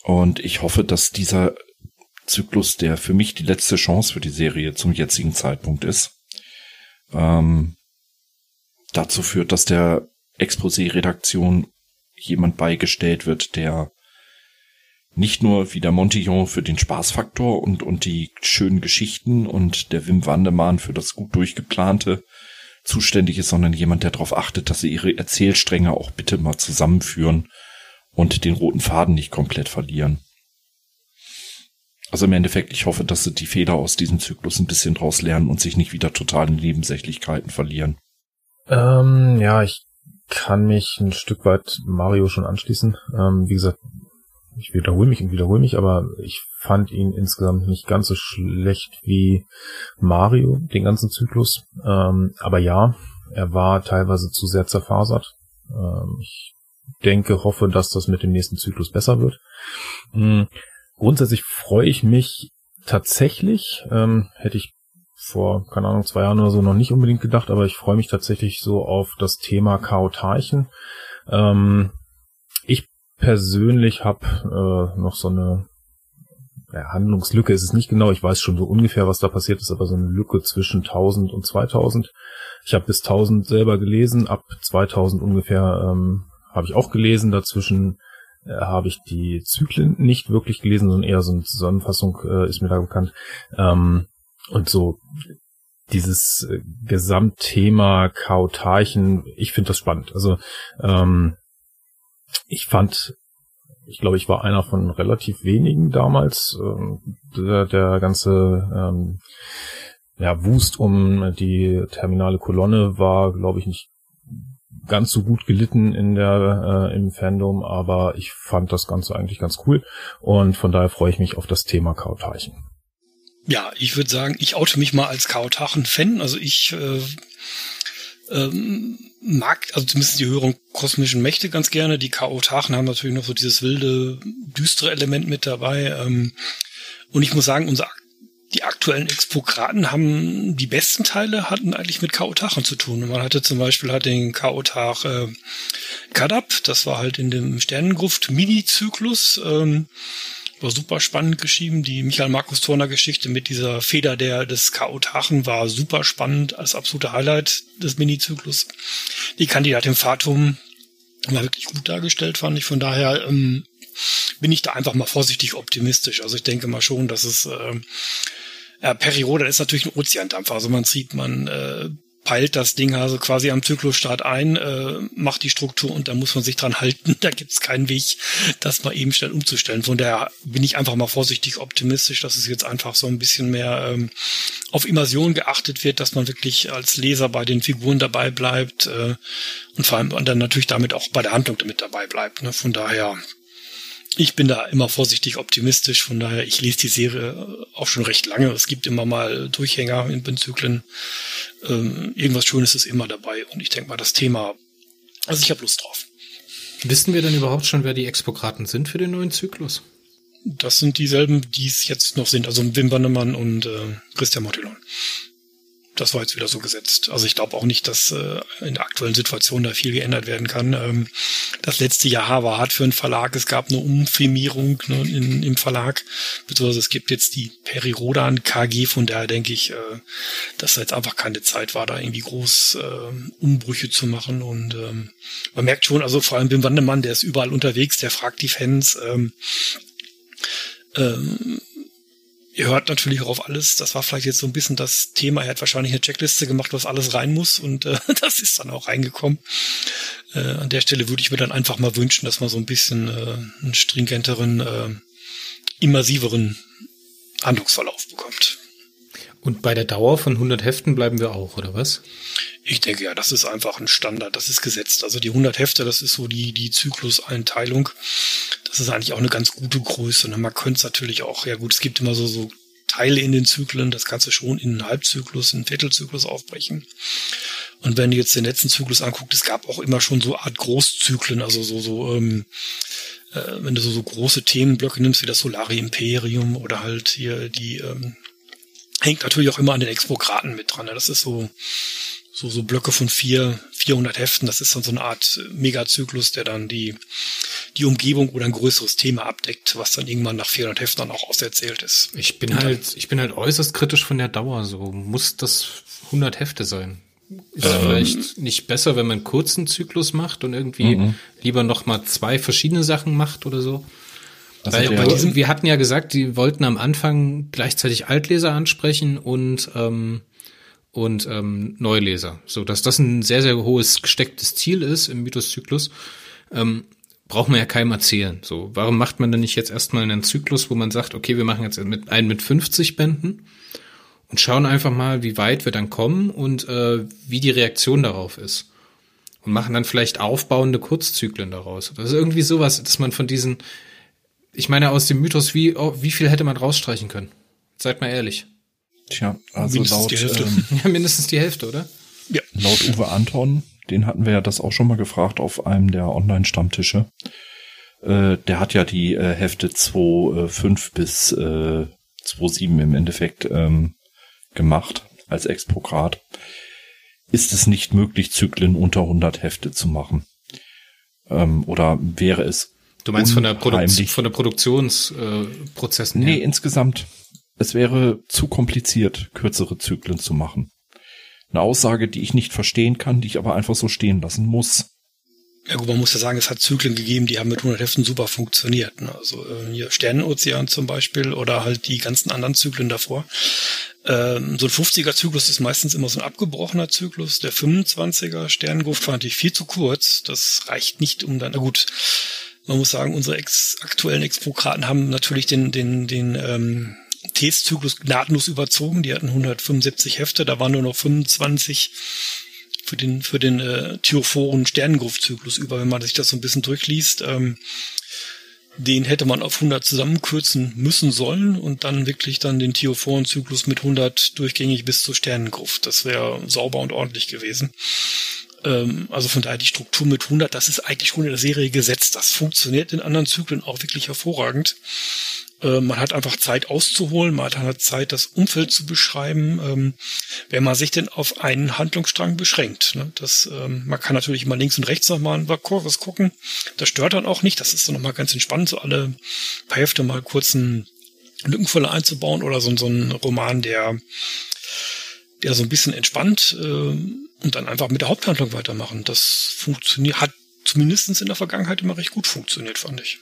Und ich hoffe, dass dieser Zyklus, der für mich die letzte Chance für die Serie zum jetzigen Zeitpunkt ist, ähm, dazu führt, dass der Exposé-Redaktion jemand beigestellt wird, der nicht nur wie der Montillon für den Spaßfaktor und, und die schönen Geschichten und der Wim Wandemann für das gut durchgeplante zuständig ist, sondern jemand, der darauf achtet, dass sie ihre Erzählstränge auch bitte mal zusammenführen und den roten Faden nicht komplett verlieren. Also im Endeffekt, ich hoffe, dass sie die Fehler aus diesem Zyklus ein bisschen draus lernen und sich nicht wieder total in Nebensächlichkeiten verlieren. Ähm, ja, ich kann mich ein Stück weit Mario schon anschließen. Ähm, wie gesagt, ich wiederhole mich und wiederhole mich, aber ich fand ihn insgesamt nicht ganz so schlecht wie Mario, den ganzen Zyklus. Ähm, aber ja, er war teilweise zu sehr zerfasert. Ähm, ich denke, hoffe, dass das mit dem nächsten Zyklus besser wird. Mhm. Grundsätzlich freue ich mich tatsächlich, ähm, hätte ich vor, keine Ahnung, zwei Jahren oder so noch nicht unbedingt gedacht, aber ich freue mich tatsächlich so auf das Thema Chaotarchen. Ähm, ich persönlich habe äh, noch so eine ja, Handlungslücke ist es nicht genau, ich weiß schon so ungefähr, was da passiert ist, aber so eine Lücke zwischen 1000 und 2000. Ich habe bis 1000 selber gelesen, ab 2000 ungefähr ähm, habe ich auch gelesen, dazwischen habe ich die Zyklen nicht wirklich gelesen, sondern eher so eine Zusammenfassung äh, ist mir da bekannt. Ähm, und so dieses äh, Gesamtthema Kautarchen, ich finde das spannend. Also ähm, ich fand, ich glaube, ich war einer von relativ wenigen damals. Ähm, der, der ganze ähm, ja, Wust um die terminale Kolonne war, glaube ich, nicht ganz so gut gelitten in der äh, im Fandom, aber ich fand das Ganze eigentlich ganz cool und von daher freue ich mich auf das Thema Kautarchen. Ja, ich würde sagen, ich oute mich mal als Kautarchen-Fan. Also ich äh, ähm, mag, also zumindest die höheren kosmischen Mächte ganz gerne. Die Chaotachen haben natürlich noch so dieses wilde, düstere Element mit dabei. Ähm, und ich muss sagen, unser die aktuellen Expokraten haben die besten Teile hatten eigentlich mit Chaotachen zu tun. man hatte zum Beispiel halt den Chaotach äh, Kadab, das war halt in dem Sternengruft Mini-Zyklus. Ähm, war super spannend geschrieben. Die Michael Markus Turner Geschichte mit dieser Feder der, des Chaotachen war super spannend als absolute Highlight des Mini-Zyklus. Die Kandidatin Fatum war wirklich gut dargestellt, fand ich. Von daher ähm, bin ich da einfach mal vorsichtig optimistisch. Also ich denke mal schon, dass es äh, ja, Periode ist natürlich ein Ozeandampfer. Also man sieht, man äh, peilt das Ding also quasi am Zyklusstart ein, äh, macht die Struktur und da muss man sich dran halten. Da gibt es keinen Weg, das mal eben schnell umzustellen. Von daher bin ich einfach mal vorsichtig optimistisch, dass es jetzt einfach so ein bisschen mehr ähm, auf Immersion geachtet wird, dass man wirklich als Leser bei den Figuren dabei bleibt äh, und vor allem dann natürlich damit auch bei der Handlung damit dabei bleibt. Ne? Von daher ich bin da immer vorsichtig optimistisch, von daher, ich lese die Serie auch schon recht lange. Es gibt immer mal Durchhänger in Benzyklen. Ähm, irgendwas Schönes ist immer dabei und ich denke mal, das Thema, also ich habe Lust drauf. Wissen wir denn überhaupt schon, wer die Expokraten sind für den neuen Zyklus? Das sind dieselben, die es jetzt noch sind, also Wim Wannemann und äh, Christian Mottillon das war jetzt wieder so gesetzt. Also ich glaube auch nicht, dass äh, in der aktuellen Situation da viel geändert werden kann. Ähm, das letzte Jahr war hart für einen Verlag. Es gab eine Umfirmierung ne, in, im Verlag, beziehungsweise es gibt jetzt die Perirodan KG, von daher denke ich, äh, dass da jetzt einfach keine Zeit war, da irgendwie groß äh, Umbrüche zu machen. Und ähm, man merkt schon, also vor allem Wim Wandemann, der ist überall unterwegs, der fragt die Fans, ähm, ähm, ihr hört natürlich auch auf alles. Das war vielleicht jetzt so ein bisschen das Thema. Er hat wahrscheinlich eine Checkliste gemacht, was alles rein muss und äh, das ist dann auch reingekommen. Äh, an der Stelle würde ich mir dann einfach mal wünschen, dass man so ein bisschen äh, einen stringenteren, äh, immersiveren Handlungsverlauf bekommt. Und bei der Dauer von 100 Heften bleiben wir auch, oder was? Ich denke ja, das ist einfach ein Standard, das ist gesetzt. Also die 100 Hefte, das ist so die, die Zykluseinteilung. Das ist eigentlich auch eine ganz gute Größe. Und man könnte es natürlich auch, ja gut, es gibt immer so, so Teile in den Zyklen, das kannst du schon in einen Halbzyklus, in einen Viertelzyklus aufbrechen. Und wenn du jetzt den letzten Zyklus anguckst, es gab auch immer schon so Art Großzyklen, also so, so, ähm, äh, wenn du so, so große Themenblöcke nimmst, wie das Solari Imperium oder halt hier die, ähm, hängt natürlich auch immer an den Expokraten mit dran. Ne? Das ist so, so, so Blöcke von vier, 400 Heften. Das ist dann so eine Art Megazyklus, der dann die, die Umgebung oder ein größeres Thema abdeckt, was dann irgendwann nach 400 Heften dann auch auserzählt ist. Ich bin halt, ich bin halt äußerst kritisch von der Dauer. So muss das 100 Hefte sein. Ist ähm. vielleicht nicht besser, wenn man einen kurzen Zyklus macht und irgendwie mhm. lieber noch mal zwei verschiedene Sachen macht oder so? Weil bei diesem, wir hatten ja gesagt, die wollten am Anfang gleichzeitig Altleser ansprechen und ähm, und ähm, Neuleser, so dass das ein sehr sehr hohes gestecktes Ziel ist im Mythoszyklus. Ähm, braucht man ja keinem erzählen. So, warum macht man denn nicht jetzt erstmal einen Zyklus, wo man sagt, okay, wir machen jetzt mit, einen mit 50 Bänden und schauen einfach mal, wie weit wir dann kommen und äh, wie die Reaktion darauf ist. Und machen dann vielleicht aufbauende Kurzzyklen daraus. Das ist irgendwie sowas, dass man von diesen Ich meine, aus dem Mythos, wie, oh, wie viel hätte man rausstreichen können? Seid mal ehrlich. Tja, also Mindestens laut, die Hälfte. ähm, Ja, mindestens die Hälfte, oder? laut Uwe Anton, den hatten wir ja das auch schon mal gefragt auf einem der Online-Stammtische. Äh, der hat ja die äh, Hefte 2.5 bis äh, 2.7 im Endeffekt ähm, gemacht als Exprokrat. Ist es nicht möglich, Zyklen unter 100 Hefte zu machen? Ähm, oder wäre es Du meinst von der, Produ Unheimlich. von der Produktionsprozessen äh, Nee, her? insgesamt. Es wäre zu kompliziert, kürzere Zyklen zu machen. Eine Aussage, die ich nicht verstehen kann, die ich aber einfach so stehen lassen muss. Ja gut, man muss ja sagen, es hat Zyklen gegeben, die haben mit 100 Heften super funktioniert. Ne? Also äh, hier Sternenozean zum Beispiel oder halt die ganzen anderen Zyklen davor. Ähm, so ein 50er-Zyklus ist meistens immer so ein abgebrochener Zyklus. Der 25er Sternengruft fand ich viel zu kurz. Das reicht nicht, um dann, na gut, man muss sagen, unsere ex aktuellen Exprokraten haben natürlich den, den, den ähm, Tes-Zyklus nahtlos überzogen. Die hatten 175 Hefte, da waren nur noch 25 für den, für den äh, Thiophoren Sternengruftzyklus über, wenn man sich das so ein bisschen durchliest. Ähm, den hätte man auf 100 zusammenkürzen müssen sollen und dann wirklich dann den Thiophoren-Zyklus mit 100 durchgängig bis zur Sternengruft. Das wäre sauber und ordentlich gewesen. Ähm, also von daher die Struktur mit 100, das ist eigentlich schon in der Serie gesetzt. Das funktioniert in anderen Zyklen auch wirklich hervorragend. Äh, man hat einfach Zeit auszuholen, man hat Zeit, das Umfeld zu beschreiben, ähm, wenn man sich denn auf einen Handlungsstrang beschränkt. Ne? Das, ähm, man kann natürlich mal links und rechts nochmal ein was gucken. Das stört dann auch nicht. Das ist dann nochmal ganz entspannt, so alle paar Hefte mal kurz einen Lückenfüller einzubauen oder so, so ein Roman, der, der so ein bisschen entspannt äh, und dann einfach mit der Haupthandlung weitermachen. Das funktioniert, hat zumindestens in der Vergangenheit immer recht gut funktioniert, fand ich.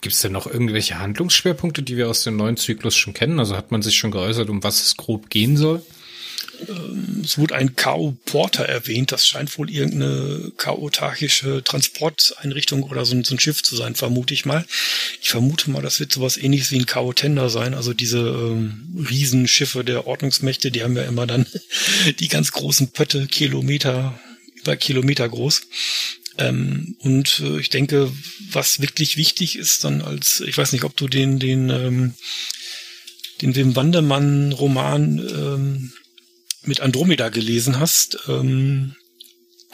Gibt es denn noch irgendwelche Handlungsschwerpunkte, die wir aus dem neuen Zyklus schon kennen? Also hat man sich schon geäußert, um was es grob gehen soll? Es wurde ein K.O.-Porter erwähnt. Das scheint wohl irgendeine chaotarchische Transporteinrichtung oder so ein, so ein Schiff zu sein, vermute ich mal. Ich vermute mal, das wird sowas ähnliches wie ein K.O.-Tender sein. Also diese ähm, Riesenschiffe der Ordnungsmächte, die haben ja immer dann die ganz großen Pötte, Kilometer, über Kilometer groß. Ähm, und äh, ich denke, was wirklich wichtig ist, dann als, ich weiß nicht, ob du den, den, ähm, den Wim Wandermann-Roman ähm, mit Andromeda gelesen hast. Ähm,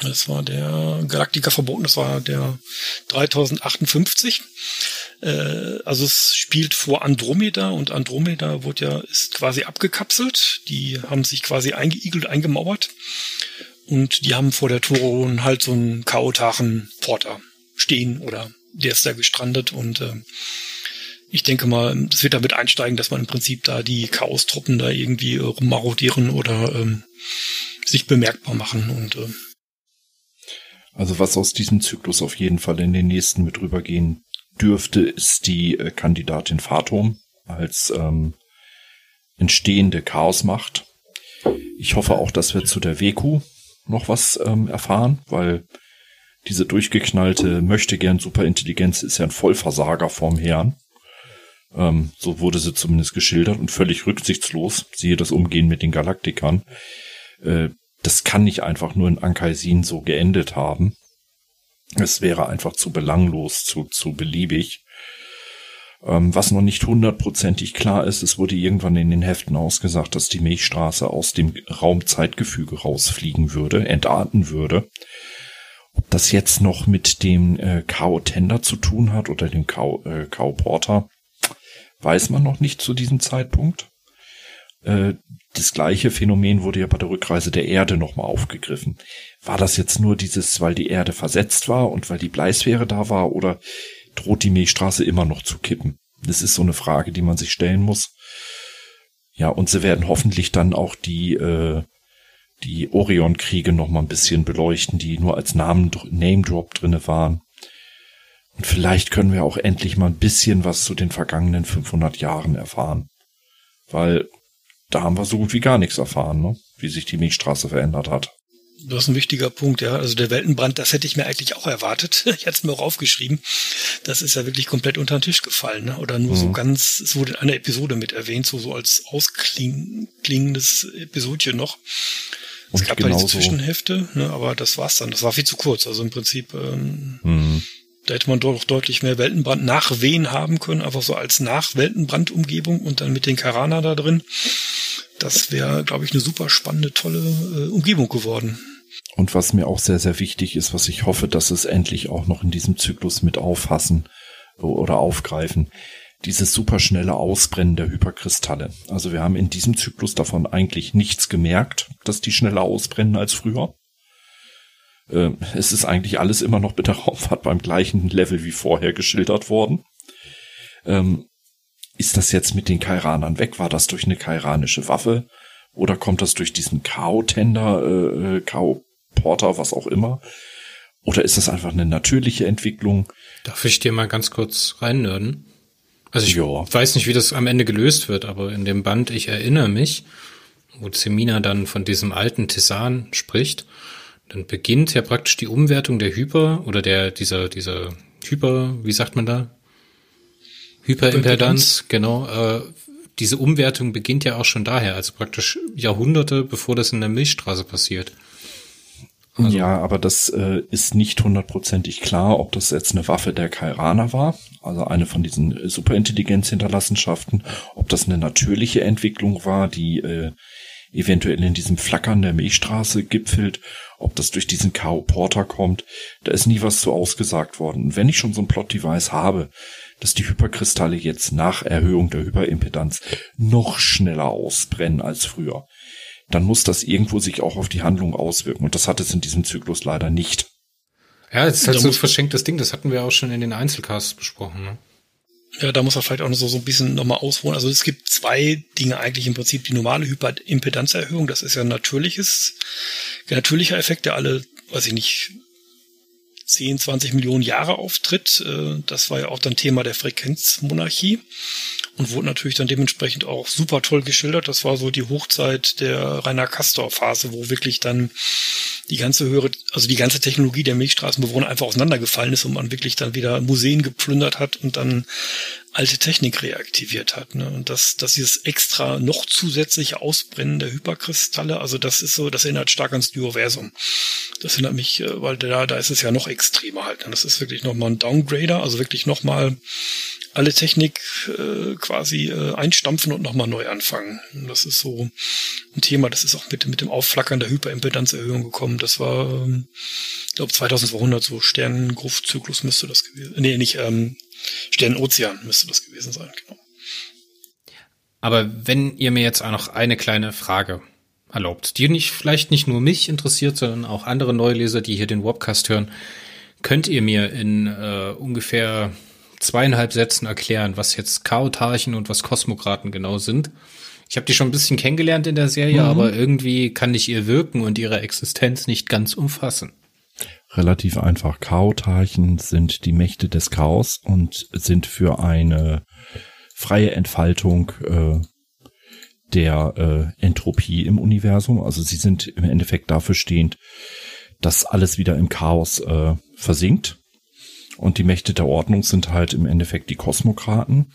das war der Galaktiker verboten, das war der 3058. Äh, also es spielt vor Andromeda und Andromeda wurde ja, ist quasi abgekapselt. Die haben sich quasi eingeigelt, eingemauert. Und die haben vor der Toron halt so einen chaotaren Porter stehen oder der ist da gestrandet und äh, ich denke mal, das wird damit einsteigen, dass man im Prinzip da die Chaos-Truppen da irgendwie äh, rummarodieren oder ähm, sich bemerkbar machen und äh, Also was aus diesem Zyklus auf jeden Fall in den nächsten mit rübergehen dürfte, ist die äh, Kandidatin Phatom als ähm, entstehende Chaosmacht. Ich hoffe auch, dass wir zu der Weku noch was ähm, erfahren, weil diese durchgeknallte möchte gern Superintelligenz ist ja ein Vollversager vom Herrn. Ähm, so wurde sie zumindest geschildert und völlig rücksichtslos. Siehe das Umgehen mit den Galaktikern. Äh, das kann nicht einfach nur in Ankaisin so geendet haben. Es wäre einfach zu belanglos, zu, zu beliebig. Ähm, was noch nicht hundertprozentig klar ist, es wurde irgendwann in den Heften ausgesagt, dass die Milchstraße aus dem Raumzeitgefüge rausfliegen würde, entarten würde. Ob das jetzt noch mit dem äh, Kao Tender zu tun hat oder dem Kao, äh, Porter, weiß man noch nicht zu diesem Zeitpunkt. Äh, das gleiche Phänomen wurde ja bei der Rückreise der Erde nochmal aufgegriffen. War das jetzt nur dieses, weil die Erde versetzt war und weil die Bleisphäre da war oder droht die Milchstraße immer noch zu kippen? Das ist so eine Frage, die man sich stellen muss. Ja, und sie werden hoffentlich dann auch die, äh, die Orion-Kriege nochmal ein bisschen beleuchten, die nur als Namen, Name-Drop drinne waren. Und vielleicht können wir auch endlich mal ein bisschen was zu den vergangenen 500 Jahren erfahren. Weil da haben wir so gut wie gar nichts erfahren, ne? wie sich die Milchstraße verändert hat. Das ist ein wichtiger Punkt, ja. Also der Weltenbrand, das hätte ich mir eigentlich auch erwartet. Ich hatte es mir auch aufgeschrieben. Das ist ja wirklich komplett unter den Tisch gefallen, ne? Oder nur mhm. so ganz, es wurde in einer Episode mit erwähnt, so, so als ausklingendes Episodchen noch. Es Und gab da diese Zwischenhefte, ne? aber das war's dann. Das war viel zu kurz. Also im Prinzip ähm, mhm. Da hätte man doch deutlich mehr Weltenbrand nachwehen haben können, einfach so als Nachweltenbrandumgebung und dann mit den Karana da drin. Das wäre, glaube ich, eine super spannende, tolle äh, Umgebung geworden. Und was mir auch sehr, sehr wichtig ist, was ich hoffe, dass es endlich auch noch in diesem Zyklus mit auffassen oder aufgreifen, dieses superschnelle Ausbrennen der Hyperkristalle. Also wir haben in diesem Zyklus davon eigentlich nichts gemerkt, dass die schneller ausbrennen als früher. Ähm, es ist eigentlich alles immer noch mit der Raumfahrt beim gleichen Level wie vorher geschildert worden. Ähm, ist das jetzt mit den Kairanern weg? War das durch eine kairanische Waffe? Oder kommt das durch diesen Kao-Tender, äh, äh Kao-Porter, was auch immer? Oder ist das einfach eine natürliche Entwicklung? Darf ich dir mal ganz kurz reinnörden? Also ich jo. weiß nicht, wie das am Ende gelöst wird, aber in dem Band, ich erinnere mich, wo Zemina dann von diesem alten Tisan spricht, dann beginnt ja praktisch die Umwertung der Hyper oder der, dieser, dieser Hyper, wie sagt man da? Hyperimpedanz, genau. Äh, diese Umwertung beginnt ja auch schon daher, also praktisch Jahrhunderte, bevor das in der Milchstraße passiert. Also, ja, aber das äh, ist nicht hundertprozentig klar, ob das jetzt eine Waffe der Kairaner war, also eine von diesen Superintelligenz-Hinterlassenschaften, ob das eine natürliche Entwicklung war, die äh, eventuell in diesem Flackern der Milchstraße gipfelt, ob das durch diesen K.O. Porter kommt, da ist nie was zu ausgesagt worden. Und wenn ich schon so ein Plot-Device habe, dass die Hyperkristalle jetzt nach Erhöhung der Hyperimpedanz noch schneller ausbrennen als früher, dann muss das irgendwo sich auch auf die Handlung auswirken. Und das hat es in diesem Zyklus leider nicht. Ja, es ist halt da so ein verschenktes Ding, das hatten wir auch schon in den Einzelcasts besprochen. Ne? Ja, da muss er vielleicht auch noch so, so ein bisschen nochmal ausholen. Also es gibt zwei Dinge eigentlich im Prinzip. Die normale Hyperimpedanzerhöhung, das ist ja ein natürliches, ein natürlicher Effekt, der alle, weiß ich nicht, 10, 20 Millionen Jahre auftritt. Äh, das war ja auch dann Thema der Frequenzmonarchie und wurde natürlich dann dementsprechend auch super toll geschildert. Das war so die Hochzeit der Rainer Castor Phase, wo wirklich dann die ganze höhere, also die ganze Technologie der Milchstraßenbewohner einfach auseinandergefallen ist und man wirklich dann wieder Museen geplündert hat und dann alte Technik reaktiviert hat. Ne? Und das, dass dieses extra noch zusätzliche Ausbrennen der Hyperkristalle, also das ist so, das erinnert stark ans Dioversum. Das erinnert mich, äh, weil da, da ist es ja noch extremer halt. Ne? Das ist wirklich nochmal ein Downgrader, also wirklich nochmal alle Technik äh, quasi äh, einstampfen und nochmal neu anfangen. Und das ist so ein Thema, das ist auch mit, mit dem Aufflackern der Hyperimpedanzerhöhung gekommen. Das war, ähm, ich glaube, 2200 so Sternengruftzyklus müsste das gewesen Nee, nicht ähm, Sternenozean müsste das gewesen sein, genau. Aber wenn ihr mir jetzt auch noch eine kleine Frage erlaubt, die nicht, vielleicht nicht nur mich interessiert, sondern auch andere Neuleser, die hier den Webcast hören, könnt ihr mir in äh, ungefähr zweieinhalb Sätzen erklären, was jetzt Chaotarchen und was Kosmokraten genau sind. Ich habe die schon ein bisschen kennengelernt in der Serie, mhm. aber irgendwie kann ich ihr Wirken und ihre Existenz nicht ganz umfassen. Relativ einfach. Chaotarchen sind die Mächte des Chaos und sind für eine freie Entfaltung äh, der äh, Entropie im Universum. Also sie sind im Endeffekt dafür stehend, dass alles wieder im Chaos äh, versinkt und die Mächte der Ordnung sind halt im Endeffekt die Kosmokraten,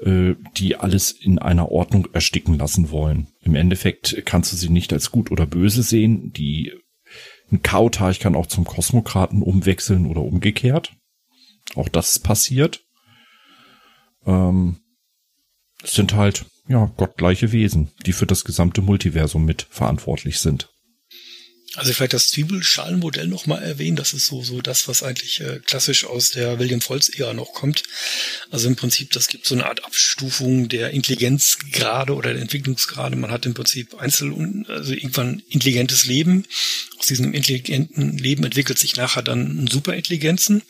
äh, die alles in einer Ordnung ersticken lassen wollen. Im Endeffekt kannst du sie nicht als gut oder böse sehen. Die ein Kautarch kann auch zum Kosmokraten umwechseln oder umgekehrt. Auch das passiert. Ähm, es sind halt ja gottgleiche Wesen, die für das gesamte Multiversum mit verantwortlich sind. Also vielleicht das Zwiebelschalenmodell nochmal erwähnen. Das ist so, so das, was eigentlich äh, klassisch aus der William Foltz-Ära noch kommt. Also im Prinzip, das gibt so eine Art Abstufung der Intelligenzgrade oder der Entwicklungsgrade. Man hat im Prinzip Einzel, also irgendwann intelligentes Leben. Aus diesem intelligenten Leben entwickelt sich nachher dann Superintelligenzen.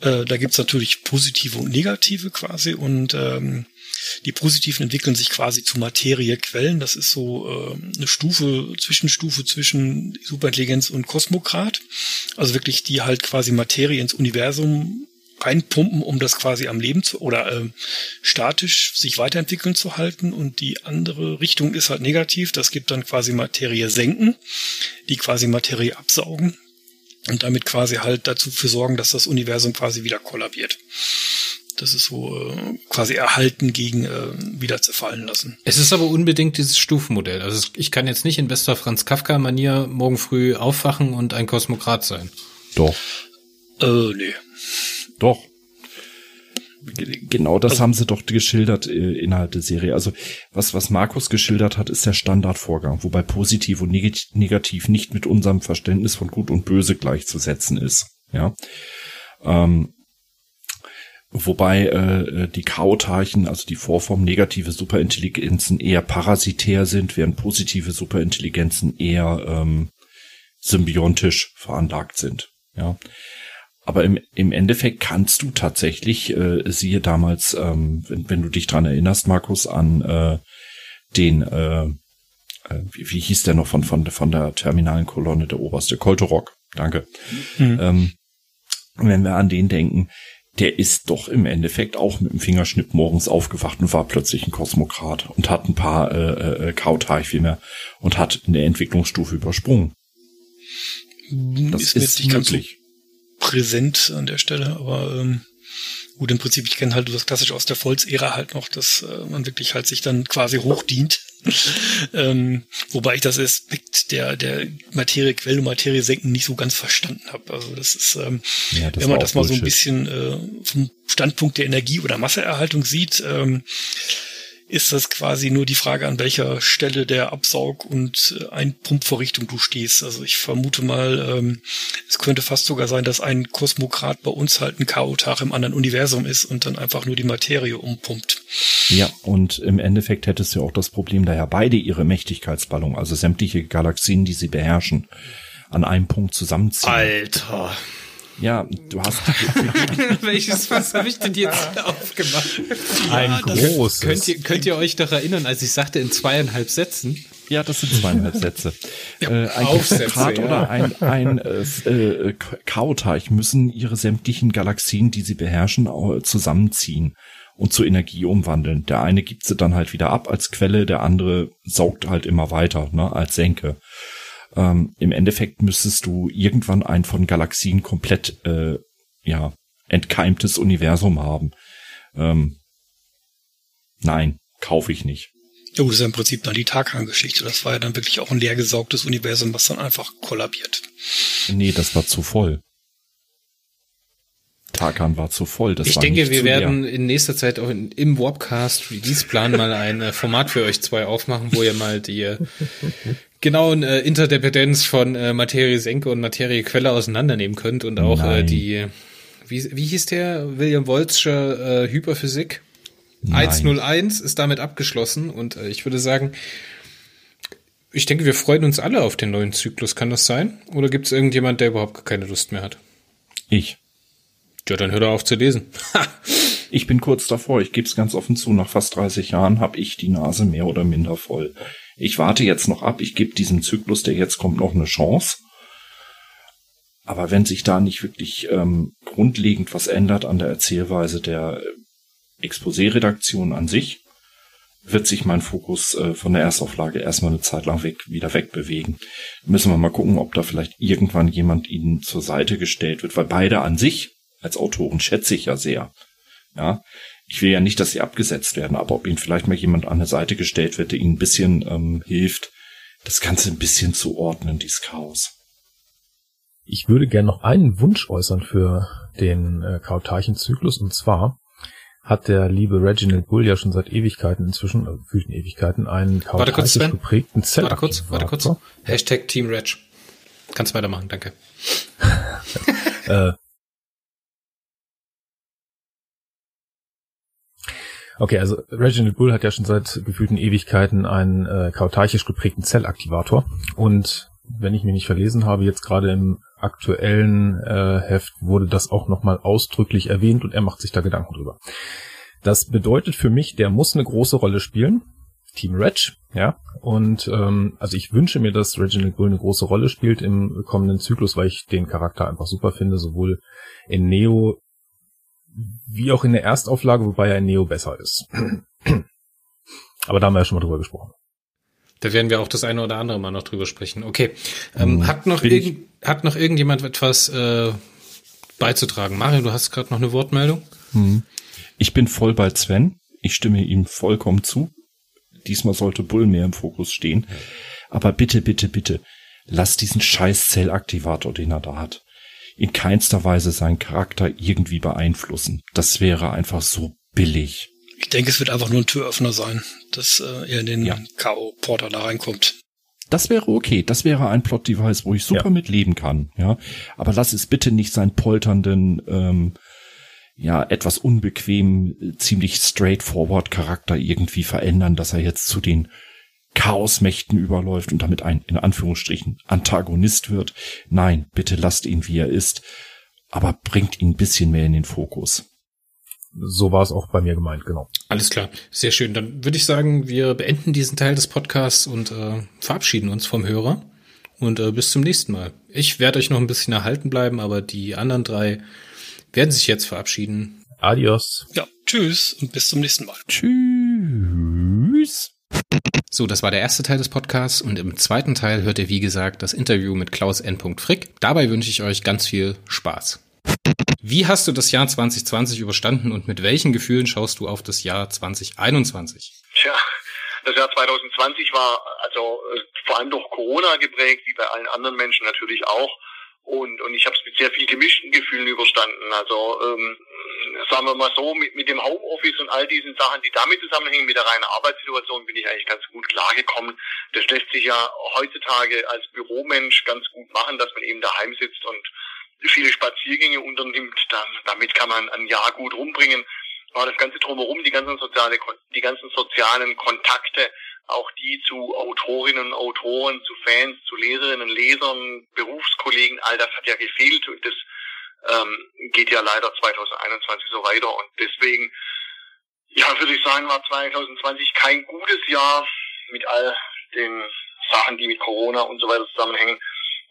Äh, da gibt's natürlich positive und negative quasi und ähm, die positiven entwickeln sich quasi zu Materiequellen. Das ist so äh, eine Stufe, Zwischenstufe zwischen Superintelligenz und Kosmokrat. Also wirklich, die halt quasi Materie ins Universum reinpumpen, um das quasi am Leben zu oder äh, statisch sich weiterentwickeln zu halten. Und die andere Richtung ist halt negativ. Das gibt dann quasi Materie senken, die quasi Materie absaugen und damit quasi halt dazu für sorgen, dass das Universum quasi wieder kollabiert. Das ist so äh, quasi erhalten gegen äh, wieder zerfallen lassen. Es ist aber unbedingt dieses Stufenmodell. Also ich kann jetzt nicht in bester Franz Kafka-Manier morgen früh aufwachen und ein Kosmokrat sein. Doch. Äh, nee. Doch. Genau das also, haben sie doch geschildert äh, innerhalb der Serie. Also was, was Markus geschildert hat, ist der Standardvorgang, wobei positiv und negativ nicht mit unserem Verständnis von gut und böse gleichzusetzen ist. Ja. Ähm, wobei äh, die Chaotarchen, also die Vorform negative Superintelligenzen eher parasitär sind, während positive Superintelligenzen eher ähm, symbiontisch veranlagt sind. Ja. Aber im, im Endeffekt kannst du tatsächlich, äh, siehe damals, ähm, wenn, wenn du dich dran erinnerst, Markus, an äh, den, äh, äh, wie, wie hieß der noch von, von, von der terminalen Kolonne, der oberste, Koltorok, danke. Mhm. Ähm, wenn wir an den denken, der ist doch im Endeffekt auch mit dem Fingerschnipp morgens aufgewacht und war plötzlich ein Kosmokrat und hat ein paar äh, äh, Kauteich vielmehr und hat eine Entwicklungsstufe übersprungen. Das ist, ist möglich präsent an der Stelle, aber ähm, gut, im Prinzip, ich kenne halt das klassisch aus der Volz-Ära halt noch, dass äh, man wirklich halt sich dann quasi hochdient. ähm, wobei ich das Aspekt der, der Materie Quelle und Materie senken nicht so ganz verstanden habe. Also das ist, ähm, ja, das wenn man das mal Bullshit. so ein bisschen äh, vom Standpunkt der Energie- oder Masseerhaltung sieht, ähm, ist das quasi nur die Frage, an welcher Stelle der Absaug- und äh, Einpumpvorrichtung du stehst. Also ich vermute mal, ähm, es könnte fast sogar sein, dass ein Kosmokrat bei uns halt ein Chaotach im anderen Universum ist und dann einfach nur die Materie umpumpt. Ja, und im Endeffekt hättest du auch das Problem, da ja beide ihre Mächtigkeitsballung, also sämtliche Galaxien, die sie beherrschen, an einem Punkt zusammenziehen. Alter. Ja, du hast. Welches Fass habe ich denn jetzt aufgemacht? Ein ja, großes. Könnt ihr, könnt ihr euch doch erinnern, als ich sagte in zweieinhalb Sätzen? Ja, das sind zweieinhalb Sätze. Ja, äh, ein Aufsätze, ja. oder ein, ein äh, äh, Kauteich müssen ihre sämtlichen Galaxien, die sie beherrschen, zusammenziehen und zur Energie umwandeln. Der eine gibt sie dann halt wieder ab als Quelle, der andere saugt halt immer weiter, ne, als Senke ähm, im Endeffekt müsstest du irgendwann ein von Galaxien komplett äh, ja entkeimtes Universum haben. Ähm, nein, kaufe ich nicht. Ja, das ist ja im Prinzip dann die Tarkan-Geschichte. Das war ja dann wirklich auch ein leergesaugtes Universum, was dann einfach kollabiert. Nee, das war zu voll. Tarkan war zu voll. Das ich denke, wir werden leer. in nächster Zeit auch in, im Warpcast Release-Plan mal ein äh, Format für euch zwei aufmachen, wo ihr mal die genauen äh, Interdependenz von äh, Materie Senke und Materie Quelle auseinandernehmen könnt und auch äh, die, wie, wie hieß der, William Wolzsche äh, Hyperphysik? Nein. 101 ist damit abgeschlossen und äh, ich würde sagen, ich denke, wir freuen uns alle auf den neuen Zyklus. Kann das sein? Oder gibt es irgendjemand, der überhaupt keine Lust mehr hat? Ich. Ja, dann hör doch auf zu lesen. ich bin kurz davor, ich gebe es ganz offen zu, nach fast 30 Jahren habe ich die Nase mehr oder minder voll. Ich warte jetzt noch ab, ich gebe diesem Zyklus, der jetzt kommt, noch eine Chance. Aber wenn sich da nicht wirklich ähm, grundlegend was ändert an der Erzählweise der Exposé-Redaktion an sich, wird sich mein Fokus äh, von der Erstauflage erstmal eine Zeit lang weg, wieder wegbewegen. Müssen wir mal gucken, ob da vielleicht irgendwann jemand ihnen zur Seite gestellt wird, weil beide an sich als Autoren schätze ich ja sehr. Ja, ich will ja nicht, dass sie abgesetzt werden, aber ob ihnen vielleicht mal jemand an der Seite gestellt wird, der ihnen ein bisschen ähm, hilft, das Ganze ein bisschen zu ordnen, dieses Chaos. Ich würde gerne noch einen Wunsch äußern für den äh, Kautarchenzyklus und zwar hat der liebe Reginald Bull ja schon seit Ewigkeiten inzwischen, äh, gefühlten Ewigkeiten, einen kautarchisch geprägten Zell. Warte kurz, warte kurz. Hashtag Team Reg. Kannst weitermachen, danke. äh, Okay, also Reginald Bull hat ja schon seit gefühlten Ewigkeiten einen äh, kautarchisch geprägten Zellaktivator. Und wenn ich mich nicht verlesen habe, jetzt gerade im aktuellen äh, Heft wurde das auch nochmal ausdrücklich erwähnt und er macht sich da Gedanken drüber. Das bedeutet für mich, der muss eine große Rolle spielen. Team Reg, ja. Und ähm, also ich wünsche mir, dass Reginald Bull eine große Rolle spielt im kommenden Zyklus, weil ich den Charakter einfach super finde, sowohl in Neo wie auch in der Erstauflage, wobei er in Neo besser ist. Aber da haben wir ja schon mal drüber gesprochen. Da werden wir auch das eine oder andere mal noch drüber sprechen. Okay. Ähm, hm, hat, noch irgend, hat noch irgendjemand etwas äh, beizutragen? Mario, du hast gerade noch eine Wortmeldung? Hm. Ich bin voll bei Sven. Ich stimme ihm vollkommen zu. Diesmal sollte Bull mehr im Fokus stehen. Aber bitte, bitte, bitte, lass diesen scheiß Zellaktivator, den er da hat in keinster Weise seinen Charakter irgendwie beeinflussen. Das wäre einfach so billig. Ich denke, es wird einfach nur ein Türöffner sein, dass äh, er in den Ja. K.O.-Porter da reinkommt. Das wäre okay. Das wäre ein Plot-Device, wo ich super Ja. mit leben kann. Ja, aber lass es bitte nicht seinen polternden, ähm, ja etwas unbequem, äh, ziemlich straightforward Charakter irgendwie verändern, dass er jetzt zu den Chaosmächten überläuft und damit ein in Anführungsstrichen Antagonist wird. Nein, bitte lasst ihn wie er ist, aber bringt ihn ein bisschen mehr in den Fokus. So war es auch bei mir gemeint, genau. Alles klar, sehr schön. Dann würde ich sagen, wir beenden diesen Teil des Podcasts und äh, verabschieden uns vom Hörer. Und äh, bis zum nächsten Mal. Ich werde euch noch ein bisschen erhalten bleiben, aber die anderen drei werden sich jetzt verabschieden. Adios. Ja, tschüss und bis zum nächsten Mal. Tschüss. So, das war der erste Teil des Podcasts und im zweiten Teil hört ihr, wie gesagt, das Interview mit Klaus N. Frick. Dabei wünsche ich euch ganz viel Spaß. Wie hast du das Jahr 2020 überstanden und mit welchen Gefühlen schaust du auf das Jahr 2021? Tja, das Jahr 2020 war also äh, vor allem durch Corona geprägt, wie bei allen anderen Menschen natürlich auch. Und, und ich habe es mit sehr viel gemischten Gefühlen überstanden. Also ähm, sagen wir mal so, mit, mit dem Homeoffice und all diesen Sachen, die damit zusammenhängen, mit der reinen Arbeitssituation, bin ich eigentlich ganz gut klargekommen. Das lässt sich ja heutzutage als Büromensch ganz gut machen, dass man eben daheim sitzt und viele Spaziergänge unternimmt. Dann, damit kann man ein Jahr gut rumbringen. Aber das ganze drumherum, die ganzen soziale, die ganzen sozialen Kontakte, auch die zu Autorinnen, Autoren, zu Fans, zu Leserinnen, Lesern, Berufskollegen, all das hat ja gefehlt und das ähm, geht ja leider 2021 so weiter und deswegen, ja, würde ich sagen, war 2020 kein gutes Jahr mit all den Sachen, die mit Corona und so weiter zusammenhängen.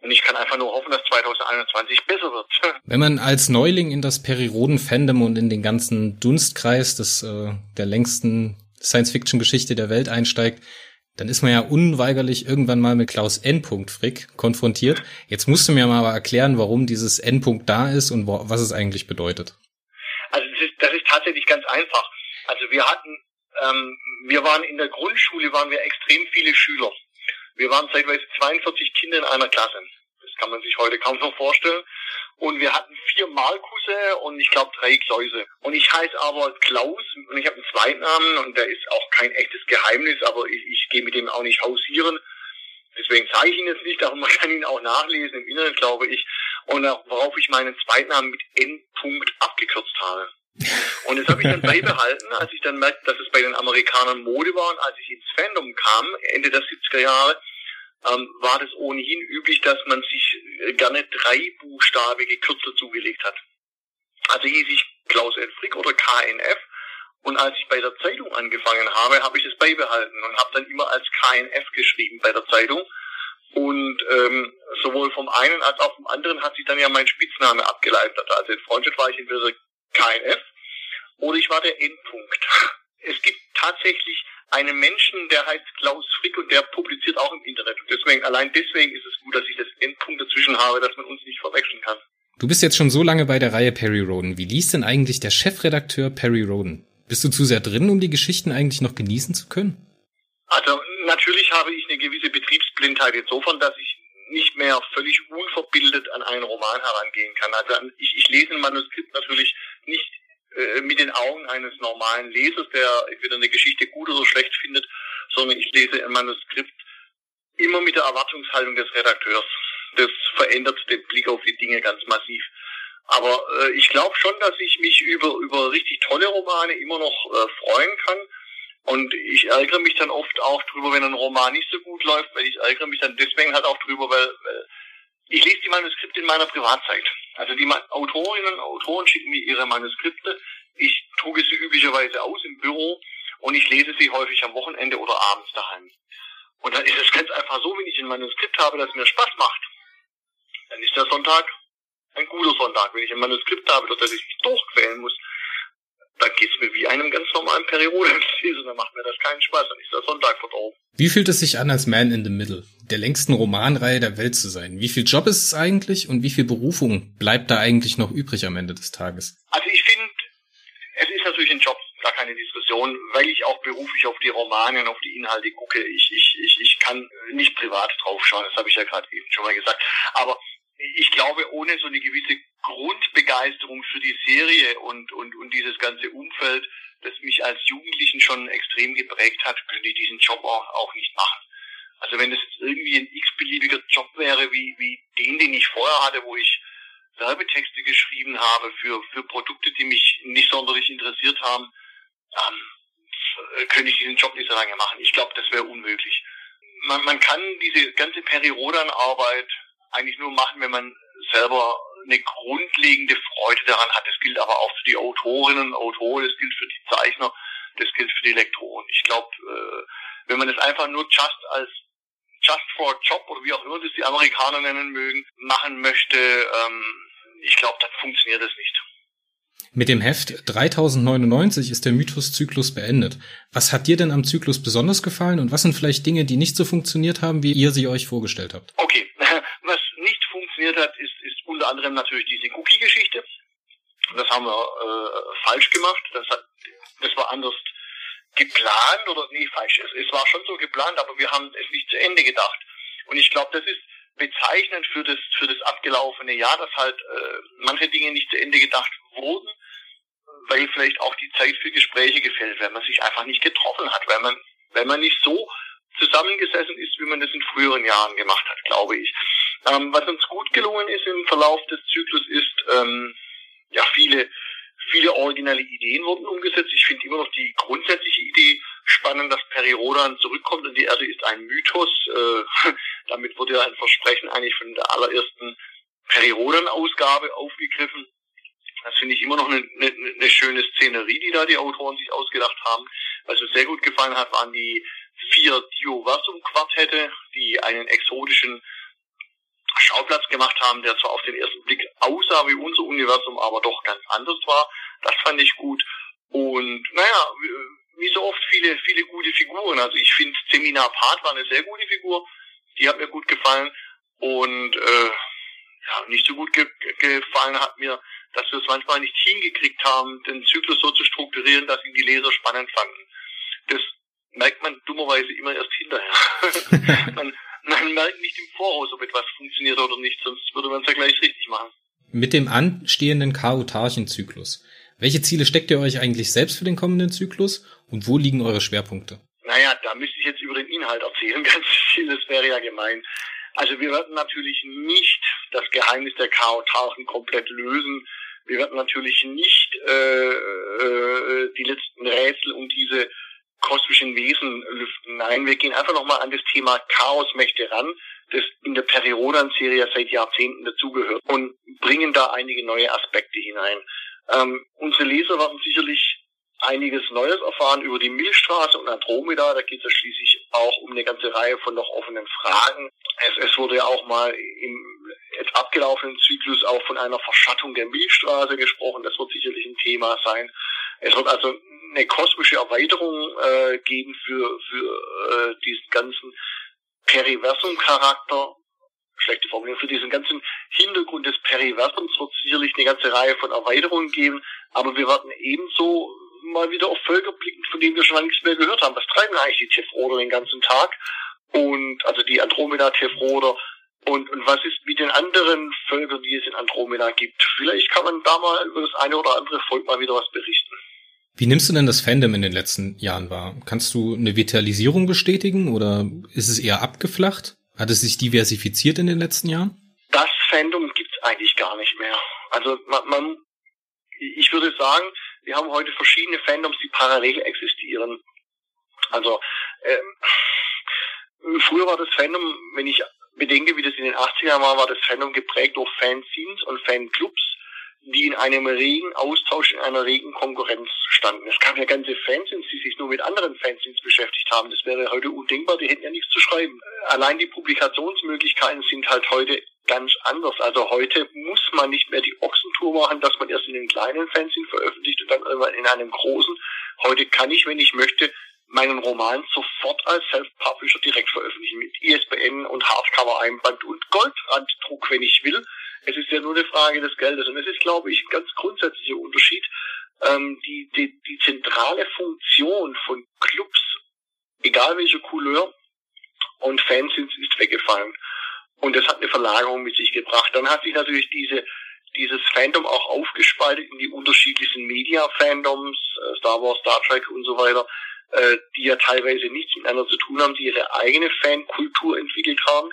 Und ich kann einfach nur hoffen, dass 2021 besser wird. Wenn man als Neuling in das Periroden-Fandom und in den ganzen Dunstkreis des, äh, der längsten Science-Fiction-Geschichte der Welt einsteigt, dann ist man ja unweigerlich irgendwann mal mit Klaus N. Frick konfrontiert. Jetzt musst du mir mal aber erklären, warum dieses N. da ist und wo, was es eigentlich bedeutet. Also das ist, das ist tatsächlich ganz einfach. Also wir hatten, ähm, wir waren in der Grundschule, waren wir extrem viele Schüler. Wir waren zeitweise 42 Kinder in einer Klasse. Das kann man sich heute kaum noch vorstellen. Und wir hatten vier Markusse und ich glaube drei Kläuse. Und ich heiße aber Klaus und ich habe einen Zweitnamen und der ist auch kein echtes Geheimnis, aber ich, ich gehe mit dem auch nicht hausieren. Deswegen sage ich ihn jetzt nicht, aber man kann ihn auch nachlesen im Internet, glaube ich. Und auch, worauf ich meinen Zweitnamen mit N. abgekürzt habe. Und das habe ich dann beibehalten, als ich dann merkte, dass es bei den Amerikanern Mode war und als ich ins Fandom kam, Ende der 70er Jahre, ähm, war das ohnehin üblich, dass man sich äh, gerne drei Buchstabe gekürzt zugelegt hat. Also hieß ich Klaus N. Frick oder KNF. Und als ich bei der Zeitung angefangen habe, habe ich es beibehalten und habe dann immer als KNF geschrieben bei der Zeitung. Und ähm, sowohl vom einen als auch vom anderen hat sich dann ja mein Spitzname abgeleitet. Also in Freundschaft war ich entweder KNF oder ich war der Endpunkt. Es gibt tatsächlich einen Menschen, der heißt Klaus Frick und der publiziert auch im Internet. Und deswegen, allein deswegen ist es gut, dass ich das Endpunkt dazwischen habe, dass man uns nicht verwechseln kann. Du bist jetzt schon so lange bei der Reihe Perry Roden. Wie liest denn eigentlich der Chefredakteur Perry Roden? Bist du zu sehr drin, um die Geschichten eigentlich noch genießen zu können? Also natürlich habe ich eine gewisse Betriebsblindheit insofern, dass ich nicht mehr völlig unverbildet an einen Roman herangehen kann. Also ich, ich lese ein Manuskript natürlich nicht äh, mit den Augen eines normalen Lesers, der entweder eine Geschichte gut oder schlecht findet, sondern ich lese ein Manuskript immer mit der Erwartungshaltung des Redakteurs. Das verändert den Blick auf die Dinge ganz massiv. Aber äh, ich glaube schon, dass ich mich über, über richtig tolle Romane immer noch äh, freuen kann. Und ich ärgere mich dann oft auch drüber, wenn ein Roman nicht so gut läuft, weil ich ärgere mich dann deswegen halt auch drüber, weil, weil ich lese die Manuskripte in meiner Privatzeit. Also die Autorinnen und Autoren schicken mir ihre Manuskripte. Ich truge sie üblicherweise aus im Büro und ich lese sie häufig am Wochenende oder abends daheim. Und dann ist es ganz einfach so, wenn ich ein Manuskript habe, das mir Spaß macht, dann ist der Sonntag ein guter Sonntag. Wenn ich ein Manuskript habe, durch das ich mich durchquälen muss, dann geht es mir wie einem ganz normalen Periodenlesen, dann macht mir das keinen Spaß, dann ist der Sonntag verdorben. Wie fühlt es sich an, als Man in the Middle, der längsten Romanreihe der Welt zu sein? Wie viel Job ist es eigentlich und wie viel Berufung bleibt da eigentlich noch übrig am Ende des Tages? Also ich finde, es ist natürlich ein Job, gar keine Diskussion, weil ich auch beruflich auf die Romane und auf die Inhalte gucke. Ich, ich, ich, ich kann nicht privat draufschauen, das habe ich ja gerade eben schon mal gesagt. Aber ich glaube, ohne so eine gewisse Grundbegeisterung für die Serie und, und, und dieses ganze Umfeld, das mich als Jugendlichen schon extrem geprägt hat, könnte ich diesen Job auch, auch nicht machen. Also wenn es irgendwie ein x-beliebiger Job wäre, wie, wie den, den ich vorher hatte, wo ich Werbetexte geschrieben habe für, für Produkte, die mich nicht sonderlich interessiert haben, ähm, könnte ich diesen Job nicht so lange machen. Ich glaube, das wäre unmöglich. Man, man kann diese ganze Peri-Rodan-Arbeit eigentlich nur machen, wenn man selber eine grundlegende Freude daran hat. Das gilt aber auch für die Autorinnen und Autoren, das gilt für die Zeichner, das gilt für die Lektoren. Ich glaube, äh, wenn man es einfach nur just als just for a job oder wie auch immer das die Amerikaner nennen mögen, machen möchte, ähm, ich glaube, dann funktioniert das nicht. Mit dem Heft 3099 ist der Mythos-Zyklus beendet. Was hat dir denn am Zyklus besonders gefallen und was sind vielleicht Dinge, die nicht so funktioniert haben, wie ihr sie euch vorgestellt habt? Okay, was nicht funktioniert hat, ist, ist unter anderem natürlich diese Cookie-Geschichte. Das haben wir äh, falsch gemacht. Das, hat, das war anders geplant oder nee, falsch. Es, es war schon so geplant, aber wir haben es nicht zu Ende gedacht. Und ich glaube, das ist bezeichnend für das für das abgelaufene Jahr, dass halt äh, manche Dinge nicht zu Ende gedacht wurden, weil vielleicht auch die Zeit für Gespräche gefällt, weil man sich einfach nicht getroffen hat, weil man weil man nicht so zusammengesessen ist, wie man das in früheren Jahren gemacht hat, glaube ich. Ähm, was uns gut gelungen ist im Verlauf des Zyklus ist, ähm, ja, viele Viele originelle Ideen wurden umgesetzt. Ich finde immer noch die grundsätzliche Idee spannend, dass Peri-Rodan zurückkommt und die Erde ist ein Mythos. Äh, damit wurde ja ein Versprechen eigentlich von der allerersten Peri-Rodan-Ausgabe aufgegriffen. Das finde ich immer noch eine, eine, eine schöne Szenerie, die da die Autoren sich ausgedacht haben. Was mir sehr gut gefallen hat, waren die vier Dioversum-Quartette, die einen exotischen Schauplatz gemacht haben, der zwar auf den ersten Blick aussah wie unser Universum, aber doch ganz anders war. Das fand ich gut. Und naja, wie so oft viele, viele gute Figuren. Also ich finde Seminar Part war eine sehr gute Figur. Die hat mir gut gefallen. Und äh, ja, nicht so gut ge gefallen hat mir, dass wir es manchmal nicht hingekriegt haben, den Zyklus so zu strukturieren, dass ihn die Leser spannend fanden. Das merkt man dummerweise immer erst hinterher. man, man merkt nicht im Voraus, ob etwas funktioniert oder nicht, sonst würde man es ja gleich richtig machen. Mit dem anstehenden Chaotarchenzyklus. Welche Ziele steckt ihr euch eigentlich selbst für den kommenden Zyklus und wo liegen eure Schwerpunkte? Naja, da müsste ich jetzt über den Inhalt erzählen, ganz viel, das wäre ja gemein. Also wir werden natürlich nicht das Geheimnis der Chaotarchen komplett lösen. Wir werden natürlich nicht äh, äh, die letzten Rätsel um diese kosmischen Wesen lüften. Nein, wir gehen einfach nochmal an das Thema Chaosmächte ran, das in der Periodan-Serie seit Jahrzehnten dazugehört und bringen da einige neue Aspekte hinein. Ähm, unsere Leser werden sicherlich einiges Neues erfahren über die Milchstraße und Andromeda. Da geht es ja schließlich auch um eine ganze Reihe von noch offenen Fragen. Es, es wurde ja auch mal im abgelaufenen Zyklus auch von einer Verschattung der Milchstraße gesprochen. Das wird sicherlich ein Thema sein. Es wird also eine kosmische Erweiterung äh, geben für, für äh, diesen ganzen Periversum-Charakter. Schlechte Formulierung. Für diesen ganzen Hintergrund des Periversums wird es sicherlich eine ganze Reihe von Erweiterungen geben. Aber wir werden ebenso mal wieder auf Völker blicken, von denen wir schon lange nichts mehr gehört haben. Was treiben eigentlich die Tefroder den ganzen Tag? Und also die Andromeda Tefroder und, und was ist mit den anderen Völkern, die es in Andromeda gibt? Vielleicht kann man da mal über das eine oder andere Volk mal wieder was berichten. Wie nimmst du denn das Fandom in den letzten Jahren wahr? Kannst du eine Vitalisierung bestätigen oder ist es eher abgeflacht? Hat es sich diversifiziert in den letzten Jahren? Das Fandom gibt's eigentlich gar nicht mehr. Also man, man ich würde sagen, wir haben heute verschiedene Fandoms, die parallel existieren. Also ähm, früher war das Fandom, wenn ich bedenke, wie das in den 80er war, war das Fandom geprägt durch Fanzines und Fanclubs, die in einem regen Austausch, in einer regen Konkurrenz standen. Es gab ja ganze Fanzines, die sich nur mit anderen Fanzines beschäftigt haben. Das wäre heute undenkbar, die hätten ja nichts zu schreiben. Allein die Publikationsmöglichkeiten sind halt heute ganz anders. Also heute muss man nicht mehr die Ochsentour machen, dass man erst in den kleinen Fanzine veröffentlicht und dann irgendwann in einem großen. Heute kann ich, wenn ich möchte, meinen Roman sofort als Self-Publisher direkt veröffentlichen mit ISBN und Hardcover-Einband und Goldranddruck, wenn ich will. Es ist ja nur eine Frage des Geldes. Und es ist, glaube ich, ein ganz grundsätzlicher Unterschied. Ähm, die, die, die zentrale Funktion von Clubs, egal welche Couleur und Fanzines, ist weggefallen. Und das hat eine Verlagerung mit sich gebracht. Dann hat sich natürlich diese, dieses Fandom auch aufgespaltet in die unterschiedlichsten Media-Fandoms, äh, Star Wars, Star Trek und so weiter, äh, die ja teilweise nichts miteinander zu tun haben, die ihre eigene Fankultur entwickelt haben.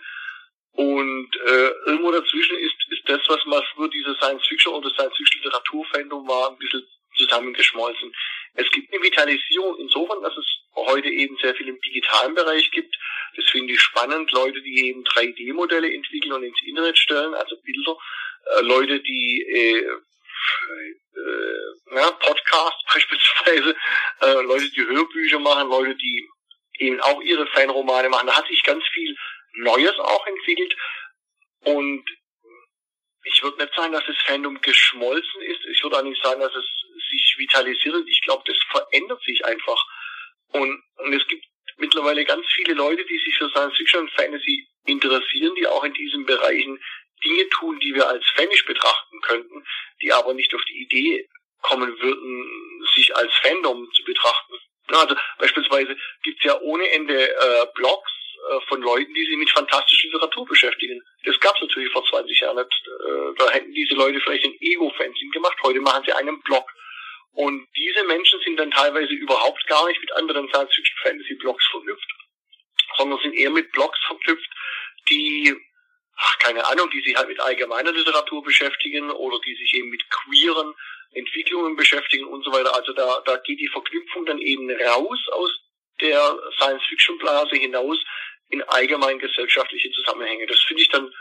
Und äh, irgendwo dazwischen ist, ist das, was man früher diese Science-Fiction oder Science-Fiction-Literatur-Fandom war, ein bisschen zusammengeschmolzen. Es gibt eine Vitalisierung insofern, dass es heute eben sehr viel im digitalen Bereich gibt. Finde ich spannend. Leute, die eben 3D-Modelle entwickeln und ins Internet stellen, also Bilder. Äh, Leute, die äh, äh, ja, Podcasts beispielsweise, äh, Leute, die Hörbücher machen, Leute, die eben auch ihre Fanromane machen. Da hat sich ganz viel Neues auch entwickelt. Und ich würde nicht sagen, dass das Fandom geschmolzen ist. Ich würde auch nicht sagen, dass es sich vitalisiert. Ich glaube, das verändert sich einfach. Und, und es gibt mittlerweile ganz viele Leute, die sich für Science Fiction und Fantasy interessieren, die auch in diesen Bereichen Dinge tun, die wir als Fanish betrachten könnten, die aber nicht auf die Idee kommen würden, sich als Fandom zu betrachten. Also beispielsweise gibt's ja ohne Ende äh, Blogs äh, von Leuten, die sich mit fantastischer Literatur beschäftigen. Das gab's natürlich vor 20 Jahren. Äh, da hätten diese Leute vielleicht ein Ego-Fanzine gemacht. Heute machen sie einen Blog. Und diese Menschen sind dann teilweise überhaupt gar nicht mit anderen Science-Fiction-Fantasy-Blogs verknüpft, sondern sind eher mit Blogs verknüpft, die, ach, keine Ahnung, die sich halt mit allgemeiner Literatur beschäftigen oder die sich eben mit queeren Entwicklungen beschäftigen und so weiter. Also da, da geht die Verknüpfung dann eben raus aus der Science-Fiction-Blase hinaus in allgemein gesellschaftliche Zusammenhänge. Das finde ich dann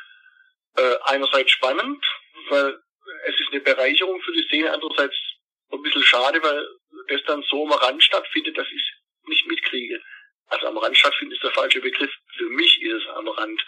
äh, einerseits spannend, weil es ist eine Bereicherung für die Szene, andererseits ein bisschen schade, weil das dann so am Rand stattfindet, dass ich nicht mitkriege. Also am Rand stattfindet ist der falsche Begriff. Für mich ist es am Rand.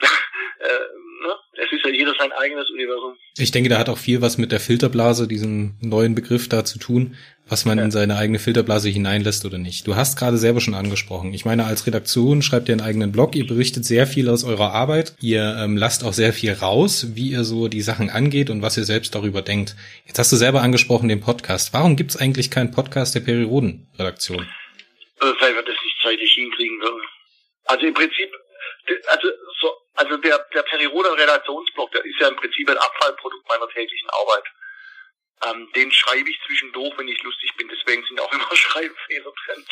äh, ne? Es ist ja jeder sein eigenes Universum. Ich denke, da hat auch viel was mit der Filterblase, diesem neuen Begriff da zu tun, was man ja. in seine eigene Filterblase hineinlässt oder nicht. Du hast gerade selber schon angesprochen. Ich meine, als Redaktion schreibt ihr einen eigenen Blog, ihr berichtet sehr viel aus eurer Arbeit, ihr ähm, lasst auch sehr viel raus, wie ihr so die Sachen angeht und was ihr selbst darüber denkt. Jetzt hast du selber angesprochen den Podcast. Warum gibt es eigentlich keinen Podcast der Perioden-Redaktion? Äh, weil wir das nicht zeitlich hinkriegen würden. Also im Prinzip, also so, also der, der Perioden-Redaktionsblog, der ist ja im Prinzip ein Abfallprodukt meiner täglichen Arbeit. Ähm, den schreibe ich zwischendurch, wenn ich lustig bin. Deswegen sind auch immer Schreibfehler drin.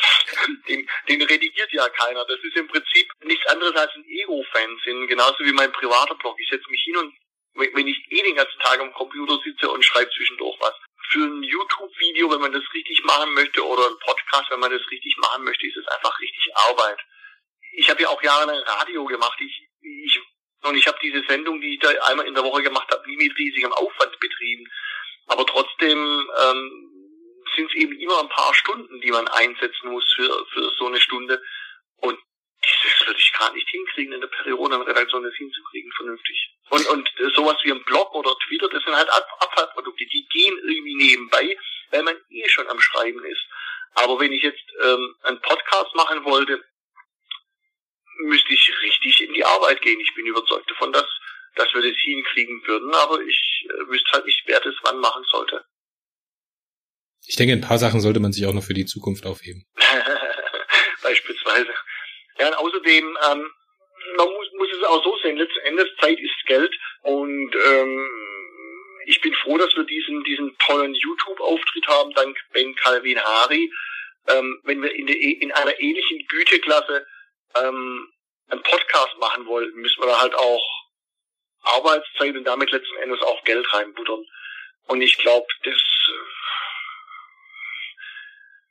den, den redigiert ja keiner. Das ist im Prinzip nichts anderes als ein Ego-Fansinn. Genauso wie mein privater Blog. Ich setze mich hin und wenn ich eh den ganzen Tag am Computer sitze und schreibe zwischendurch was. Für ein YouTube-Video, wenn man das richtig machen möchte, oder ein Podcast, wenn man das richtig machen möchte, ist es einfach richtig Arbeit. Ich habe ja auch jahrelang Radio gemacht. Ich, ich und ich habe diese Sendung, die ich da einmal in der Woche gemacht habe, nie mit riesigem Aufwand betrieben. Aber trotzdem ähm, sind es eben immer ein paar Stunden, die man einsetzen muss für, für so eine Stunde. Und das würde ich gar nicht hinkriegen, in der Periodenredaktion das hinzukriegen, vernünftig. Und, und sowas wie ein Blog oder Twitter, das sind halt Abfallprodukte, die gehen irgendwie nebenbei, weil man eh schon am Schreiben ist. Aber wenn ich jetzt ähm, einen Podcast machen wollte, müsste ich richtig in die Arbeit gehen. Ich bin überzeugt davon, dass dass wir das hinkriegen würden, aber ich äh, wüsste halt nicht, wer das wann machen sollte. Ich denke, ein paar Sachen sollte man sich auch noch für die Zukunft aufheben. Beispielsweise. Ja, und außerdem, ähm, man muss, muss es auch so sehen, letzten Endes Zeit ist Geld und ähm, ich bin froh, dass wir diesen, diesen tollen YouTube-Auftritt haben, dank Ben Calvin Hari. Ähm, wenn wir in, der, in einer ähnlichen Güteklasse ähm, einen Podcast machen wollen, müssen wir da halt auch Arbeitszeit und damit letzten Endes auch Geld reinbuttern. Und ich glaube, das äh,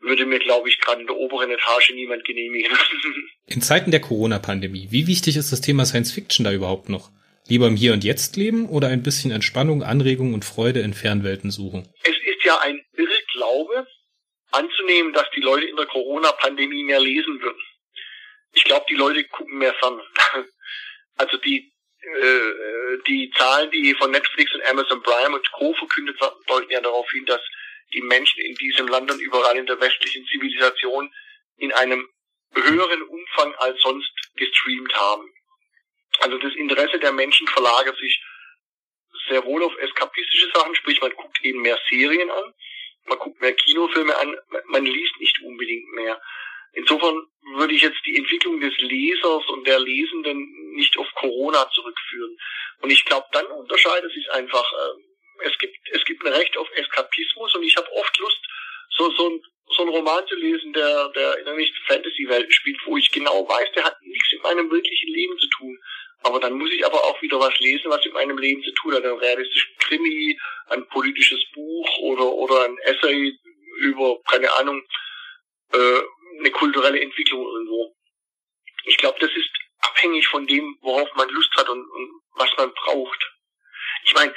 würde mir, glaube ich, gerade in der oberen Etage niemand genehmigen. in Zeiten der Corona-Pandemie, wie wichtig ist das Thema Science Fiction da überhaupt noch? Lieber im Hier und Jetzt leben oder ein bisschen Entspannung, Anregung und Freude in Fernwelten suchen? Es ist ja ein Irrglaube, anzunehmen, dass die Leute in der Corona-Pandemie mehr lesen würden. Ich glaube, die Leute gucken mehr fern. Also die, die Zahlen, die von Netflix und Amazon Prime und Co. verkündet werden, deuten ja darauf hin, dass die Menschen in diesem Land und überall in der westlichen Zivilisation in einem höheren Umfang als sonst gestreamt haben. Also das Interesse der Menschen verlagert sich sehr wohl auf eskapistische Sachen, sprich man guckt eben mehr Serien an, man guckt mehr Kinofilme an, man liest nicht unbedingt mehr. Insofern würde ich jetzt die Entwicklung des Lesers und der Lesenden nicht auf Corona zurückführen. Und ich glaube, dann unterscheidet sich einfach, äh, es gibt, es gibt ein Recht auf Eskapismus und ich habe oft Lust, so, so ein so einen Roman zu lesen, der, der in einer Fantasy-Welt spielt, wo ich genau weiß, der hat nichts mit meinem wirklichen Leben zu tun. Aber dann muss ich aber auch wieder was lesen, was mit meinem Leben zu tun hat. Ein realistischen Krimi, ein politisches Buch oder, oder ein Essay über, keine Ahnung, äh, eine kulturelle Entwicklung irgendwo. Ich glaube, das ist abhängig von dem, worauf man Lust hat und, und was man braucht. Ich meine,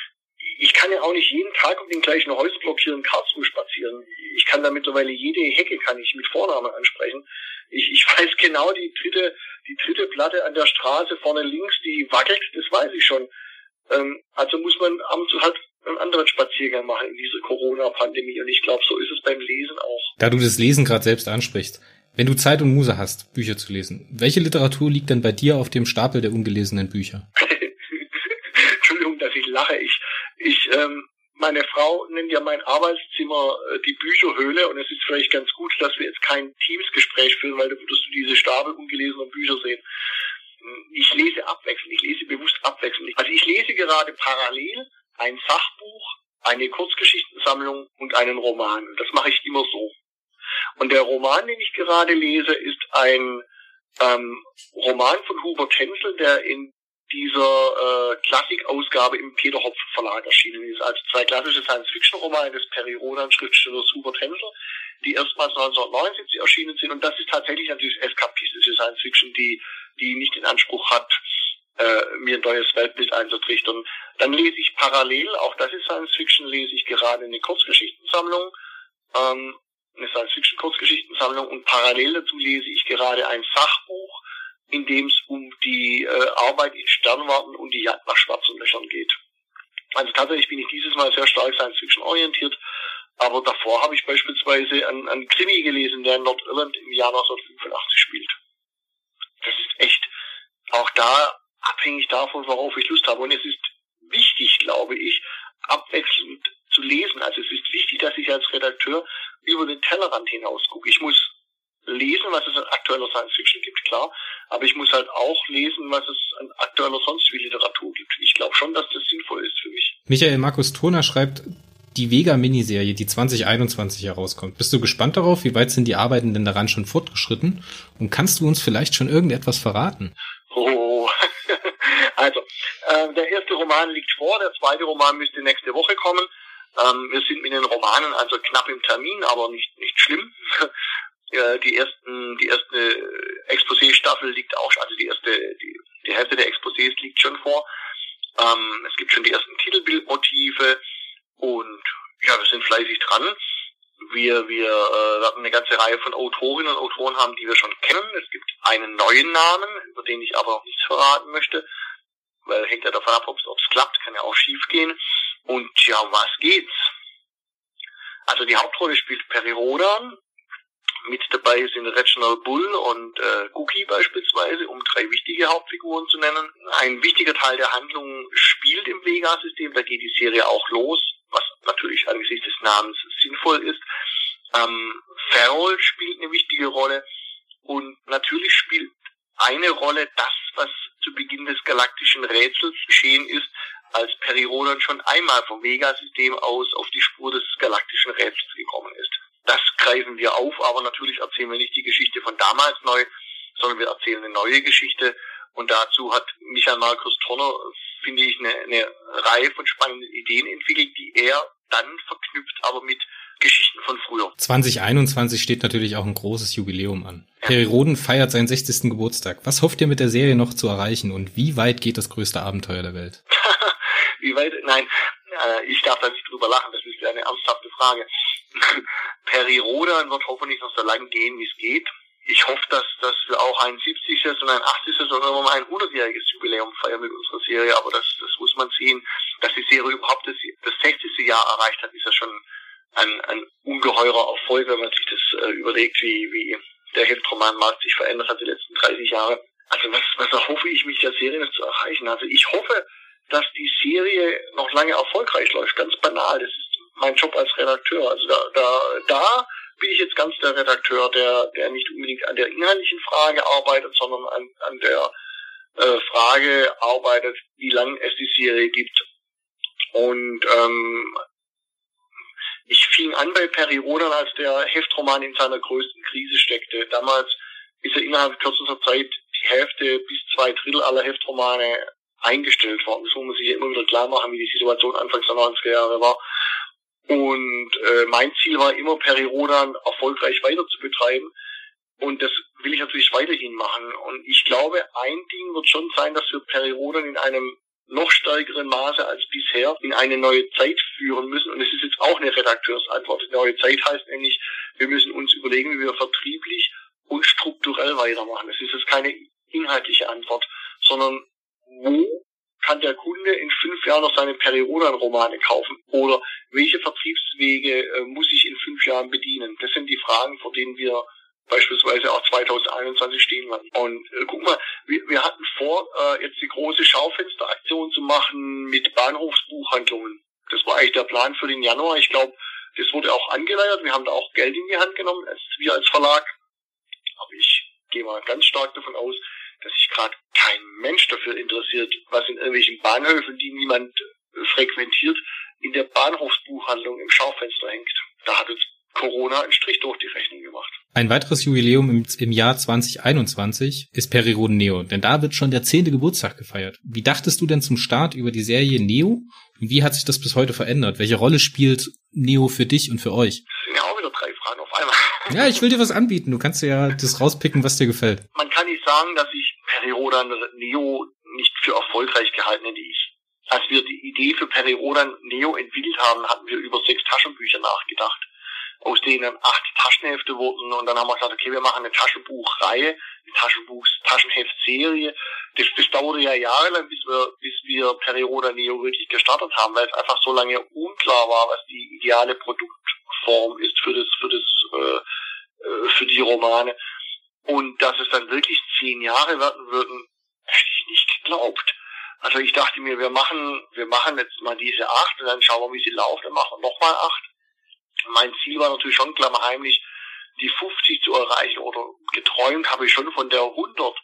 ich kann ja auch nicht jeden Tag um den gleichen Häuserblock hier in Karlsruhe spazieren. Ich kann da mittlerweile jede Hecke kann ich mit Vornamen ansprechen. Ich, ich weiß genau, die dritte, die dritte Platte an der Straße vorne links, die wackelt, das weiß ich schon. Ähm, also muss man ab und zu halt einen anderen Spaziergang machen in dieser Corona-Pandemie. Und ich glaube, so ist es beim Lesen auch. Da du das Lesen gerade selbst ansprichst, wenn du Zeit und Muse hast, Bücher zu lesen, welche Literatur liegt denn bei dir auf dem Stapel der ungelesenen Bücher? Entschuldigung, dass ich lache. Ich, ich, ähm, meine Frau nennt ja mein Arbeitszimmer äh, die Bücherhöhle und es ist vielleicht ganz gut, dass wir jetzt kein Teamsgespräch führen, weil da würdest du diese Stapel ungelesener Bücher sehen. Ich lese abwechselnd, ich lese bewusst abwechselnd. Also ich lese gerade parallel ein Sachbuch, eine Kurzgeschichtensammlung und einen Roman. Das mache ich immer so. Und der Roman, den ich gerade lese, ist ein ähm, Roman von Hubert Hensel, der in dieser äh, Klassikausgabe im Peter Hopf Verlag erschienen ist. Also zwei klassische Science-Fiction-Romane des Perry Rodan Schriftstellers Hubert Hensel, die erstmals 1979 erschienen sind. Und das ist tatsächlich natürlich eskapistische Science-Fiction, die, die nicht den Anspruch hat, äh, mir ein neues Weltbild einzutrichtern. Dann lese ich parallel, auch das ist Science-Fiction, lese ich gerade eine Kurzgeschichtensammlung, ähm, eine Science-Fiction-Kurzgeschichtensammlung und parallel dazu lese ich gerade ein Sachbuch, in dem es um die äh, Arbeit in Sternwarten und die Jagd nach schwarzen Löchern geht. Also tatsächlich bin ich dieses Mal sehr stark Science-Fiction orientiert, aber davor habe ich beispielsweise einen Krimi gelesen, der in Nordirland im Jahr 1985 spielt. Das ist echt auch da abhängig davon, worauf ich Lust habe. Und es ist wichtig, glaube ich, abwechselnd zu lesen. Also es ist wichtig, dass ich als Redakteur über den Tellerrand hinaus gucke. Ich muss lesen, was es an aktueller Science Fiction gibt, klar. Aber ich muss halt auch lesen, was es an aktueller sonst wie Literatur gibt. Ich glaube schon, dass das sinnvoll ist für mich. Michael Markus Turner schreibt, die Vega-Miniserie, die 2021 herauskommt. Bist du gespannt darauf? Wie weit sind die Arbeiten denn daran schon fortgeschritten? Und kannst du uns vielleicht schon irgendetwas verraten? Oh, also, äh, der erste Roman liegt vor, der zweite Roman müsste nächste Woche kommen. Ähm, wir sind mit den Romanen also knapp im Termin, aber nicht, nicht schlimm. äh, die ersten, die erste Exposé-Staffel liegt auch, also die erste, die, die Hälfte der Exposés liegt schon vor. Ähm, es gibt schon die ersten Titelbildmotive und ja, wir sind fleißig dran. Wir, wir äh, werden eine ganze Reihe von Autorinnen und Autoren haben, die wir schon kennen. Es gibt einen neuen Namen, über den ich aber noch nichts verraten möchte, weil hängt ja davon ab, ob es klappt, kann ja auch schief gehen. Und ja, was geht's? Also die Hauptrolle spielt Peri Rodan. Mit dabei sind Reginald Bull und äh, Cookie beispielsweise, um drei wichtige Hauptfiguren zu nennen. Ein wichtiger Teil der Handlung spielt im Vega-System, da geht die Serie auch los, was natürlich angesichts des Namens sinnvoll ist. Ähm, Farrell spielt eine wichtige Rolle und natürlich spielt eine Rolle das, was zu Beginn des galaktischen Rätsels geschehen ist, als Perirodon schon einmal vom Vega-System aus auf die Spur des galaktischen Rätsels gekommen ist. Das greifen wir auf, aber natürlich erzählen wir nicht die Geschichte von damals neu, sondern wir erzählen eine neue Geschichte. Und dazu hat Michael Markus Tonner, finde ich, eine, eine Reihe von spannenden Ideen entwickelt, die er dann verknüpft, aber mit Geschichten von früher. 2021 steht natürlich auch ein großes Jubiläum an. Ja. Peri Roden feiert seinen 60. Geburtstag. Was hofft ihr mit der Serie noch zu erreichen und wie weit geht das größte Abenteuer der Welt? wie weit? Nein, äh, ich darf da nicht drüber lachen, das ist eine ernsthafte Frage. Peri Rodan wird hoffentlich noch so lange gehen, wie es geht. Ich hoffe, dass, dass wir auch ein 70. und ein 80. und irgendwann mal ein 100-jähriges Jubiläum feiern mit unserer Serie, aber das, das muss man sehen. Dass die Serie überhaupt das, das 60. Jahr erreicht hat, ist ja schon ein, ein ungeheurer Erfolg, wenn man sich das äh, überlegt, wie, wie der Hildromanmarkt sich verändert hat die letzten 30 Jahre. Also was, was erhoffe ich mich der Serie noch zu erreichen? Also ich hoffe, dass die Serie noch lange erfolgreich läuft. Ganz banal. Das ist mein Job als Redakteur. Also da, da, da bin ich jetzt ganz der Redakteur, der, der nicht unbedingt an der inhaltlichen Frage arbeitet, sondern an, an der äh, Frage arbeitet, wie lange es die Serie gibt. Und ähm, ich fing an bei Perry Rodan, als der Heftroman in seiner größten Krise steckte. Damals ist er innerhalb kürzester Zeit die Hälfte bis zwei Drittel aller Heftromane eingestellt worden. Das muss man sich immer wieder klar machen, wie die Situation anfangs der 90er Jahre war. Und äh, mein Ziel war immer, Perry Rodan erfolgreich weiter zu betreiben. Und das will ich natürlich weiterhin machen. Und ich glaube, ein Ding wird schon sein, dass wir Perry Rodan in einem noch stärkeren Maße als bisher in eine neue Zeit führen müssen. Und es ist jetzt auch eine Redakteursantwort. Die neue Zeit heißt nämlich, wir müssen uns überlegen, wie wir vertrieblich und strukturell weitermachen. Das ist jetzt keine inhaltliche Antwort, sondern wo kann der Kunde in fünf Jahren noch seine Periodan-Romane kaufen? Oder welche Vertriebswege äh, muss ich in fünf Jahren bedienen? Das sind die Fragen, vor denen wir beispielsweise auch 2021 stehen werden. Und äh, guck mal, wir, wir hatten vor, äh, jetzt die große Schaufensteraktion zu machen mit Bahnhofsbuchhandlungen. Das war eigentlich der Plan für den Januar. Ich glaube, das wurde auch angeleiert. Wir haben da auch Geld in die Hand genommen, als wir als Verlag. Aber ich gehe mal ganz stark davon aus, dass sich gerade kein Mensch dafür interessiert, was in irgendwelchen Bahnhöfen, die niemand äh, frequentiert, in der Bahnhofsbuchhandlung im Schaufenster hängt. Da hat uns Corona einen Strich durch die Rechnung gemacht. Ein weiteres Jubiläum im, im Jahr 2021 ist Periroden Neo, denn da wird schon der zehnte Geburtstag gefeiert. Wie dachtest du denn zum Start über die Serie Neo? Und wie hat sich das bis heute verändert? Welche Rolle spielt Neo für dich und für euch? Das sind ja auch wieder drei Fragen auf einmal. Ja, ich will dir was anbieten. Du kannst dir ja das rauspicken, was dir gefällt. Man kann nicht sagen, dass ich Perirodan Neo nicht für erfolgreich gehalten hätte. Ich als wir die Idee für Perirodan Neo entwickelt haben, hatten wir über sechs Taschenbücher nachgedacht aus denen acht Taschenhefte wurden und dann haben wir gesagt, okay, wir machen eine Taschenbuchreihe, eine Taschenbuchs Taschenheftserie. Das, das dauerte ja jahrelang, bis wir, bis wir Perioda Neo wirklich gestartet haben, weil es einfach so lange unklar war, was die ideale Produktform ist für das, für das, äh, äh für die Romane. Und dass es dann wirklich zehn Jahre werden würden, hätte ich nicht geglaubt. Also ich dachte mir, wir machen, wir machen jetzt mal diese acht und dann schauen wir, wie sie laufen, dann machen wir nochmal acht mein Ziel war natürlich schon klammerheimlich, die 50 zu erreichen oder geträumt habe ich schon von der 100.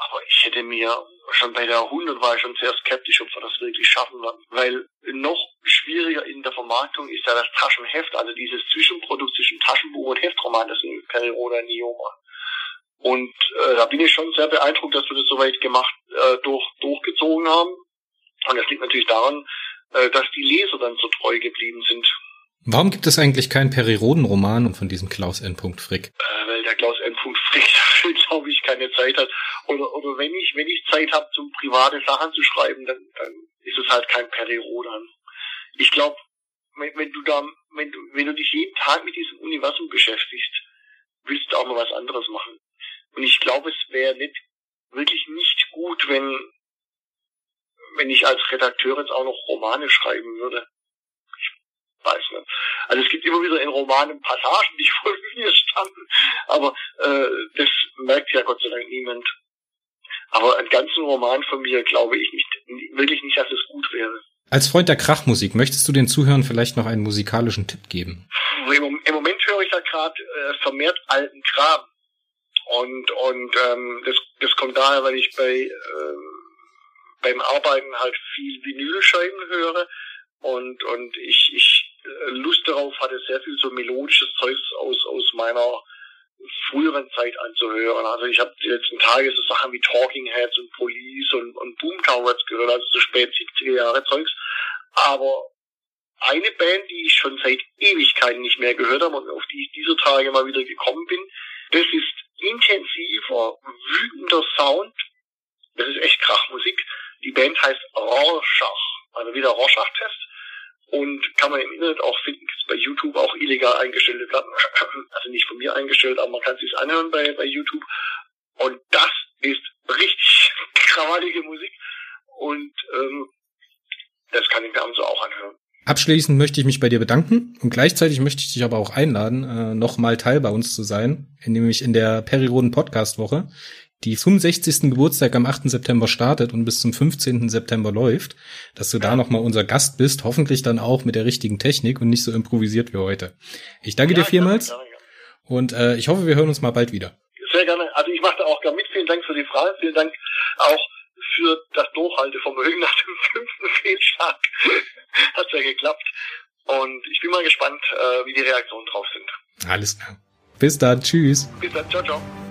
Aber ich hätte mir schon bei der 100 war ich schon sehr skeptisch, ob wir das wirklich schaffen werden. Weil noch schwieriger in der Vermarktung ist ja das Taschenheft, also dieses Zwischenprodukt zwischen Taschenbuch und Heftroman, das sind Periroda Nioma. Und äh, da bin ich schon sehr beeindruckt, dass wir das soweit gemacht, äh, durch, durchgezogen haben. Und das liegt natürlich daran, äh, dass die Leser dann so treu geblieben sind. Warum gibt es eigentlich keinen Periroden-Roman von diesem Klaus N. Frick? Äh, weil der Klaus N. Frick dafür, glaube ich, keine Zeit hat. Oder, oder wenn ich, wenn ich Zeit habe, zum private Sachen zu schreiben, dann, dann ist es halt kein Perirodan. Ich glaube, wenn, wenn du da, wenn du, wenn du dich jeden Tag mit diesem Universum beschäftigst, willst du auch mal was anderes machen. Und ich glaube, es wäre nicht, wirklich nicht gut, wenn, wenn ich als Redakteur jetzt auch noch Romane schreiben würde nicht. Also es gibt immer wieder in Romanen Passagen, die vor mir standen, aber äh, das merkt ja Gott sei Dank niemand. Aber einen ganzen Roman von mir glaube ich nicht, wirklich nicht, dass es gut wäre. Als Freund der Krachmusik, möchtest du den Zuhörern vielleicht noch einen musikalischen Tipp geben? Im, im Moment höre ich da gerade äh, vermehrt alten Kram. Und, und ähm, das, das kommt daher, weil ich bei äh, beim Arbeiten halt viel Vinylscheiben höre und, und ich, ich Lust darauf hatte, sehr viel so melodisches Zeugs aus, aus meiner früheren Zeit anzuhören. Also ich habe die letzten Tage so Sachen wie Talking Heads und Police und, und Boomtown Rats gehört, also so spät 70er Jahre Zeugs. Aber eine Band, die ich schon seit Ewigkeiten nicht mehr gehört habe und auf die ich dieser Tage mal wieder gekommen bin, das ist intensiver, wütender Sound. Das ist echt Krachmusik. Die Band heißt Rorschach, also wieder Rorschach-Test und kann man im Internet auch finden, bei YouTube auch illegal eingestellte Platten, also nicht von mir eingestellt, aber man kann es anhören bei, bei YouTube. Und das ist richtig krawallige Musik und ähm, das kann ich mir so auch anhören. Abschließend möchte ich mich bei dir bedanken und gleichzeitig möchte ich dich aber auch einladen, äh, nochmal Teil bei uns zu sein, nämlich in der Periroden Podcast Woche, die 65. Geburtstag am 8. September startet und bis zum 15. September läuft, dass du da nochmal unser Gast bist, hoffentlich dann auch mit der richtigen Technik und nicht so improvisiert wie heute. Ich danke ja, dir vielmals. Und äh, ich hoffe, wir hören uns mal bald wieder. Sehr gerne. Also ich mache da auch gerne mit. Vielen Dank für die Frage. Vielen Dank auch für das Durchhaltevermögen nach dem fünften Fehlschlag. Hat ja geklappt. Und ich bin mal gespannt, äh, wie die Reaktionen drauf sind. Alles klar. Bis dann. Tschüss. Bis dann. Ciao, ciao.